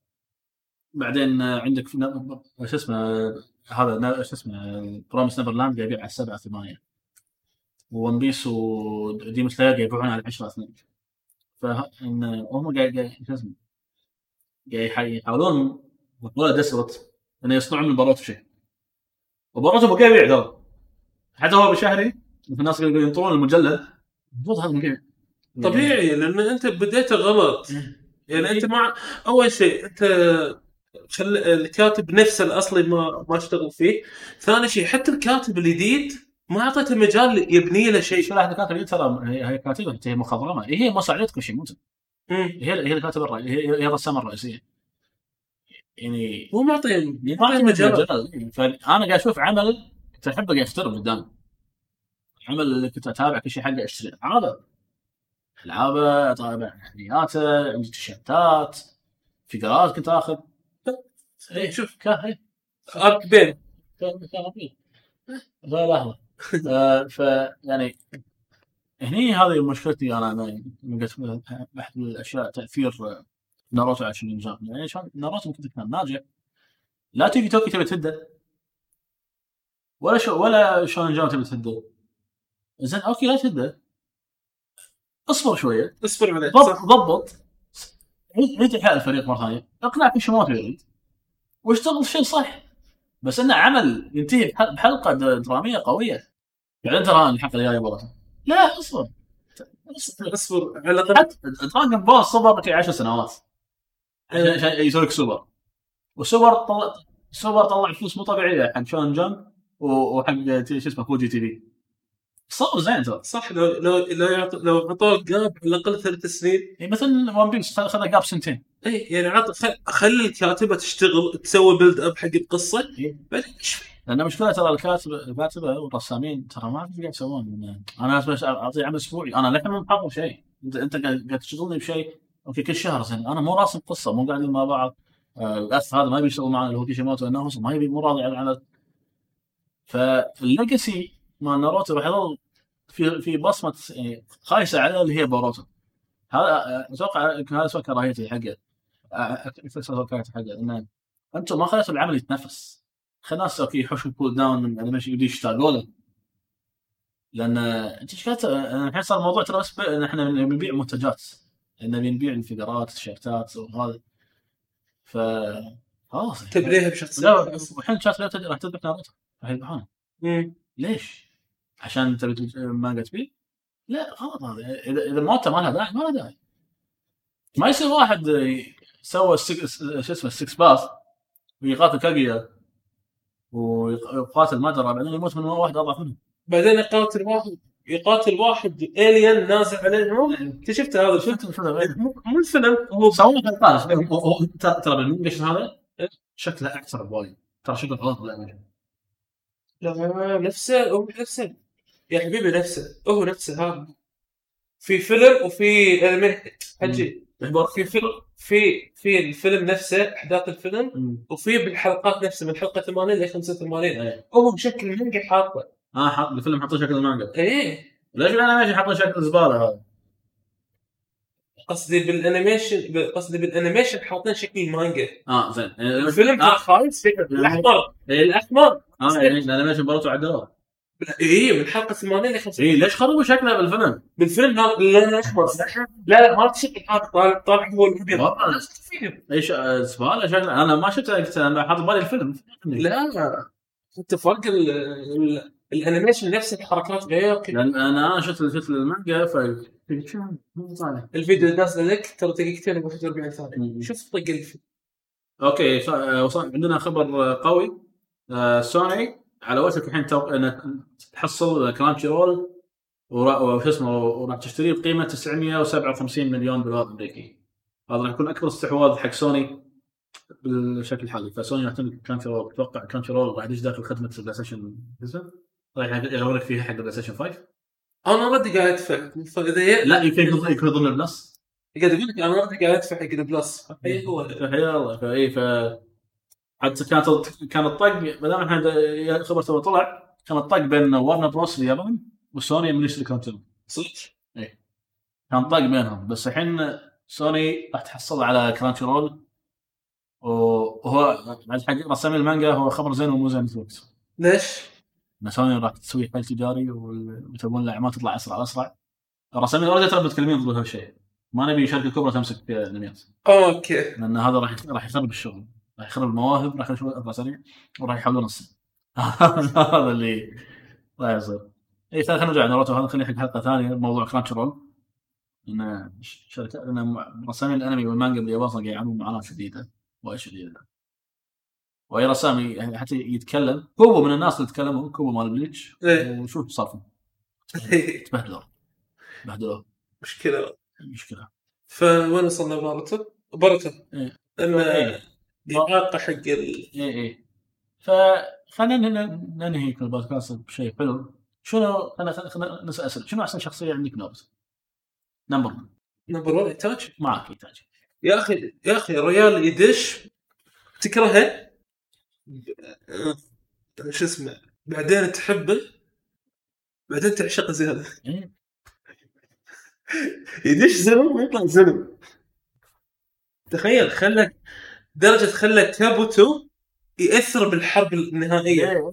بعدين آه، عندك شو اسمه هذا شو اسمه بروميس نيفر لاند قاعد يبيع على 7 8 وون بيس وديمون سلاير قاعد يبيعون على 10 2 فهم قاعد شو اسمه؟ قاعد يح- يحاولون ولا desperate إنه يصنعون من بوروتو شيء. وبوروتو بقى يبيع ترى حتى هو بشهري في الناس يقولون ينطرون المجلد. المفروض هذا مبيع طبيعي لأن أنت بديته غلط يعني أنت مع أول شيء أنت خل... الكاتب نفسه الأصلي ما ما اشتغل فيه. ثاني شيء حتى الكاتب الجديد ما اعطيته مجال يبني له شيء. شو راح كاتب ترى هي هي كاتبه هي مخضرمة. هي مساعدة كل شيء مو. هي هي الكاتبه الرئيسية هي هي الرسامة الرئيسية. يعني مو معطي ما معطي مجال. فأنا قاعد أشوف عمل كنت احبه قاعد يخترب قدامي عمل اللي كنت أتابع كل شيء حقه اشتري العابه ألعابه أتابع حلياته عندي تيشيرتات فيجرات كنت آخذ. إيه، شوف كان إيه. ارك بين لا لحظه آه، ف يعني هني هذه مشكلتي أنا من قلت أحد الأشياء تأثير ناروتو على شنين جاب يعني عشان ناروتو ممكن كان ناجح. لا تيجي توكي تبي تهده ولا شو ولا شون جام تبي تهده زين أوكي لا تهده اصبر شوية. اصبر عليه ضبط ضبط. عيد عيد احياء الفريق مرة ثانية. اقنع كيشيموتو يريد واشتغل شيء صح. بس انه عمل ينتهي بح- بحلقة درامية قوية. بعدين ترى الحلقة الجاية والله لا اصبر. اصبر. على الاقل دراجون بول صبر في 10 سنوات. عشان عشان يسوي لك سوبر والسوبر طلع سوبر طلع فلوس مو طبيعية حق شونن جامب و- وحق تي- شو اسمه فوجي تي في. صبر زين ترى. صح لو لو لو يعط... لو عطوه gap على الأقل ثلاث سنين. يعني مثل ون بيس خذ خذ gap سنتين. إي يعني عط خل... خلي الكاتبة تشتغل تسوي build up حق القصة. إيه. بعدين إيش لأن مشكلة ترى الكاتب الكاتبة والرسامين ترى ما إيش قاعد يسوون. أنا بس اعطيه عمل أسبوعي. أنا للحين مو محضر شيء. انت أنت قاعد تشغلني بشيء. okay كل شهر زين. أنا مو راسم قصة مو قاعدين مع بعض آه، للاسف هذا ما يبي يشتغل معنا اللي هو كيشيموتو إنه ما يبي مو راضي عن العمل فال legacy مال ناروتو راح يظل في في بصمة يعني خايسة على اللي هي بوروتو هذا آه، أتوقع يمكن هذا سوى كراهيتي حقه. آه، سوى كراهيتي حقه. إنه أنتم ما خليتوا العمل يتنفس الناس okay يحوشوا cool down من animation يبدي يشتاقوا له لأن أنت إيش الحين صار الموضوع ترى بس إحنا بنبيع منتجات. نبي نبيع الفيجرات التيشيرتات وهذا. ف خلاص. تبريها بشخصية؟ لا والحين شات راح تذبح ناروتو. راح يذبحونه. ليش؟ عشان تبي مانجا تبيع؟ لا غلط هذا إذا الموتة ما لها داعي ما لها داعي. ما يصير واحد سوى شو اسمه ال six path ويقاتل كاجويا. ويقاتل مادارا بعدين يموت من واحد أضعف منه بعدين يقاتل واحد يقاتل واحد الين نازل عليه مو انت شفت هذا؟ شفت؟ مو الفيلم هو سووا هو- ترى ترى بالانجلش هذا؟ شكله أكثر بوايد. ترى شكله غلط بالانجلش لا نفسه هو نفسه. يا حبيبي نفسه. هو نفسه هذا في فيلم وفي انمي حجي. في فيلم في في الفيلم نفسه أحداث الفيلم وفي بالحلقات نفسه من حلقة 80 ل 85 إيه. هو بشكل مانجا حاطه. آه حط الفيلم حطوا شكل المانجا إيه. ليش بال animation حطوا شكل الزباله هذا؟ قصدي بال animation قصدي بال animation حاطين شكل مانجا. آه زين. الفيلم آه. خايس شكل الأحمر. إيه. الاحمر آه يعني ال animation برضو عدلوه اي من حلقه 80 ل 50 اي ليش خربوا شكله بالفيلم؟ بالفيلم هذا اللون الاحمر لا لا ما تشكل هذا طالع طالع هو الابيض. لا، فيلم. إيش آه، زباله شكله أنا ما شفته قلت أنا حاط بالي الفيلم. لا انت فرق ال- ال- ال animation نفس الحركات غير كذا. لأن أنا شفت شفت المانجا ف الفيديو اللي نازل لك ترى دقيقتين و41 مم. ثانية شوف طق الفيديو okay آه، وصل عندنا خبر آه، قوي. آه، سوني. على وشك الحين تحصل كرانشي رول وشو اسمه وراح تشتريه بقيمة 957 مليون دولار أمريكي. هذا راح يكون أكبر استحواذ حق سوني بالشكل الحالي. فسوني راح تملك كرانشي رول أتوقع كرانشي رول راح يدش داخل خدمة البلاي ستيشن راح يغيرك فيها حق البلاي ستيشن 5 already قاعد أدفع. فاذا لا يمكن يكون يكون ضمن ال Plus قاعد أقول لك already قاعد أدفع حق ال Plus اي هو فحيا الله فاي ف حتى كانت كان الطق ما دام إحنا خبر تو طلع كان الطق بين وارنر بروس اليابان وسوني من يشتري كونتر صدق؟ كان طق بينهم. بس الحين سوني راح تحصل على كرانشي رول وهو بعد حق رسامي المانجا هو خبر زين ومو زين في الوقت ليش؟ إن سوني راح تسوي حل تجاري ويتبون الاعمال تطلع أسرع اسرع الرسامين already ترى متكلمين ضد هالشيء. ما نبي شركه كبرى تمسك في الانميات okay. لأن هذا راح راح يخرب الشغل. راح يخرب المواهب راح يخرب الشغل سريع وراح يحولون السن هذا اللي راح يصير. اي خلينا نرجع ناروتو هذا خليه حق حلقة ثانية موضوع كرانش رول إن شركات إن رسامين الأنمي والمانجا باليابان قاعد يعانون معاناه شديده وايد شديده وأي رسام يعني حتى يتكلم كوبو من الناس اللي تكلموا كوبو مال بليتش إيه. وشوف صار فيهم تبهدلوا. تبهدلوا. مشكلة. مشكلة. فوين وصلنا إيه. انه إيه. اعاقه حق ال... اي اي فخلينا ن- ننهي كل البودكاست بشيء حلو. شنو خلينا خلينا نسأل اسئله شنو أحسن شخصية عندك نوبس؟ number 1 number 1 ايتاشي معك ايتاشي يا أخي يا أخي الريال يدش. تكرهه؟ شو اسمه؟ بعدين تحبه؟ بعدين تعشقه زياده إيه. يدش زلم ويطلع زلم تخيل خلك درجة خلى كابوتو يأثر بالحرب النهائية.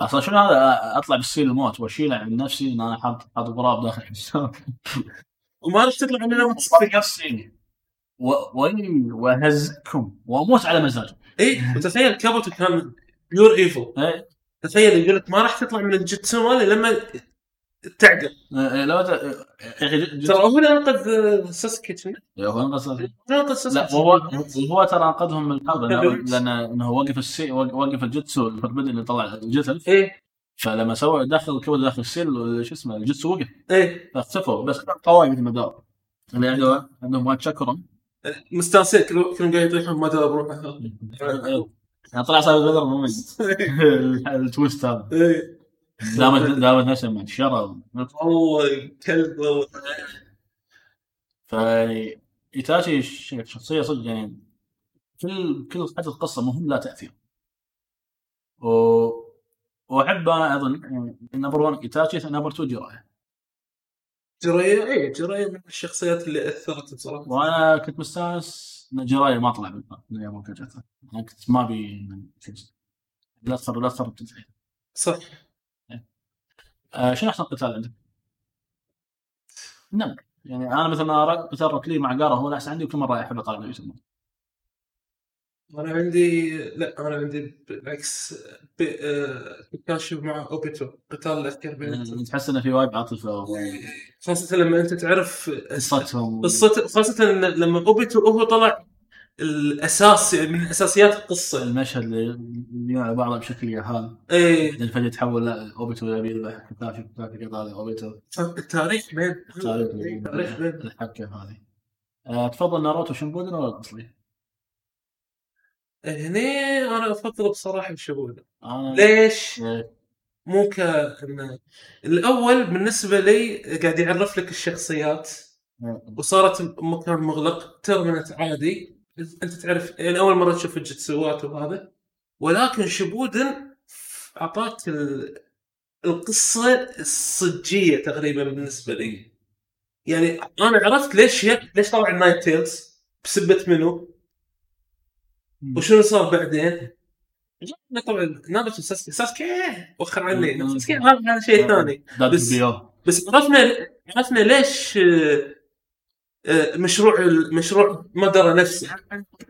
أصلا شنو هذا؟ أطلع بالسيل الموت واشيله عن نفسي إن أنا حاط حاط غراب داخل حساب وما عرفت تطلع من نفسي واهزكم وأموت على مزاجي. اي وتخيل كابوتو كان بيور ايفل إيه. تخيل يقول لك ما راح تطلع من الجيتسو مالي لما تعقل. إيه، لو ت- يا أخي ترى هو اللي انقذ آه، ساسكي هو انقذ هو ساسكي لا وهو وهو ترى انقذهم من الحرب لأنه- لأن إنه وقف السي وقف الجيتسو الفربدي اللي طلع الجتل إيه. فلما سوى دخل كود داخل السيل شو اسمه الجيتسو وقف. إيه. فاختفوا بس قواي مثل ما دار اللي عنده عندهم وايد شكرا مستانسين كلهم كلهم قاعد يطيحون ما دار بروحه. يعني طلع صار بدر مميز التويست هذا. إيه. دانزو دانزو نفسه الشر والله كلب. ف ايتاشي شخصية صدق يعني كل كل حدث قصه مهم لا تأثير. و وأحب أنا اظن number 1 ايتاشي number 2 جيرايا جيرايا إيه جيرايا من الشخصيات اللي أثرت بصراحة. وأنا كنت مستأنس إن جيرايا ما طلع من يوم جته أنا كنت ما أبي لا صار لا بتنتهي صح. آه شنو أحسن قتال عندك؟ نعم يعني أنا مثلا قتال روكلي مع جارا هو الأحسن عندي وكل مرة احب اطالع نفسي يسمونه أنا عندي لا أنا عندي بالعكس ب- آه، مع أوبيتو قتال اذكر بينهم تحس إنه في وايد عاطفة خاصة لما أنت تعرف قصتهم. قصته خاصة إن لما أوبيتو هو طلع الاساس من أساسيات القصة. المشهد اللي على بعضه بشكل يهال إيه. بعدين فجاه تحول لا اوبيتو يبي يذبح كتافي كتافي قطالي أوبيتو. التاريخ بين تاريخ تاريخ بين. الحبكة هذه. آه، تفضل ناروتو شنبودن ولا الاصلي؟ هني أنا أفضل بصراحة الشهود أنا ليش؟ إيه، مو كأنه الأول بالنسبة لي قاعد يعرف لك الشخصيات. إيه. وصارت مكان مغلق tournament عادي. أنت تعرف يعني أول مرة تشوف الجتسوات وهذا. ولكن شيبودن أعطاك ال- القصة الصجية تقريبا بالنسبة لي. يعني أنا عرفت ليش ي... ليش طلع ال nine tails بسبة منو؟ وشنو صار بعدين؟ طبعا ناروتو ساسكي ساسكي وخر عني. ساسكي هذا شيء ثاني. بس- بس عرفنا عرفنا ليش آه، مشروع المشروع مدرة نفسه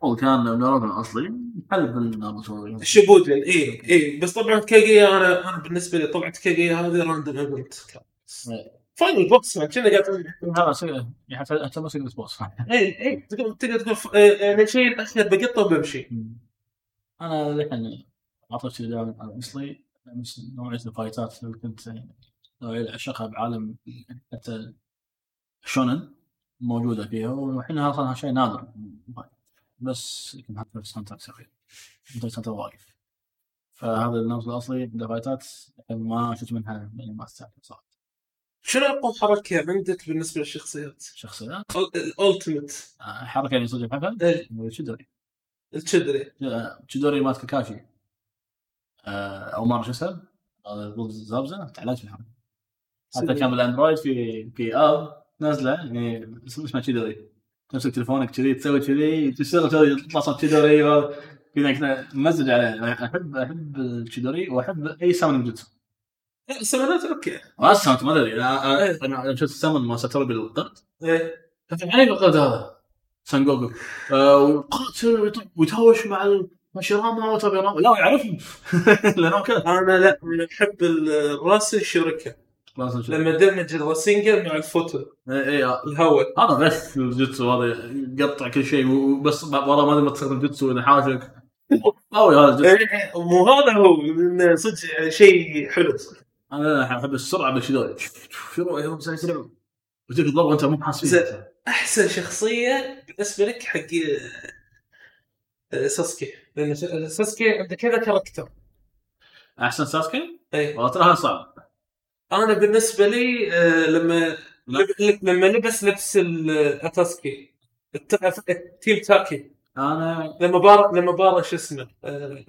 هو كان ناروتو الاصلي حلب الناروتو شبودن اي اي بس طبعا كيجي أنا أنا بالنسبة لي طلعت كيجي هذه راندوم ايفنت فاينل بوكس كنا قاعد هذا يعتبر سيء بوس اي اي تقدر تقول يعني شيء الاخير بقطة وبمشي. أنا للحين عطيت شيء دائما على الاصلي نوعية الفايتات اللي كنت اعشقها بعالم حتى شونن. موجودة فيها هذا صار شيء نادر. بس يمكن حتى في سانتا اخير سانتا واقف. فهذا النمط الاصلي عنده فايتات ما شفت منها يعني ما استعجل صراحة. شنو أقوى حركة عندك بالنسبة للشخصيات؟ شخصيات؟ الألتيميت. حركة يعني صدق بحثها إيه. تشدري. الشدري تشدري مالت كاكاشي. آه، أو اسمه هذا ضد زابزا. تعلقت في الحركة. حتى كان بالأندرويد في في app نازله يعني اسمها تشيدوري تمسك تلفونك كذي تسوي كذي تشتغل تسوي تطلع صوت تشيدوري و- كذا كذا ممزج عليه. احب أحب التشيدوري وأحب أي summon جوتسو السمنات أوكي. ما سمعت ما أدري. أنا أنا شفت السمن ما ستربي القرد إيه. علي القرد هذا. سانجوكو آه، ويقاتل ويتهاوش مع ال- مع شيراما وتابيراما لا يعرفهم. لأنه كذا. أنا لا أنا أحب الراس الشركة. لازم لما دمج الراسينجر مع الفوتو. اي اي الهواء هذا غش الجوتسو هذا يقطع كل شيء وبس والله ما تقدر تستخدم جوتسو اذا حاشك قوي هذا الجوتسو إيه، مو هذا هو صدق شيء حلو. أنا أحب السرعة بالتشيدوري شنو يا مسوي سريع وتجيك تضرب وأنت مو حاسس أحسن شخصية بالنسبة لك حق آه، ساسكي؟ لأن ساسكي عنده كذا character. أحسن ساسكي؟ اي والله ترى صعب. أنا بالنسبة لي آه، لما لما لبس لبس الاتاسكي الت- ال team تاكا أنا لما بار لما بار شو اسمه آه،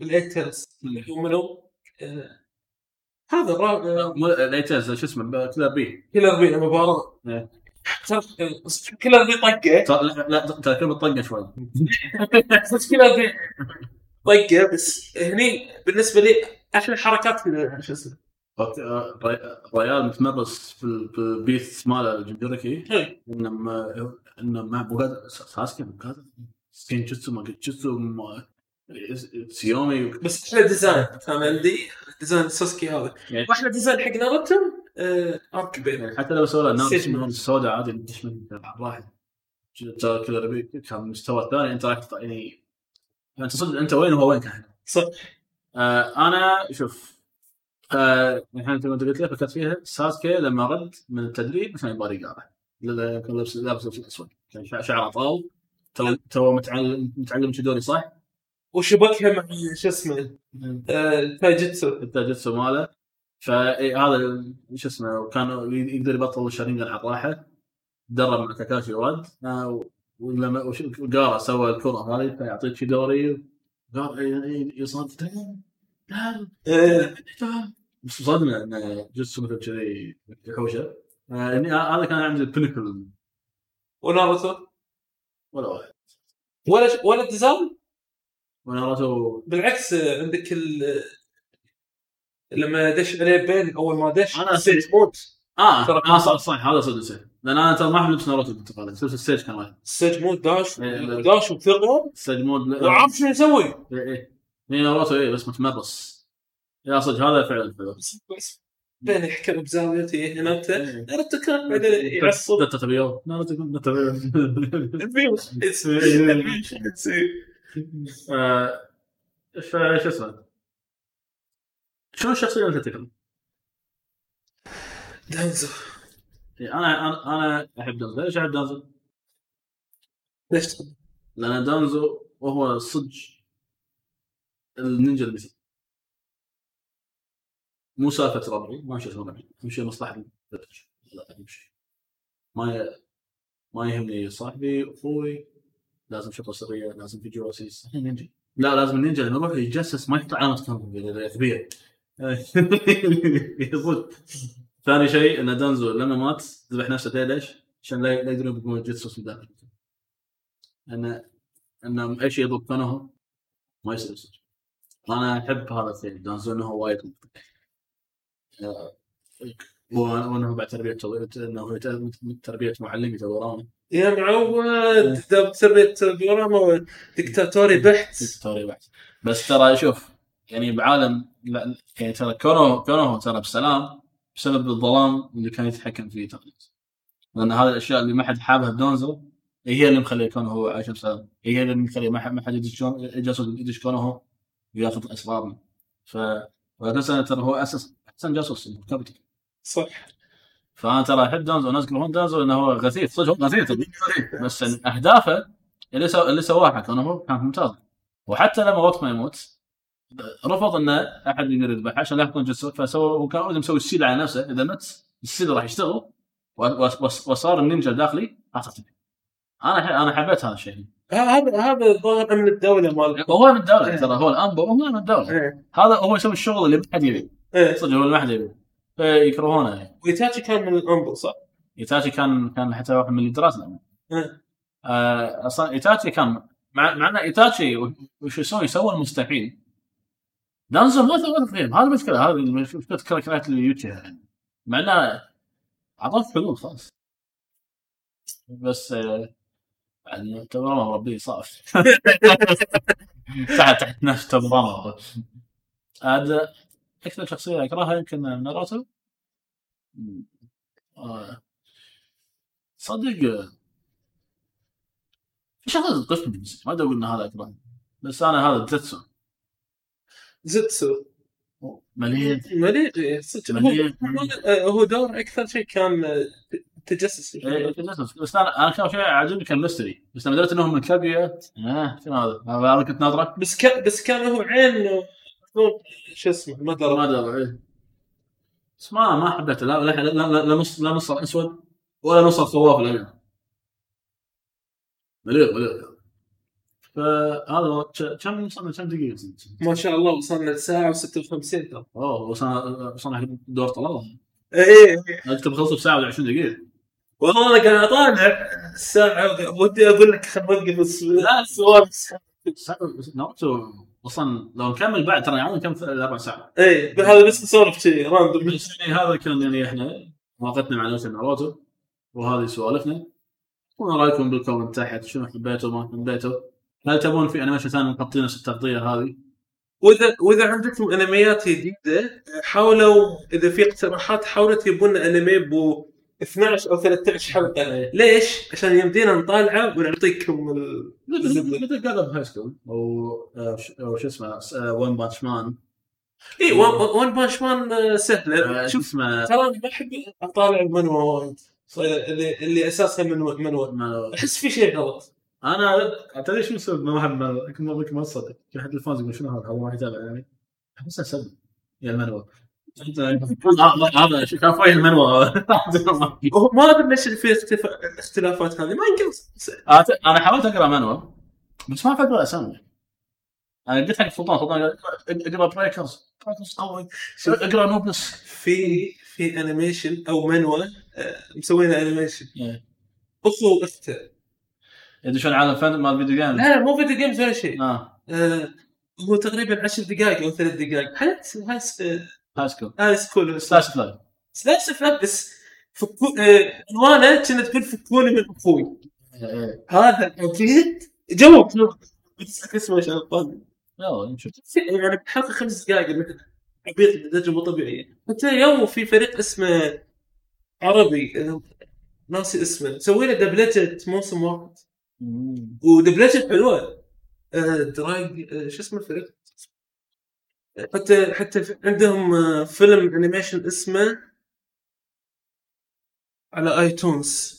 الايتلز هو منو؟ آه، هذا ليتز شو اسمه كذا بي. كيلر بي لما بار إيه. كيلر بي طقه. لا ترى كلمه طقه شوي. كذا بي طقه بس هني بالنسبة لي أحلى حركات شو اسمه. ريال متمرس في ال- في البيث ماله الجندركي إيه. إنه ما إنه مع بوغادا ساسكي بوغادا سكينجوتسو ما جوتسو ما سيومي بس أحلى ديزاين كان عندي؟ ديزاين سوسكي هذا. يعني- واحلى ديزاين حق ناروتو آه، أرك بين حتى لو سوى له نار سجن. اسمه السوداء عادي مش من واحد ترى كذا كان المستوى الثاني أنت رايح يعني أنت صدق أنت وين وهو وين كان؟ صح. آه أنا شوف آه الحين انت قلت لي فكرت فيها ساسكي لما رد من التدريب كان يبغى لا- كان لابس لابس أسود. كان شع- شعره طال توه توه متعلم متعلم شيدوري صح؟ وشبكها مع شو اسمه؟ آه، التايجيتسو. التايجتسو ماله. فهذا شو اسمه وكان يقدر يبطل الشارينجان على الراحه درب مع كاكاشي ورد آه، ولما وش- قارا سوى الكرة هذه فيعطيك شيدوري قال يصاد لا آه، بس صدمه إنه جوتسو مثل كذي يحوشه آه، يعني هذا كان عندي البنكل وناروتو ولا واحد. ولا ولا ديزاين وناروتو بالعكس آه، عندك ال لما دش عليه بين أول ما دش أنا ستيج مود آه ترى- آه صح صح هذا صدق صح. لأن أنا ترى ما أحب لبس ناروتو لبس الستيج كان واحد. ستيج مود داش؟ إيه،. داش وثغر ستيج مود وعارف شنو يسوي؟ إيه. هي ناروتو إيه بس متمرس. يا صدق هذا فعلا بس بس بين يحكي بزاويته هنا أنت إيه. ناروتو كان بعدين يعصب دتا تبيو ناروتو تبيو آه، فشو اسمه شنو الشخصية اللي أنت تكره؟ دانزو أنا أنا أنا أحب دانزو ليش أحب دانزو؟ ليش؟ لأن دانزو وهو صدق النينجا المثل مو سالفة ربعي ما شيء ربعي اهم شيء مصلحة الفرج لا اهم شيء ما ي... ما يهمني صاحبي أخوي لازم شغله سريه لازم في جواسيس. الحين نينجا. لا لازم النينجا لما يروح يتجسس ما يحط علامه كامل كبير ثاني شيء إن دانزو لما مات ذبح نفسه ليش؟ عشان لا لا يقدرون يبقون جيتسو من داخل. ان ان أي شيء يضرب كانه ما يصير أنا أحب هذا الشيء دانزو إنه هو وايد. وانه بعد تربية إنه هو تربية معلم يدورونه يا معود ده تربيه ديوراما دكتاتوري بحت. دكتوري بحت. بس ترى شوف يعني بعالم لا يعني ترى كونوها كونوها ترى بسلام بسبب الظلام اللي كان يتحكم فيه تقريبا لأن هذه الأشياء اللي ما حد حابها بدانزو هي اللي مخليه كونوها هو عايش بسلام. هي اللي مخليه ما حد ما حد يدش يدش كونوها هو وياخذ اسرارنا ف واساسا ترى هو أساس احسن جاسوس كابتن صح. فأنا ترى احب دانزو والناس يكرهون دونزو لأنه هو غثيث صدق هو غثيث. بس أهدافه اللي سو... اللي سواها كان هو كانت ممتازه وحتى لما وقت ما يموت رفض ان أحد يقدر يذبحه عشان لا يكون جسد فسوى وكان already مسوي ال seal على نفسه. إذا مت ال seal راح يشتغل. و- و- و- وصار النينجا الداخلي اعتقد أنا ح- أنا حبيت هذا الشيء. هذا هذا الظاهر امن الدولة مال وهو من الدولة ترى. هو الأنبو هو من الدولة. إيه. هذا هو يسوي الشغل اللي ما حد يبي إيه. صدق هو اللي ما حد يبي. فيكرهونه يعني وايتاتشي كان من الانبو صح؟ ايتاتشي كان كان حتى واحد من الليدرات الأمم. إيه. آه، أصلا ايتاتشي كان مع مع ان ايتاتشي وش يسوي؟ يسوي المستحيل. دانزو ما سوى تقييم هذا المشكلة هذه مشكله كراكرات اليوتيوب يعني مع إنه اعطاك حلول خلاص. بس آه، يعني تبرما مربيه صاف تحت تحت نفس تبرما هذا أكثر شخصية أكرهها يمكن ناروتو. آه، صدق في شغله تقفني بالنسبة لي، ما أدري أقول إن هذا اكره بس أنا هذا زتسو زتسو مليء. مليء إيه، صدق. هو مليء. هو- هو دور أكثر شيء كان تجسس إيه، تجسس. بس أنا أنا كان شيء عاجبني كان ميستري. بس لما دريت إنهم من كابيا آه شنو هذا؟ هذا كنت ناظره. بس كان بس كان هو عين شو اسمه؟ ما ما درى ادري إيه. بس ما ما حبيته. لا لا لا لا, نص لا نص أسود ولا نص الخواف الابيض مليء مليء فهذا كم وصلنا؟ كم دقيقة؟ ما شاء الله وصلنا لساعة و56 ترى أوه وصلنا وصلنا دور طلال إيه إيه. اكتب خلصوا بساعة و20 دقيقة؟ والله أنا قاعد أطالع الساعة ودي أقول لك خلينا نوقف لا. السؤال ناروتو أصلا لو نكمل بعد ترى يعطينا كم أربع ساعات. إيه هذا بس نسولف كذي random يعني هذا كان يعني إحنا مواقفنا مع ناروتو ناروتو وهذه سوالفنا. ورايكم بال comment تحت؟ شنو حبيتوا ما حبيتوا؟ هل تبون في animation ثاني نحط نفس التغطية هذه؟ وإذا وإذا عندكم أنميات جديدة حاولوا إذا في اقتراحات حاولوا تجيبون أنمي أبو 12 أو 13 حلقة. ليش؟ عشان يمدينا نطالعه ونعطيكم ال... مثل مثل جاد high school أو شو اسمه One Punch Man اي One Punch Man سهله شو اسمه؟ ترى أنا ما أحب أطالع المانوا وايد. اللي اللي أساسها من مانوا ما- أحس في شيء غلط. أنا تدري شو السبب ما احب؟ يمكن ما تصدق في احد ال fans يقول شنو هذا؟ هذا ما يتابع يعني. احسه سبب يا المانوا هذا هذا شو كان فايل المانوا هو ما أدري ليش في اختلاف- الاختلافات هذه. ما يمكن أنا حاولت أقرأ مانوا بس ما اقرا أسامي. أنا قلت حق سلطان سلطان قال اقرأ بريكرز بريكرز قوي اقرأ نوبلس في في انيميشن أو منوى آه، مسوينه انيميشن. أخو واخته يدري شلون عالم فن مال فيديو جيم لا لا مو فيديو جيمز ولا شيء. آه. آه، هو تقريبا 10 دقائق أو ثلاث دقائق. حلقه هاي سكول هاي سكول سلاش فلاج سلاش فلاب بس فكو عنوانه كنا تقول فكوني من أخوي هذا عقيد جواب بس اسمه يلا نشوف يعني بحلقه خمس دقائق عبيط بدرجه مو طبيعيه حتى يوم في فريق اسمه عربي ناسي اسمه. مسوي له دبلجة موسم واحد. ودبلجة حلوة. آه، دراج آه، شو اسمه الفريق؟ حتى حتى عندهم آه، فيلم انيميشن اسمه على ايتونز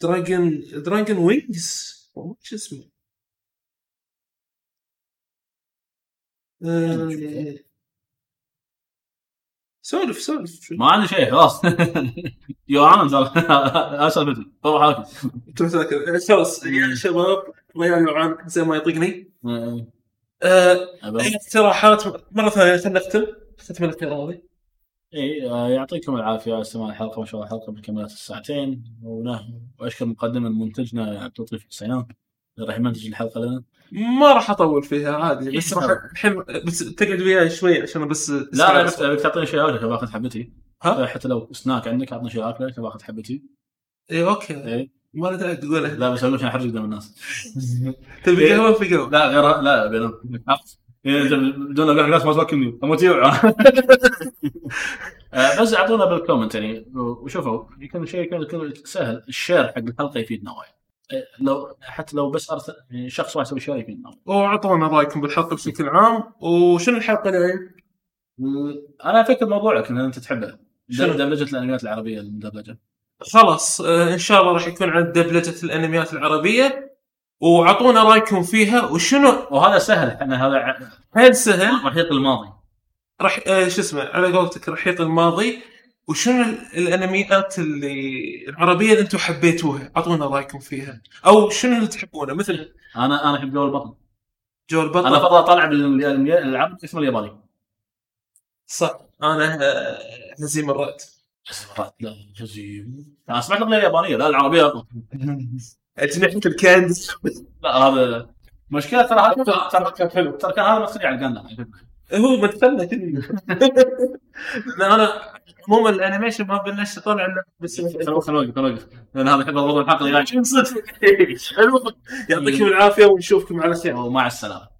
دراجون دراجون وينجز شو اسمه؟ سولف سولف. ما عندي شيء خلاص. يو عالم ترى اسال روح هاك انت مساكن خلاص يا شباب ريان يوعان زي ما يطقني آه،. أي اقتراحات مرة ثانية خلينا نختم ختم الاختيار هذه إي آه، يعطيكم العافية استماع الحلقة ما شاء الله حلقه بكملت الساعتين. وأشكر مقدما منتجنا عبد اللطيف حسين راح يمنتج الحلقة لنا؟ ما راح أطول فيها عادي بس راح الحين بس تقعد وياي شوي عشان بس لا لا بس ابيك تعطيني شيء اكله باخذ حبتي. ها؟ حتى لو سناك عندك أعطني شيء اكله باخذ حبتي. اي okay. إي. ما له داعي تقولها لا بس أقول عشان احرج قدام الناس. تبي قهوة في قهوة؟ لا غير لا بينهم. بدون أقول الناس ما توكلني أموت جوع آه، بس أعطونا بال comment يعني. وشوفوا يكون شيء يكون سهل. ال share حق الحلقة يفيدنا وايد إيه، لو حتى لو بس ارسل يعني شخص واحد يسوي share يفيدنا. واعطونا رأيكم بالحلقة بشكل عام. وشنو الحلقة الجايه؟ أنا أفكر موضوعك ان أنت تحبه. شنو؟ دبلجه الأنميات العربية المدبلجه خلاص آه، إن شاء الله راح يكون عن دبلجة الأنميات العربية. وأعطونا رأيكم فيها وشنو؟ وهذا سهل إحنا هذا حيل سهل؟ رحيق الماضي. راح آه، شو اسمه على قولتك رحيق الماضي. وشنو ال- الأنميات اللي العربية اللي أنتم حبيتوها؟ أعطونا رأيكم فيها. أو شنو اللي تحبونه؟ مثل أنا أنا أحب جو البطل جو أنا البطل افضل اطالع بالالعاب اسمه الياباني. صح. أنا آه، هزيم مرات لا أنا سمعت الاغنيه اليابانية لا العربية. أجنحة الكاندي لا هذا مشكلة ترى هذا ترى كان حلو. ترى كان هذا مصري على الجندم هو مدخلنا كذي لأن أنا عموما الأنيميشن ما بلشت اطالع الا بس خلونا نوقف لأن هذا موضوع الحلقة اللي صدق يعطيكم العافية ونشوفكم على خير. ومع السلامة.